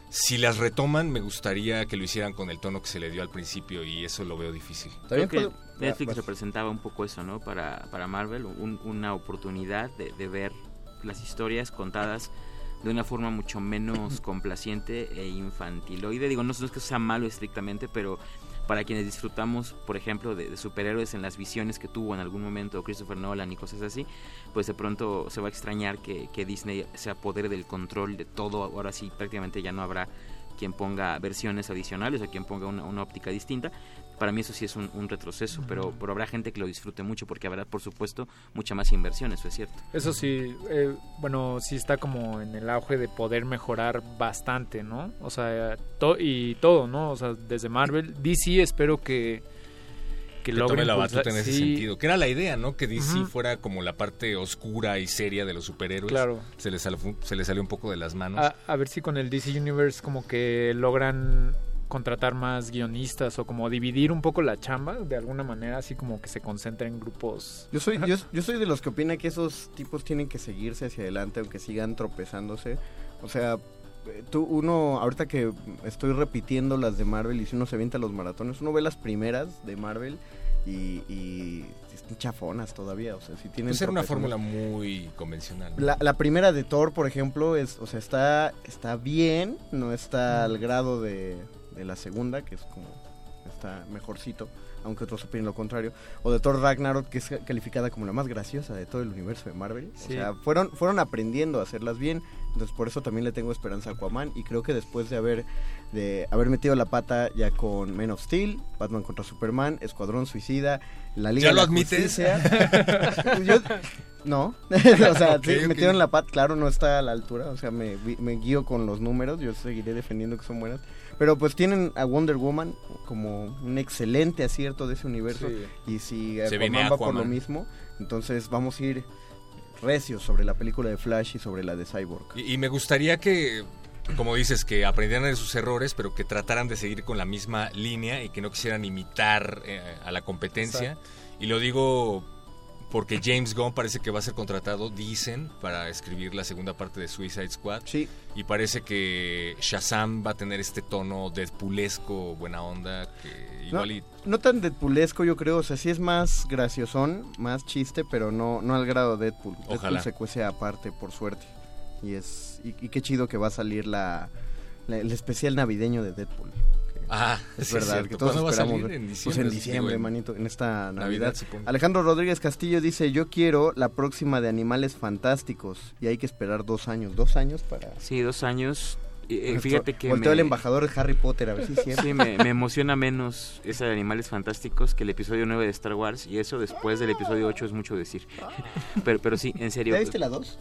si las retoman me gustaría que lo hicieran con el tono que se le dio al principio y eso lo veo difícil. Creo que Netflix representaba un poco eso, ¿no? Para, para Marvel, un- una oportunidad de, de ver las historias contadas de una forma mucho menos complaciente e infantiloide. Digo, no, no es que sea malo estrictamente, pero para quienes disfrutamos, por ejemplo, de, superhéroes en las visiones que tuvo en algún momento Christopher Nolan y cosas así, pues de pronto se va a extrañar que, Disney se apodere del control de todo. Ahora sí, prácticamente ya no habrá quien ponga versiones adicionales o quien ponga una óptica distinta. Para mí eso sí es un, un retroceso, pero, pero habrá gente que lo disfrute mucho porque habrá, por supuesto, mucha más inversión, eso es cierto. Eso sí, eh, bueno, sí está como en el auge de poder mejorar bastante, ¿no? O sea, to- y todo, ¿no? O sea, desde Marvel, DC espero que que que logren tome la batuta en ese sentido. Que era la idea, ¿no? Que DC fuera como la parte oscura y seria de los superhéroes. Claro. Se les, sal- se les salió un poco de las manos. A, a ver si con el DC Universe como que logran contratar más guionistas o como dividir un poco la chamba de alguna manera, así como que se concentra en grupos. Yo soy, yo, yo soy de los que opina que esos tipos tienen que seguirse hacia adelante, aunque sigan tropezándose. O sea, tú, uno, ahorita que estoy repitiendo las de Marvel y si uno se avienta los maratones, uno ve las primeras de Marvel y, y están chafonas todavía. O sea, si tienen Pues era una fórmula muy convencional. La, la primera de Thor, por ejemplo, es, o sea, está, está bien, no está al grado de, de la segunda, que es como, está mejorcito. aunque otros opinen lo contrario, o de Thor Ragnarok, que es calificada como la más graciosa de todo el universo de Marvel. O Sí. sea, fueron, fueron aprendiendo a hacerlas bien, entonces por eso también le tengo esperanza a Aquaman, y creo que después de haber, de haber metido la pata ya con Men of Steel, Batman contra Superman, Escuadrón Suicida, La Liga ¿Ya de lo la admites? Yo- no, o sea, Ok, sí, ok. metieron la pata, claro, no está a la altura, o sea, me, me guío con los números, yo seguiré defendiendo que son buenas. Pero pues tienen a Wonder Woman como un excelente acierto de ese universo. Sí. Y si Se Aquaman viene va por lo mismo, entonces vamos a ir recios sobre la película de Flash y sobre la de Cyborg. Y, y me gustaría que, como dices, que aprendieran de sus errores, pero que trataran de seguir con la misma línea y que no quisieran imitar eh, a la competencia. Exacto. Y lo digo porque James Gunn parece que va a ser contratado, dicen, para escribir la segunda parte de Suicide Squad. Sí. Y parece que Shazam va a tener este tono deadpoolesco, buena onda, que No, igual y... no tan Deadpoolesco, yo creo. O sea, sí es más graciosón, más chiste, pero no, no al grado de Deadpool. Ojalá. Deadpool se cuece aparte, por suerte. Y es y, y qué chido que va a salir la, la- el especial navideño de Deadpool. Ah, es sí, verdad, que todos ¿Cuándo va a esperamos. salir? ver. En Pues diciembre, en digo, diciembre, en- manito, en esta Navidad. Navidad, supongo. Alejandro Rodríguez Castillo dice, yo quiero la próxima de Animales Fantásticos. Y hay que esperar dos años. ¿Dos años para...? Sí, dos años. Eh, eh, fíjate que volteó me- el embajador de Harry Potter, a ver si es. Sí, me, me emociona menos esa de Animales Fantásticos que el episodio 9 de Star Wars y eso después del episodio 8 es mucho decir. Pero, pero sí, en serio. ¿Ya viste la 2?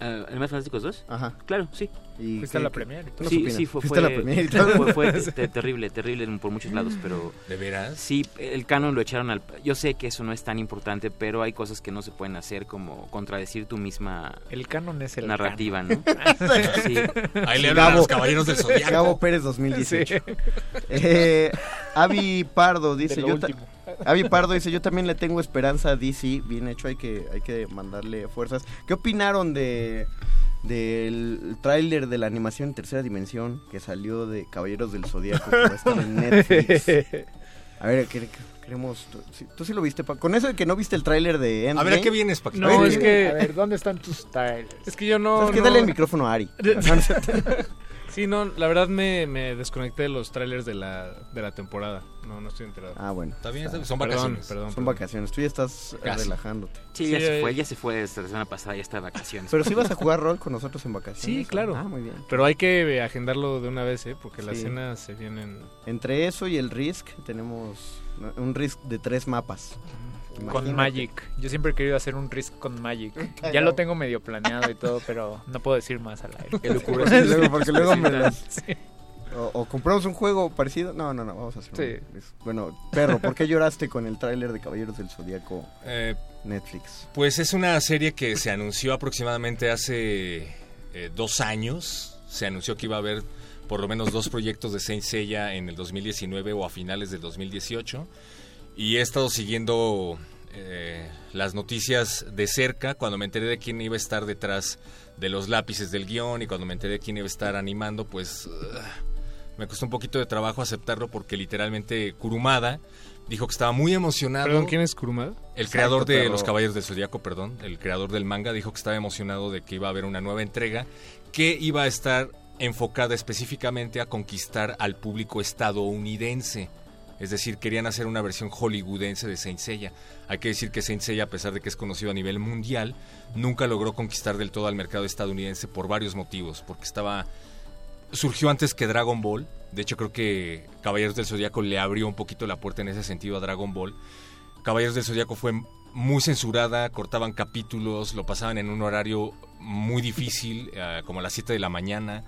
¿Animales Fantásticos 2? Ajá. Claro, sí. ¿Y Fuiste a la premier. Sí, sí, fue, ¿Fuiste a fue, la premier y todo? fue, fue te- terrible, terrible por muchos lados, pero... ¿De veras? Sí, el canon lo echaron al... Yo sé que eso no es tan importante, pero hay cosas que no se pueden hacer como contradecir tu misma... El canon es el narrativa, canon. ¿no? sí. Ahí le hablan a los caballeros del Zodiaco. Gabo Pérez 2018. Sí. Eh, Avi Pardo dice, yo último. Avi Pardo dice, yo también le tengo esperanza a DC, bien hecho, hay que, hay que mandarle fuerzas. ¿Qué opinaron de del tráiler de la animación en tercera dimensión que salió de Caballeros del Zodíaco que va a estar en Netflix? A ver, ¿qué- qué- queremos... ¿tú, sí- tú sí lo viste, Pa? Con eso de que no viste el tráiler de A ver, ¿a qué vienes, Paquito? No, ver, es ¿qué- que... A ver, ¿dónde están tus tiles? Es que yo no... Es que no- dale el micrófono a Ari. Sí, no, la verdad me, me desconecté de los trailers de la, de la temporada. No, no estoy enterado. Ah, bueno. Está bien, son Perdón, vacaciones. perdón, Son perdón. vacaciones, tú ya estás eh, Casi. relajándote. Sí, ya se eh. fue, ya se fue desde la semana pasada, ya está de vacaciones. Pero sí vas a jugar rol con nosotros en vacaciones. Sí, claro. Ah, muy bien. Pero hay que agendarlo de una vez, ¿eh? Porque las cenas se vienen... Entre eso y el Risk tenemos un Risk de tres mapas. Con. Magic. Yo siempre he querido hacer un Risk con Magic. Ya lo tengo medio planeado y todo, pero no puedo decir más al aire. Sí, luego, porque luego me Sí, las- sí. O, o compramos un juego parecido. No, no, no, vamos a hacer Sí. un. Bueno, perro, ¿por qué lloraste con el tráiler de Caballeros del Zodíaco Eh, Netflix? Pues es una serie que se anunció aproximadamente hace eh, dos años. Se anunció que iba a haber por lo menos dos proyectos de Saint Seiya en el 2019 o a finales del 2018. Y he estado siguiendo eh, las noticias de cerca cuando me enteré de quién iba a estar detrás de los lápices del guion y cuando me enteré de quién iba a estar animando, pues me costó un poquito de trabajo aceptarlo porque literalmente Kurumada dijo que estaba muy emocionado. Perdón, ¿quién es Kurumada? El Exacto, creador de pero- Los Caballeros del Zodíaco, perdón, el creador del manga, dijo que estaba emocionado de que iba a haber una nueva entrega que iba a estar enfocada específicamente a conquistar al público estadounidense. Es decir, querían hacer una versión hollywoodense de Saint Seiya. Hay que decir que Saint Seiya, a pesar de que es conocido a nivel mundial, nunca logró conquistar del todo al mercado estadounidense por varios motivos. Porque estaba. Surgió antes que Dragon Ball. De hecho, creo que Caballeros del Zodíaco le abrió un poquito la puerta en ese sentido a Dragon Ball. Caballeros del Zodíaco fue muy censurada, cortaban capítulos, lo pasaban en un horario muy difícil, eh, como a las 7 de la mañana.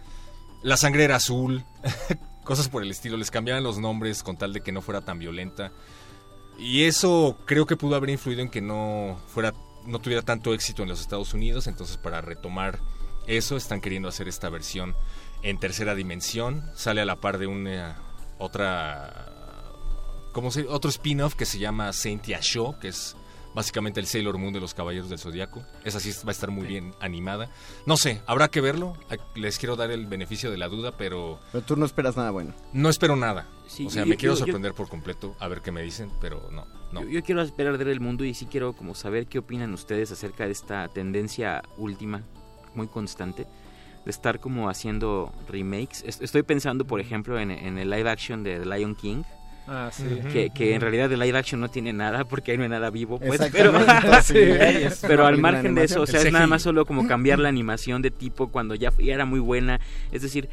La sangre era azul, cosas por el estilo, les cambiaban los nombres con tal de que no fuera tan violenta. Y eso creo que pudo haber influido en que no fuera no tuviera tanto éxito en los Estados Unidos, entonces para retomar eso están queriendo hacer esta versión en tercera dimensión, sale a la par de una otra ¿cómo se otro spin-off que se llama Saint Show, que es básicamente el Sailor Moon de los Caballeros del Zodiaco. Esa sí va a estar muy bien animada. No sé, habrá que verlo. Les quiero dar el beneficio de la duda, pero Pero tú no esperas nada bueno. no espero nada. Sí, o sea, yo- me quiero yo- sorprender por completo, a ver qué me dicen, pero no, no. Yo, yo quiero esperar ver el mundo y sí quiero como saber qué opinan ustedes acerca de esta tendencia última, muy constante, de estar como haciendo remakes. Es- Estoy pensando, por ejemplo, en, en el live action de The Lion King, Ah, sí. que, que en realidad el live action no tiene nada porque ahí no hay nada vivo. Pues, pero sí, pero al margen de eso, o sea, es nada más solo como cambiar la animación de tipo cuando ya, ya era muy buena. Es decir,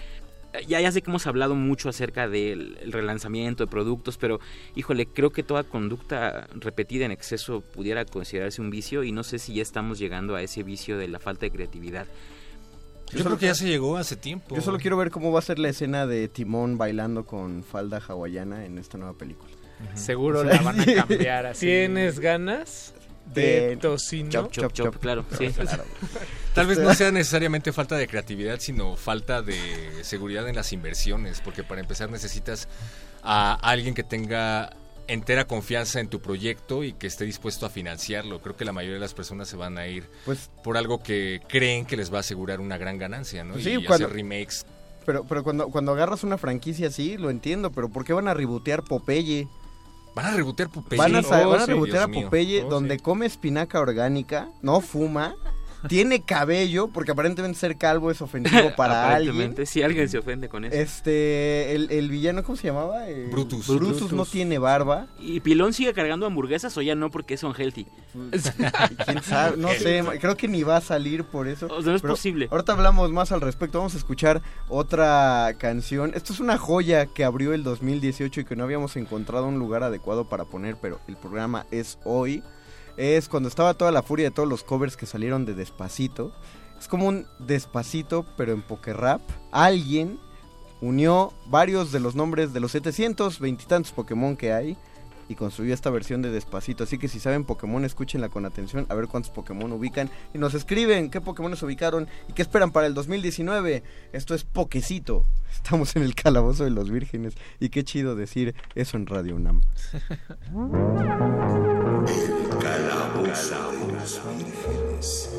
ya, ya sé que hemos hablado mucho acerca del el relanzamiento de productos, pero híjole, creo que toda conducta repetida en exceso pudiera considerarse un vicio y no sé si ya estamos llegando a ese vicio de la falta de creatividad. Yo creo que ya se llegó hace tiempo. Yo solo quiero ver cómo va a ser la escena de Timón bailando con falda hawaiana en esta nueva película. Seguro O sea, la van a cambiar así. ¿Tienes ganas de De tocino? Chop, chop, chop, claro, sí. Claro. Tal vez no sea necesariamente falta de creatividad, sino falta de seguridad en las inversiones, porque para empezar necesitas a alguien que tenga entera confianza en tu proyecto y que esté dispuesto a financiarlo. Creo que la mayoría de las personas se van a ir Pues- por algo que creen que les va a asegurar una gran ganancia, ¿no? Sí, y cuando- hacer remakes. Pero, pero cuando, cuando agarras una franquicia así, lo entiendo, pero ¿por qué van a rebotear Popeye? Van a rebotear Popeye. Van a, Oh, van a sí, rebotear a mío. Popeye Oh, donde sí. come espinaca orgánica, no fuma, tiene cabello, porque aparentemente ser calvo es ofensivo para alguien. Aparentemente, si alguien se ofende con eso. Este, el, el villano, ¿cómo se llamaba? Eh, Brutus. Brutus. Brutus. no tiene barba. ¿Y Pilón sigue cargando hamburguesas o ya no porque son healthy? ¿Quién sabe? No sé, creo que ni va a salir por eso. O sea, no es Pero posible. Ahorita hablamos más al respecto. Vamos a escuchar otra canción. Esto es una joya que abrió el 2018 y que no habíamos encontrado un lugar adecuado para poner, pero el programa es hoy. Es cuando estaba toda la furia de todos los covers que salieron de Despacito. Es como un Despacito, pero en poker rap. Alguien unió varios de los nombres de los 720 y tantos Pokémon que hay y construyó esta versión de Despacito. Así que si saben Pokémon, escúchenla con atención a ver cuántos Pokémon ubican y nos escriben qué Pokémon ubicaron y qué esperan para el 2019. Esto es Poquecito. Estamos en el calabozo de los vírgenes y qué chido decir eso en Radio UNAM. Calabozo de los vírgenes.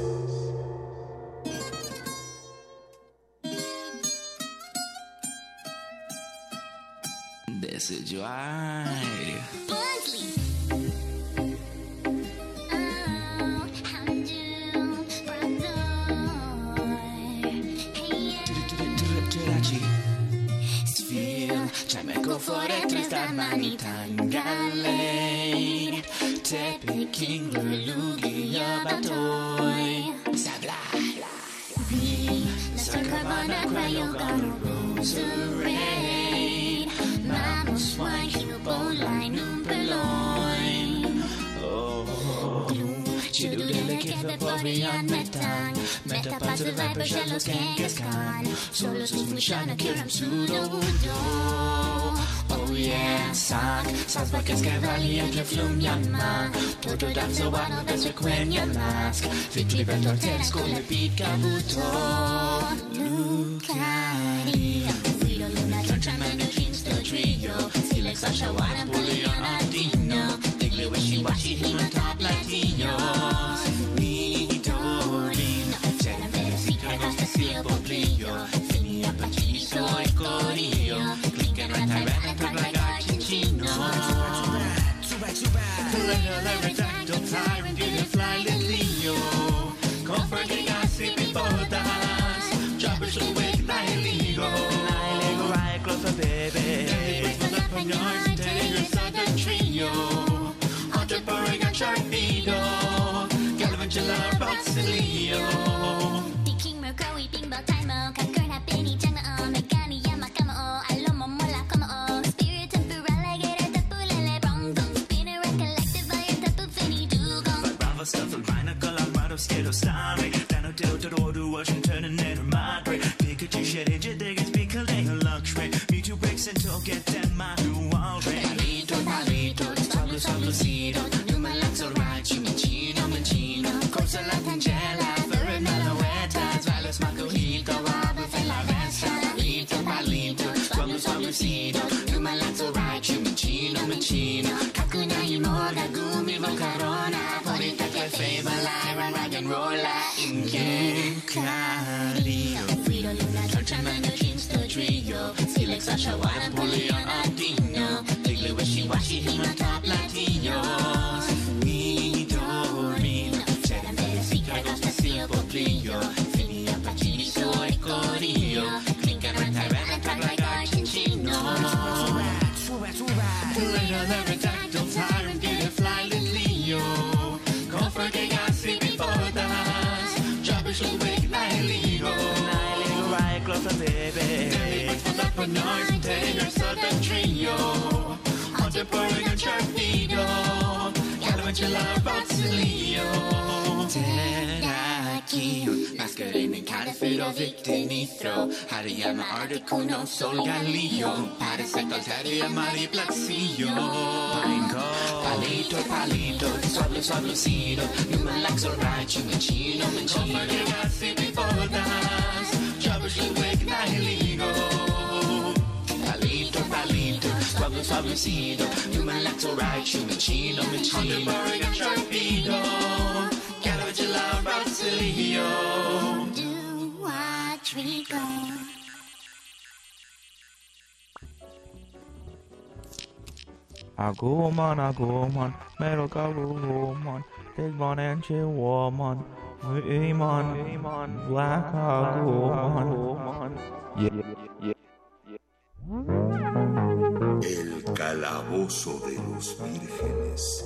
För ett röstat i tangalej Tepe kingulugi yabatoi. Sabla. Vi sakavana krayogan roserade Mamos wine kibola numpeloi. Oh, oh, oh. Cielulele chiar vorbea me tang Metapază vibe așa los Kangaskhan Solo sus mușană chiar am do. Oh yeah, sag Sag va a cavali anche flum yan mag Tutto dam so wano verso quen yan mask Vitli per tortel scole pica buto Lucaria Filo luna trancia meno jeans del trio Silex asha a pulion adino Digli wishy washy hima listen to again. Roxilio. Terráqueo, mascarena en Carafero, Victor Nitro. Hariyama, Articuno, Sol, Galillo. Parasecto, Taria, Mari, Plaxillo. Palito, palito, suavlo, suavlocido. Numalaxo, Racho, problems have lucido. You man like to write, you machino, machino. Hunterburg and Sharpedo. Calavagilla, Brasilio. Do what we go. I go on, I go on, America big man and she woman, woman, black I go on. Yeah, yeah, yeah. yeah. Calabozo de los vírgenes.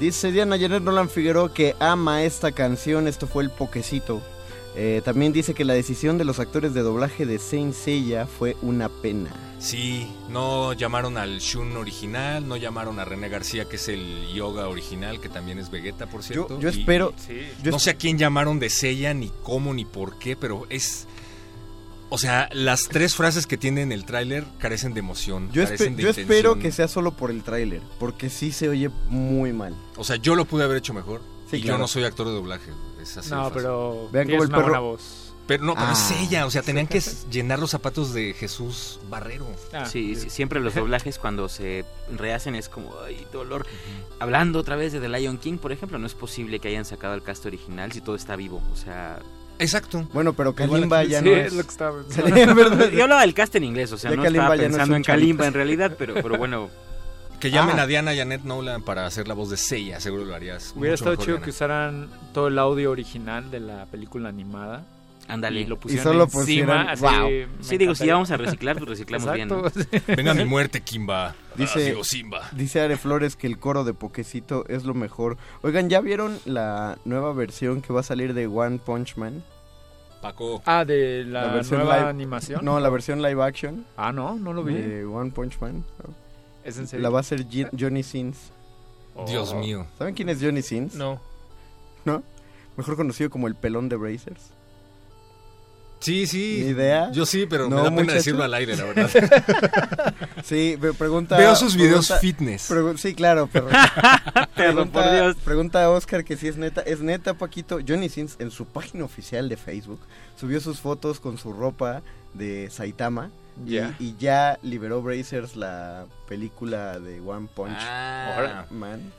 Dice Diana Janet Nolan Figueroa que ama esta canción, esto fue el poquecito. Eh, también dice que la decisión de los actores de doblaje de Saint Seiya fue una pena. Sí, no llamaron al Shun original, no llamaron a René García, que es el yoga original, que también es Vegeta, por cierto. yo y- espero- y yo no sé a quién llamaron de Seiya, ni cómo, ni por qué, pero es... O sea, las tres frases que tiene en el tráiler carecen de emoción, Yo, espe- carecen de yo espero que sea solo por el tráiler, porque sí se oye muy mal. O sea, yo lo pude haber hecho mejor. Sí, y claro. yo no soy actor de doblaje. Es así No, pero Vean cómo el perro- buena voz. Pero no, pero Ah. es ella, o sea, tenían que llenar los zapatos de Jesús Barrero. Ah, Sí, sí, siempre los doblajes cuando se rehacen es como, ay, dolor. Hablando otra vez de The Lion King, por ejemplo, no es posible que hayan sacado el cast original si todo está vivo, o sea... Exacto. Bueno, pero Kalimba ya sí, no es Yo hablaba del cast en inglés, o sea, Ya no Kalimba estaba ya no es pensando en Kalimba en realidad, pero, pero bueno... Que llamen Ah. a Diana Janet Nolan para hacer la voz de Seiya, seguro lo harías. Hubiera mucho estado mejor, chido Diana. que usaran todo el audio original de la película animada. Ándale. Y lo Y pusieran solo encima, pusieran- así, wow. Sí, digo, si encantaría. vamos a reciclar, pues reciclamos bien. Venga mi muerte, Kimba. Dice, Ah, digo, Simba. dice Are Flores que el coro de Poquecito es lo mejor. Oigan, ¿ya vieron la nueva versión que va a salir de One Punch Man? Paco. Ah, de la, versión nueva live- animación. No, la versión live action. Ah, no, no lo vi. De One Punch Man. ¿Es en serio? La va a hacer Ji- Johnny Sins. Dios mío. ¿Saben quién es Johnny Sins? No. ¿No? Mejor conocido como el pelón de Brazers. Sí, sí. ¿Ni idea? Yo sí, pero ¿No, me da pena decirlo al aire, la verdad. Sí, me pregunta. Veo sus videos pregunta- fitness. pregu- sí, claro, pero. Perdón, por Dios. Pregunta a Oscar que si es neta. Es neta, Paquito. Johnny Sins en su página oficial de Facebook subió sus fotos con su ropa de Saitama. Y- Ya. Y, ya liberó Brazers la película de One Punch Ah. Man.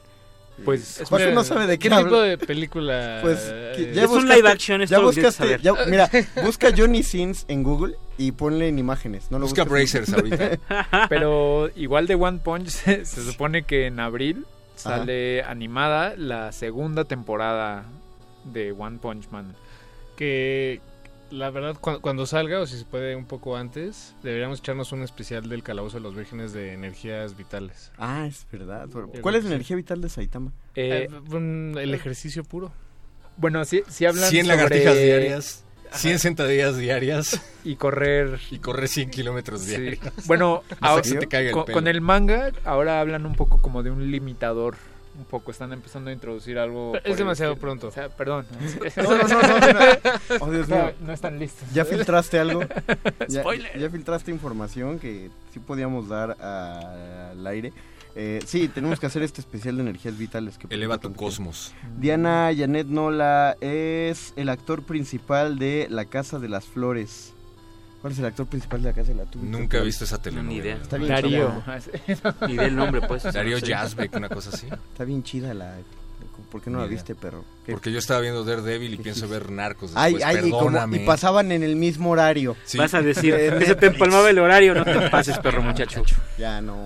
Pues, Paco espera, no sabe de qué, ¿qué tipo de película? Pues que ya Es un live action, ya buscaste, saber. ya- mira, busca Johnny Sins en Google y ponle en imágenes. No lo Busca Brazers ahorita. Pero igual de One Punch se, se supone que en abril sale animada la segunda temporada de One Punch Man. Que la verdad, cu- cuando salga, o si se puede un poco antes, deberíamos echarnos un especial del Calabozo de los Vírgenes de energías vitales. Ah, es verdad. ¿Cuál es la energía vital de Saitama? Eh, Eh, el ejercicio puro. bueno, sí, sí hablan 100 sobre- lagartijas diarias, 100 sentadillas diarias y correr y correr 100 kilómetros Sí. diarios. Bueno, ahora- se te caiga el con, pelo. con el manga ahora hablan un poco como de un limitador. Un poco, están empezando a introducir algo. Es demasiado pronto. O sea, perdón. No, no, no. Oh, Dios No, mío. no están listos. ¿Ya filtraste algo? ¿Ya, Spoiler. ya filtraste información que sí podíamos dar a- al aire. Eh, sí, tenemos que hacer este especial de energías vitales. Que Eleva tu cosmos. Diana Janet Nola es el actor principal de La Casa de las Flores. ¿Cuál es el actor principal de La Casa de la Flores? Nunca he visto esa telenovela. Ni idea. Está bien Darío. chida. Ni del nombre, pues. Darío. Yazbek, una cosa así. Está bien chida la... ¿Por qué no Ni la idea. viste, perro? ¿Qué? Porque yo estaba viendo Daredevil y qué pienso ver Narcos Ay, después. ay, y, como- Perdóname. y pasaban en el mismo horario. Sí. Vas a decir, se te empalmaba el horario, no te pases, perro muchacho. Ya no,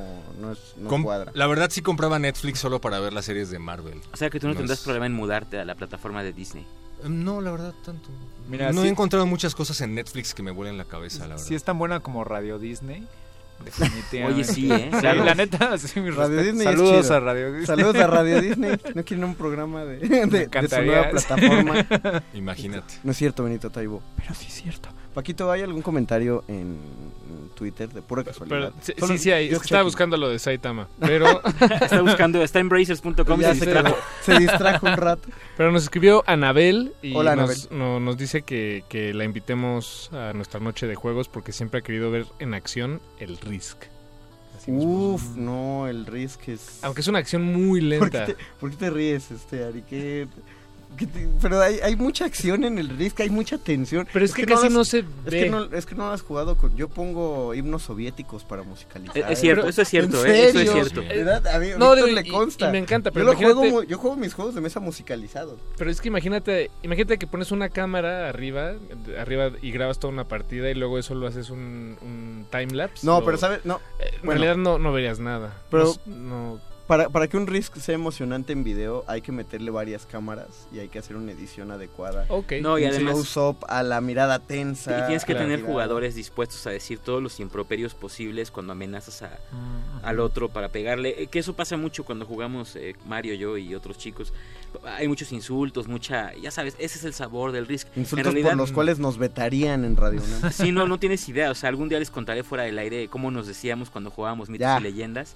no, es, no Com- cuadra. La verdad sí compraba Netflix solo para ver las series de Marvel. O sea que tú no, No tendrás es- problema en mudarte a la plataforma de Disney. No, la verdad, tanto. Mira, no sí- he encontrado muchas cosas en Netflix que me vuelen la cabeza, la verdad. Si es tan buena como Radio Disney. Definitivamente. Oye, sí, ¿eh? Sí, Claro. la neta, sí, mi Radio respeto. Disney es Saludos chido. a Radio Disney. Saludos a Radio Disney. ¿No quieren un programa de, de, de su nueva plataforma? Imagínate. No es cierto, Benito Taibo. Pero sí es cierto. Paquito, ¿hay algún comentario en Twitter de pura casualidad? Pero, sí, Solo- sí, sí, hay. Es que estaba buscando lo de Saitama. Pero. Está buscando, está en Ya se se- distrajo. se distrajo un rato. Pero nos escribió Anabel y Hola, nos, no- nos dice que, que la invitemos a nuestra noche de juegos porque siempre ha querido ver en acción el Risk. Uf, no, el Risk es... Aunque es una acción muy ¿Por qué, lenta. te, por qué te ríes, este, Ari? ¿Qué- pero hay, hay mucha acción en el Risk, hay mucha tensión. Pero es que casi no has- se Es ve. que no, es que no lo has jugado con... Yo pongo himnos soviéticos para musicalizar. Es- es cierto, Pero- eso es cierto, ¿En eh, eso es cierto. ¿Verdad? A mí, No, digo, le consta. y me encanta, pero yo, lo juego, yo juego mis juegos de mesa musicalizados. Pero es que imagínate, imagínate que pones una cámara arriba, arriba y grabas toda una partida y luego eso lo haces un, un timelapse. No, Lo- pero ¿sabes? No. Eh, En bueno. realidad no, no verías nada. Pero no, no- para, para que un Risk sea emocionante en video hay que meterle varias cámaras y hay que hacer una edición adecuada. Ok. No, y Un además- close-up a la mirada tensa. Y tienes que tener mirada- jugadores dispuestos a decir todos los improperios posibles cuando amenazas a, Mm, al otro para pegarle. Eh, Que eso pasa mucho cuando jugamos eh, Mario, yo y otros chicos. Hay muchos insultos, mucha... Ya sabes, ese es el sabor del Risk. Insultos en realidad, por los cuales nos vetarían en Radio UNAM. Sí, no, no tienes idea. O sea, algún día les contaré fuera del aire cómo nos decíamos cuando jugábamos mitos Ya. y leyendas,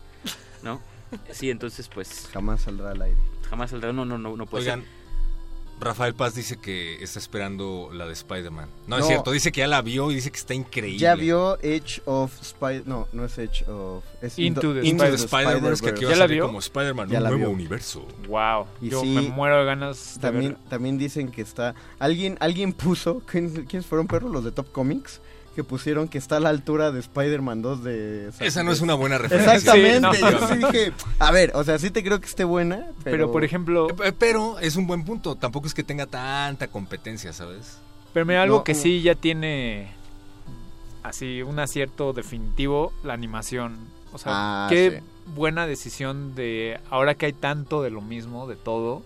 ¿no? Sí, entonces pues Jamás saldrá al aire. jamás saldrá. No, no, no, no puede Oigan, ser. Rafael Paz dice que está esperando la de Spider-Man. No, es cierto, dice que ya la vio y dice que está increíble. Ya vio Edge of Spider... No, no es Edge of... Es Into the Into the Spider- Spider-Verse, que aquí va ¿Ya a salir como Spider-Man, un la nuevo vio. universo. Wow. Y Yo sí, me muero de ganas de También, verla. también dicen que está... Alguien, alguien puso... ¿quién- ¿Quiénes fueron, perros? Los de Top Comics. Que pusieron que está a la altura de Spider-Man 2 de... Esa no es una buena referencia. Exactamente. Sí, no. Yo sí dije... A ver, o sea, sí te creo que esté buena, pero... Pero, por ejemplo, Eh, Pero es un buen punto. Tampoco es que tenga tanta competencia, ¿sabes? pero mira, algo No, que no. sí ya tiene así un acierto definitivo, la animación. O sea, Ah, qué sí. buena decisión de ahora que hay tanto de lo mismo, de todo.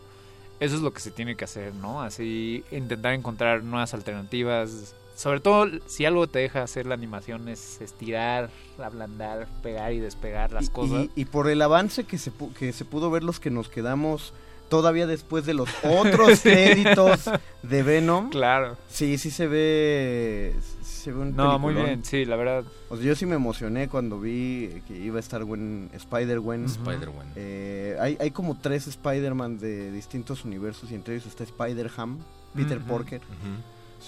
Eso es lo que se tiene que hacer, ¿no? Así intentar encontrar nuevas alternativas. Sobre todo si algo te deja hacer la animación es estirar, ablandar, pegar y despegar las Y- cosas. Y, y por el avance que se, pu- que se pudo ver los que nos quedamos todavía después de los otros créditos de Venom. Claro. Sí, sí se ve, sí se ve un No, muy bien, sí, la verdad. O sea, yo sí me emocioné cuando vi que iba a estar Gwen, Spider-Gwen. Spider-Gwen. Eh, hay, hay como tres Spider-Man de distintos universos y entre ellos está Spider-Ham, Peter Ujú. Porker.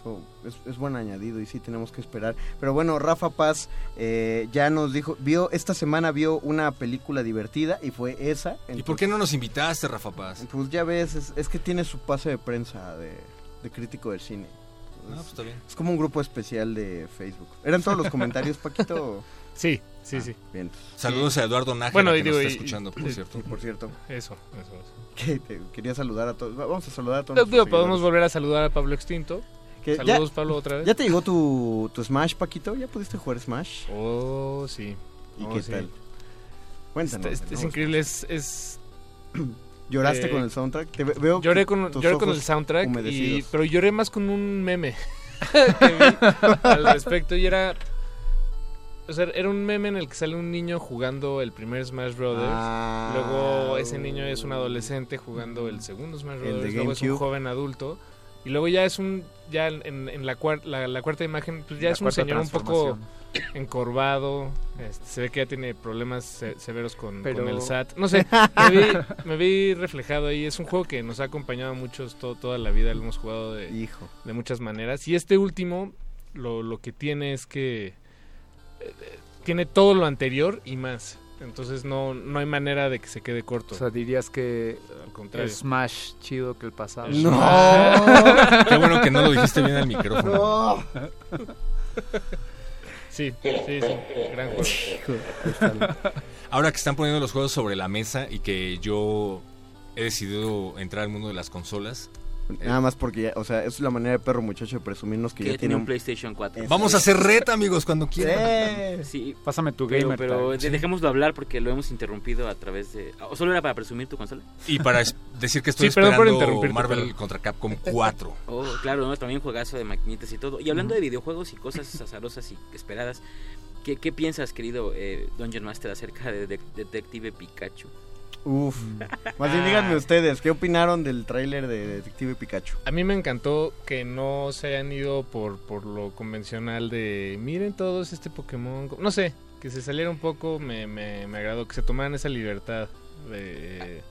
So, es, es buen añadido y sí tenemos que esperar. Pero bueno, Rafa Paz eh, ya nos dijo, vio esta semana vio una película divertida y fue esa. ¿Y por qué no nos invitaste, Rafa Paz? Pues ya ves, es, es que tiene su pase de prensa de, de crítico del cine. Ah, pues está bien. Es como un grupo especial de Facebook. ¿Eran todos los comentarios, Paquito? Sí, sí, sí. Bien. Saludos a Eduardo Nájera Bueno, que nos está y- escuchando, por y- cierto. Sí, por cierto. Eso, eso, eso. Que te- quería saludar a todos. Vamos a saludar a todos. Digo, podemos volver a saludar a Pablo Extinto. Que Saludos, ya- Pablo, otra vez. ¿Ya te llegó tu, tu Smash, Paquito? ¿Ya pudiste jugar Smash? Oh, sí. ¿Y Oh, qué sí. tal? Cuéntanos. Es, de es increíble, es... es- ¿Lloraste eh, con el soundtrack? Te ve- veo lloré con, lloré con el soundtrack, y, pero lloré más con un meme que vi al respecto y era... O sea, era un meme en el que sale un niño jugando el primer Smash Brothers. Ah, luego ese niño es un adolescente jugando el segundo Smash Brothers. Luego es un joven adulto. Y luego ya es un... Ya en, en la, cuar- la, la cuarta imagen, pues ya La es un señor un poco encorvado. este, se ve que ya tiene problemas se- severos con, Pero- con el SAT. No sé, me vi, me vi reflejado ahí. Es un juego que nos ha acompañado a muchos to- toda la vida. Lo hemos jugado de, Hijo. de muchas maneras. Y este último, lo, lo que tiene es que eh, tiene todo lo anterior y más. Entonces no, no hay manera de que se quede corto. O sea, dirías que Al contrario. es más chido que el pasado. No. Qué bueno que no lo dijiste bien al micrófono. No. Sí, sí, sí. Gran juego. Ahora que están poniendo los juegos sobre la mesa y que yo he decidido entrar al mundo de las consolas, Nada más porque, ya- o sea, es la manera de perro muchacho de presumirnos que, Que ya tiene un PlayStation 4. Vamos a hacer reta, amigos, cuando Eh. quieran. Sí. Pásame tu Pero, gamer pero dejémoslo hablar porque lo hemos interrumpido a través de... ¿O solo era para presumir tu consola? Y para es- decir que estoy Sí, por esperando interrumpirte, Marvel pero- contra Capcom 4. Oh, claro, ¿no? También juegazo de maquinitas y todo. Y hablando de videojuegos y cosas azarosas y esperadas, ¿qué, qué piensas, querido eh, Dungeon Master, acerca de, de- Detective Pikachu? Uf. Más bien díganme ustedes, ¿qué opinaron del tráiler de Detective Pikachu? A mí me encantó que no se hayan ido por, por lo convencional de miren todos este Pokémon. No sé, que se saliera un poco, me, me, me agradó, que se tomaran esa libertad de...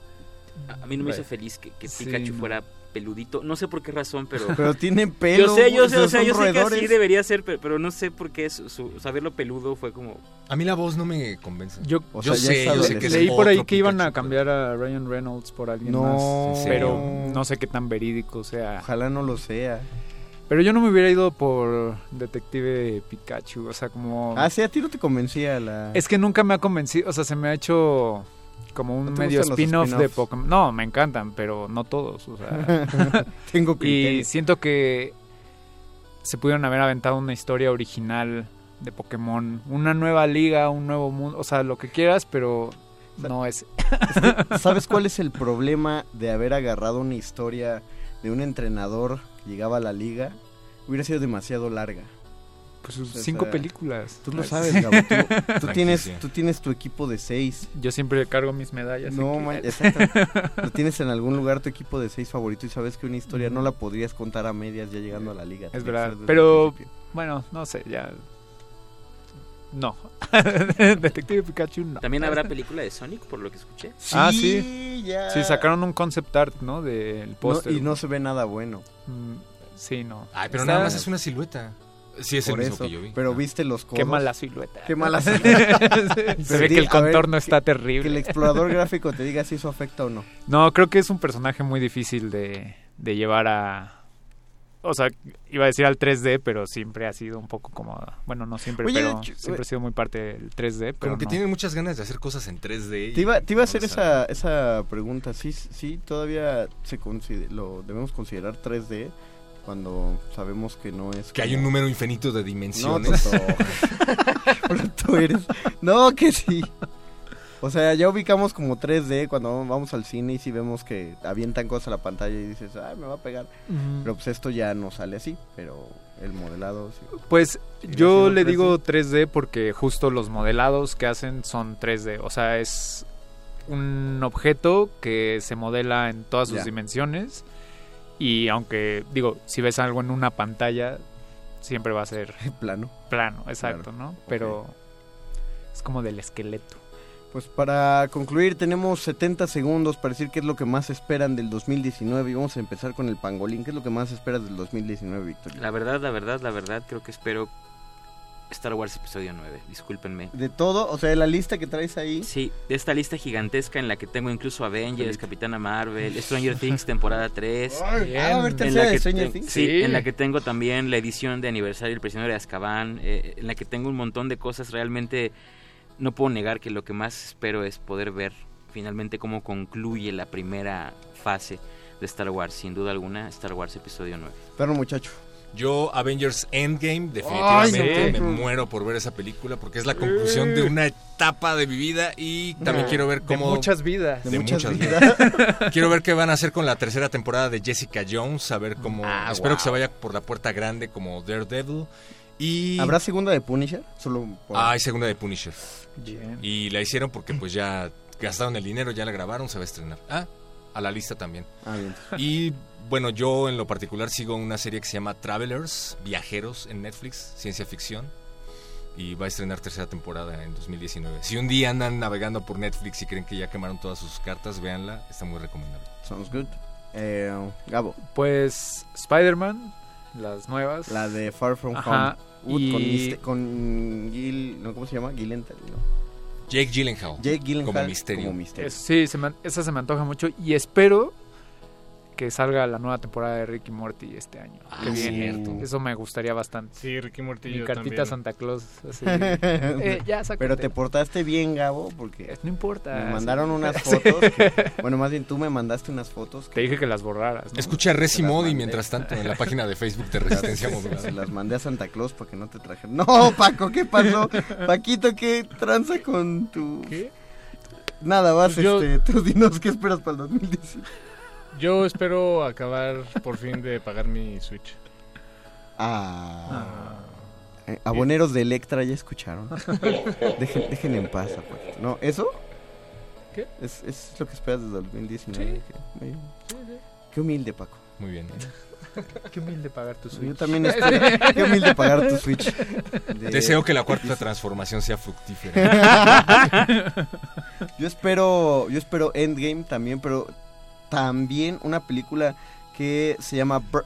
A mí no me hizo feliz que, que Sí, Pikachu no. Peludito. No sé por qué razón, pero... Pero tiene pelo, Yo sé, yo sé, o o sea, yo sé que así debería ser, pero, pero no sé por qué su, su- saberlo peludo fue como... A mí la voz no me convence. Yo, yo sé, yo sé que leí por ahí que iban a cambiar a Ryan Reynolds por alguien No, más. ¿en Pero no sé qué tan verídico sea. Ojalá no lo sea. Pero yo no me hubiera ido por Detective Pikachu. O sea, como. Ah, sí, a ti no te convencía la... Es que nunca me ha convencido. O sea, se me ha hecho como un ¿No te medio spin-off de? Pokémon. No, me encantan, pero no todos. O sea. Tengo criterio. Y siento que se pudieron haber aventado una historia original de Pokémon. Una nueva liga, un nuevo mundo. O sea, lo que quieras, pero no es. ¿Sabes cuál es el problema de haber agarrado una historia de un entrenador que llegaba a la liga? Hubiera sido demasiado larga. Pues O sea, cinco películas. Tú lo sabes, Gabo. Tú, tienes, tú tienes tu equipo de seis. Yo siempre cargo mis medallas. No, man, exacto. Lo tienes en algún lugar tu equipo de seis favorito y sabes que una historia no la podrías contar a medias ya llegando a la liga. Es verdad. Pero, bueno, no sé, ya. No. Detective Pikachu no. También habrá película de Sonic, por lo que escuché. ah, Sí, sí. ya. Sí, sacaron un concept art, ¿no? Del No, póster. y no se ve nada bueno. Mm, Sí, no. Ay, pero Está- nada más es una silueta. Sí, es el mismo eso, que yo vi. Pero viste los codos. Qué mala silueta. Qué mala silueta. Se ve que el ver, contorno está que- terrible. Que el explorador gráfico te diga si eso afecta o no. No, creo que es un personaje muy difícil de, de llevar a... O sea, iba a decir al 3D, pero siempre ha sido un poco como... Bueno, no siempre, Oye, pero siempre ha sido muy parte del 3D. Pero Como que no. tienen muchas ganas de hacer cosas en 3D. y Te iba, te iba a hacer esa, esa pregunta. ¿Sí, sí todavía se consider- lo debemos considerar 3D cuando sabemos que no es... Que hay un número infinito de dimensiones. Tú eres... No, que sí. O sea, ya ubicamos como 3D cuando vamos al cine y si vemos que avientan cosas a la pantalla y dices, ay, me va a pegar. Pero pues esto ya no sale así, pero el modelado sí. Pues ¿Sigue yo le 3D? digo 3D porque justo los modelados que hacen son 3D. O sea, es un objeto que se modela en todas sus Ya. dimensiones. Y aunque, digo, si ves algo en una pantalla, siempre va a ser plano. Plano, exacto, Claro. ¿no? Pero es como del esqueleto. Pues para concluir tenemos 70 segundos para decir qué es lo que más esperan del 2019 y vamos a empezar con el pangolín. ¿Qué es lo que más esperas del 2019, Victoria? La verdad, la verdad, la verdad, creo que espero Star Wars Episodio 9. Discúlpenme. De todo, o sea, la lista que traes ahí. Sí, de esta lista gigantesca en la que tengo incluso Avengers, Capitana Marvel, Stranger Things temporada 3. Ay, ah, a haber en tercera la de que Stranger ten- Things. Sí, Sí. en la que tengo también la edición de aniversario del prisionero de Azkaban, eh, en la que tengo un montón de cosas realmente no puedo negar que lo que más espero es poder ver finalmente cómo concluye la primera fase de Star Wars, sin duda alguna, Star Wars Episodio 9. Perro muchacho. Yo, Avengers Endgame, definitivamente Ay, me muero por ver esa película porque es la conclusión de una etapa de mi vida y también De- quiero ver de cómo... muchas vidas. De, De muchas, muchas vidas. quiero ver qué van a hacer con la tercera temporada de Jessica Jones, a ver cómo... Ah, espero wow. que se vaya por la puerta grande como Daredevil. Y... ¿Habrá segunda de Punisher? Solo por- Ah, hay segunda de Punisher. Y la hicieron porque pues ya gastaron el dinero, ya la grabaron, se va a estrenar. Ah, a la lista también. Ah, bien. Y bueno, yo en lo particular sigo una serie que se llama Travelers, Viajeros en Netflix, ciencia ficción. Y va a estrenar tercera temporada en 2019. Si un día andan navegando por Netflix y creen que ya quemaron todas sus cartas, véanla, está muy recomendable. Sounds good. Eh, Gabo. Pues Spider-Man, las nuevas. La de Far From Ajá, Home. Y- con, Miste- con Gil, ¿no? ¿Cómo se llama? Gyllenhaal, ¿no? Jake Gyllenhaal. Jake Gyllenhaal Como misterio. como misterio. Es- sí, se me- esa se me antoja mucho y espero que salga la nueva temporada de Ricky Morty este año. Ah, que viene. Eso me gustaría bastante. Sí, Ricky Morty Mi yo cartita también. a Santa Claus. así, eh, ya. Pero te portaste bien, Gabo, porque no importa. me sí. mandaron unas Sí. fotos. que- bueno, más bien tú me mandaste unas fotos. Te dije que las borraras. ¿no? Escucha Resi Modi mientras tanto en la página de Facebook de Resistencia Se las mandé a Santa Claus para que no te trajeran. No, Paco, ¿qué pasó? Paquito, ¿qué tranza con tu...? ¿Qué? Nada más, Pues yo- este, tú dinos qué esperas para el 2019. Yo espero acabar por fin de pagar mi Switch. Ah. Eh, aboneros de Electra, ¿ya escucharon? dejen, dejen en paz, a Paquito. ¿No? ¿Eso? ¿Qué? Es, es lo que esperas desde 2019. Sí. que- muy- Qué humilde, Paco. Muy bien. Qué humilde pagar tu Switch. Yo también espero. Qué humilde pagar tu Switch. de- Deseo que la cuarta transformación sea fructífera. yo espero, yo espero Endgame también, pero también una película que se llama Br-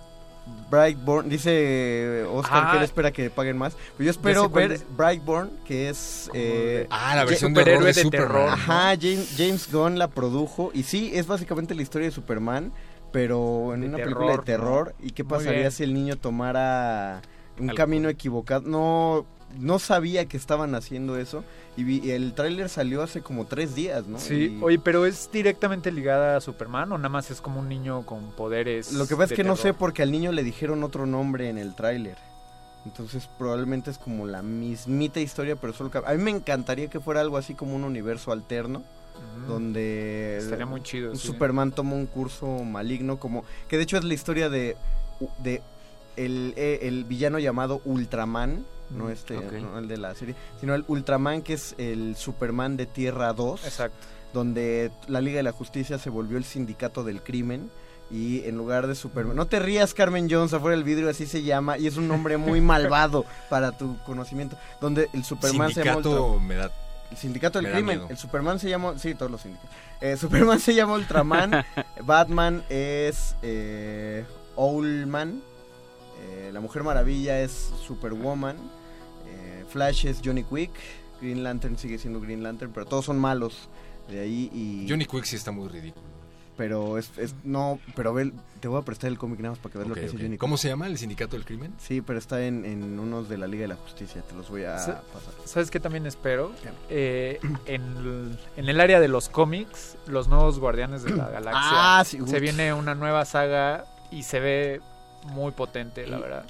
Brightborn. Dice Oscar Ah. que él espera que paguen más. Pero yo espero ver es. Brightborn, que es eh, Ah, la versión de de de Superman. terror. Ajá, James, James Gunn la produjo y sí, es básicamente la historia de Superman, pero en De una terror, película de ¿no? terror. ¿Y qué pasaría si el niño tomara un Algo. camino equivocado? No, no sabía que estaban haciendo eso y, vi- el tráiler salió hace como tres días, ¿no? Sí, Y oye, pero ¿es directamente ligada a Superman o nada más es como un niño con poderes? Lo que pasa es que no sé porque al niño le dijeron otro nombre en el tráiler. Entonces probablemente es como la mismita historia, pero solo que... A mí me encantaría que fuera algo así como un universo alterno. Donde Estaría muy chido. un sí. Superman toma un curso maligno como que de hecho es la historia de de el, eh, el villano llamado Ultraman no Mm, este no el de la serie sino el Ultraman que es el Superman de Tierra 2 Exacto. donde la Liga de la Justicia se volvió el sindicato del crimen y en lugar de Superman no te rías Carmen Jones afuera del vidrio así se llama y es un nombre muy malvado para tu conocimiento donde el Superman se llama Sindicato me da el sindicato del crimen. miedo. El Superman se llama. Sí, todos los sindicatos. Eh, Superman se llama Ultraman. Batman es. Eh, Owlman. eh, la Mujer Maravilla es Superwoman. Flash es Johnny Quick. Green Lantern sigue siendo Green Lantern. Pero todos son malos. De ahí y. Johnny Quick sí está muy ridículo. Pero es, es- No, pero ve, te voy a prestar el cómic nada más para que veas Ok, lo que hace Johnny Quick. ¿Cómo se llama? ¿El Sindicato del Crimen? Sí, pero está en, en unos de la Liga de la Justicia. Te los voy a Sa- pasar. ¿Sabes qué también espero? Eh, en, el, en el área de los cómics, los nuevos Guardianes de la Galaxia. Ah, sí, Se viene una nueva saga y se ve muy potente, la verdad.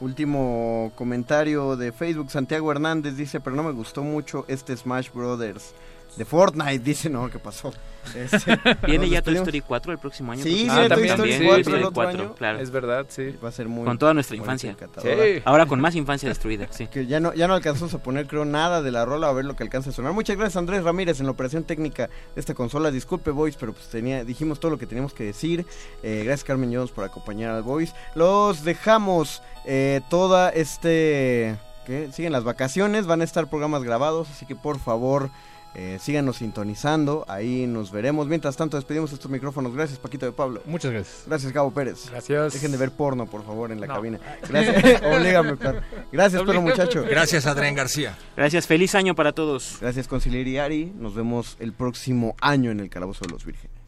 Último comentario de Facebook, Santiago Hernández dice, pero no me gustó mucho este Smash Brothers de Fortnite, dice, no, ¿qué pasó? Este, ¿Viene ya Toy. Story 4 el próximo año? Sí, Ah, Toy también, Story sí, 4 sí, el el otro 4, año. claro. Es verdad, sí. Va a ser muy... Con toda nuestra infancia. Sí. Ahora con más infancia destruida, sí. Que ya no, ya no alcanzamos a poner, creo, nada de la rola, a ver lo que alcanza a sonar. Muchas gracias, Andrés Ramírez, en la operación técnica de esta consola. Disculpe, Voice, pero pues tenía, dijimos todo lo que teníamos que decir. Eh, gracias, Carmen Jones, por acompañar al Voice. Los dejamos eh, toda este... ¿Qué? Siguen las vacaciones, van a estar programas grabados, así que por favor... Eh, síganos sintonizando, ahí nos veremos. Mientras tanto, despedimos estos micrófonos. Gracias, Paquito de Pablo. Muchas gracias. Gracias, Gabo Pérez. Gracias. Dejen de ver porno, por favor, en la No. cabina. Gracias. Oblígame, perro. Gracias, perro muchacho. Gracias, Adrián García. Gracias, feliz año para todos. Gracias, Conciliar y Ari. Nos vemos el próximo año en el Calabozo de los Vírgenes.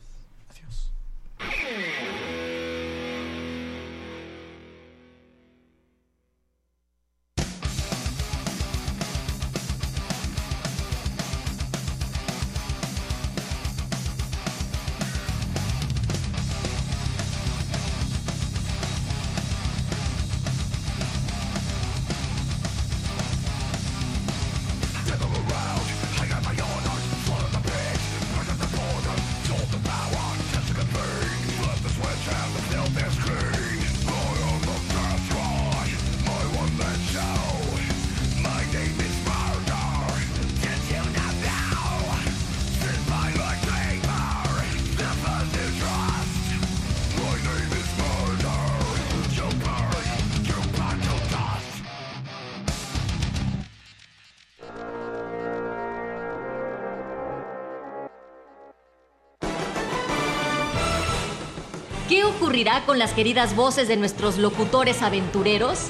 con las queridas voces de nuestros locutores aventureros?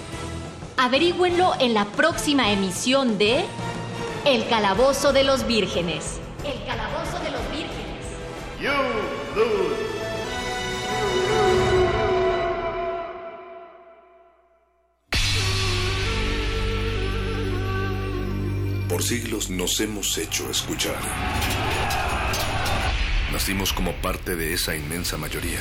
Averígüenlo en la próxima emisión de El Calabozo de los Vírgenes. El Calabozo de los Vírgenes. You lose. Por siglos nos hemos hecho escuchar. Nacimos como parte de esa inmensa mayoría.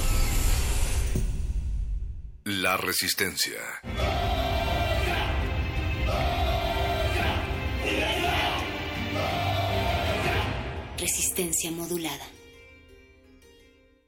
la resistencia. Resistencia modulada.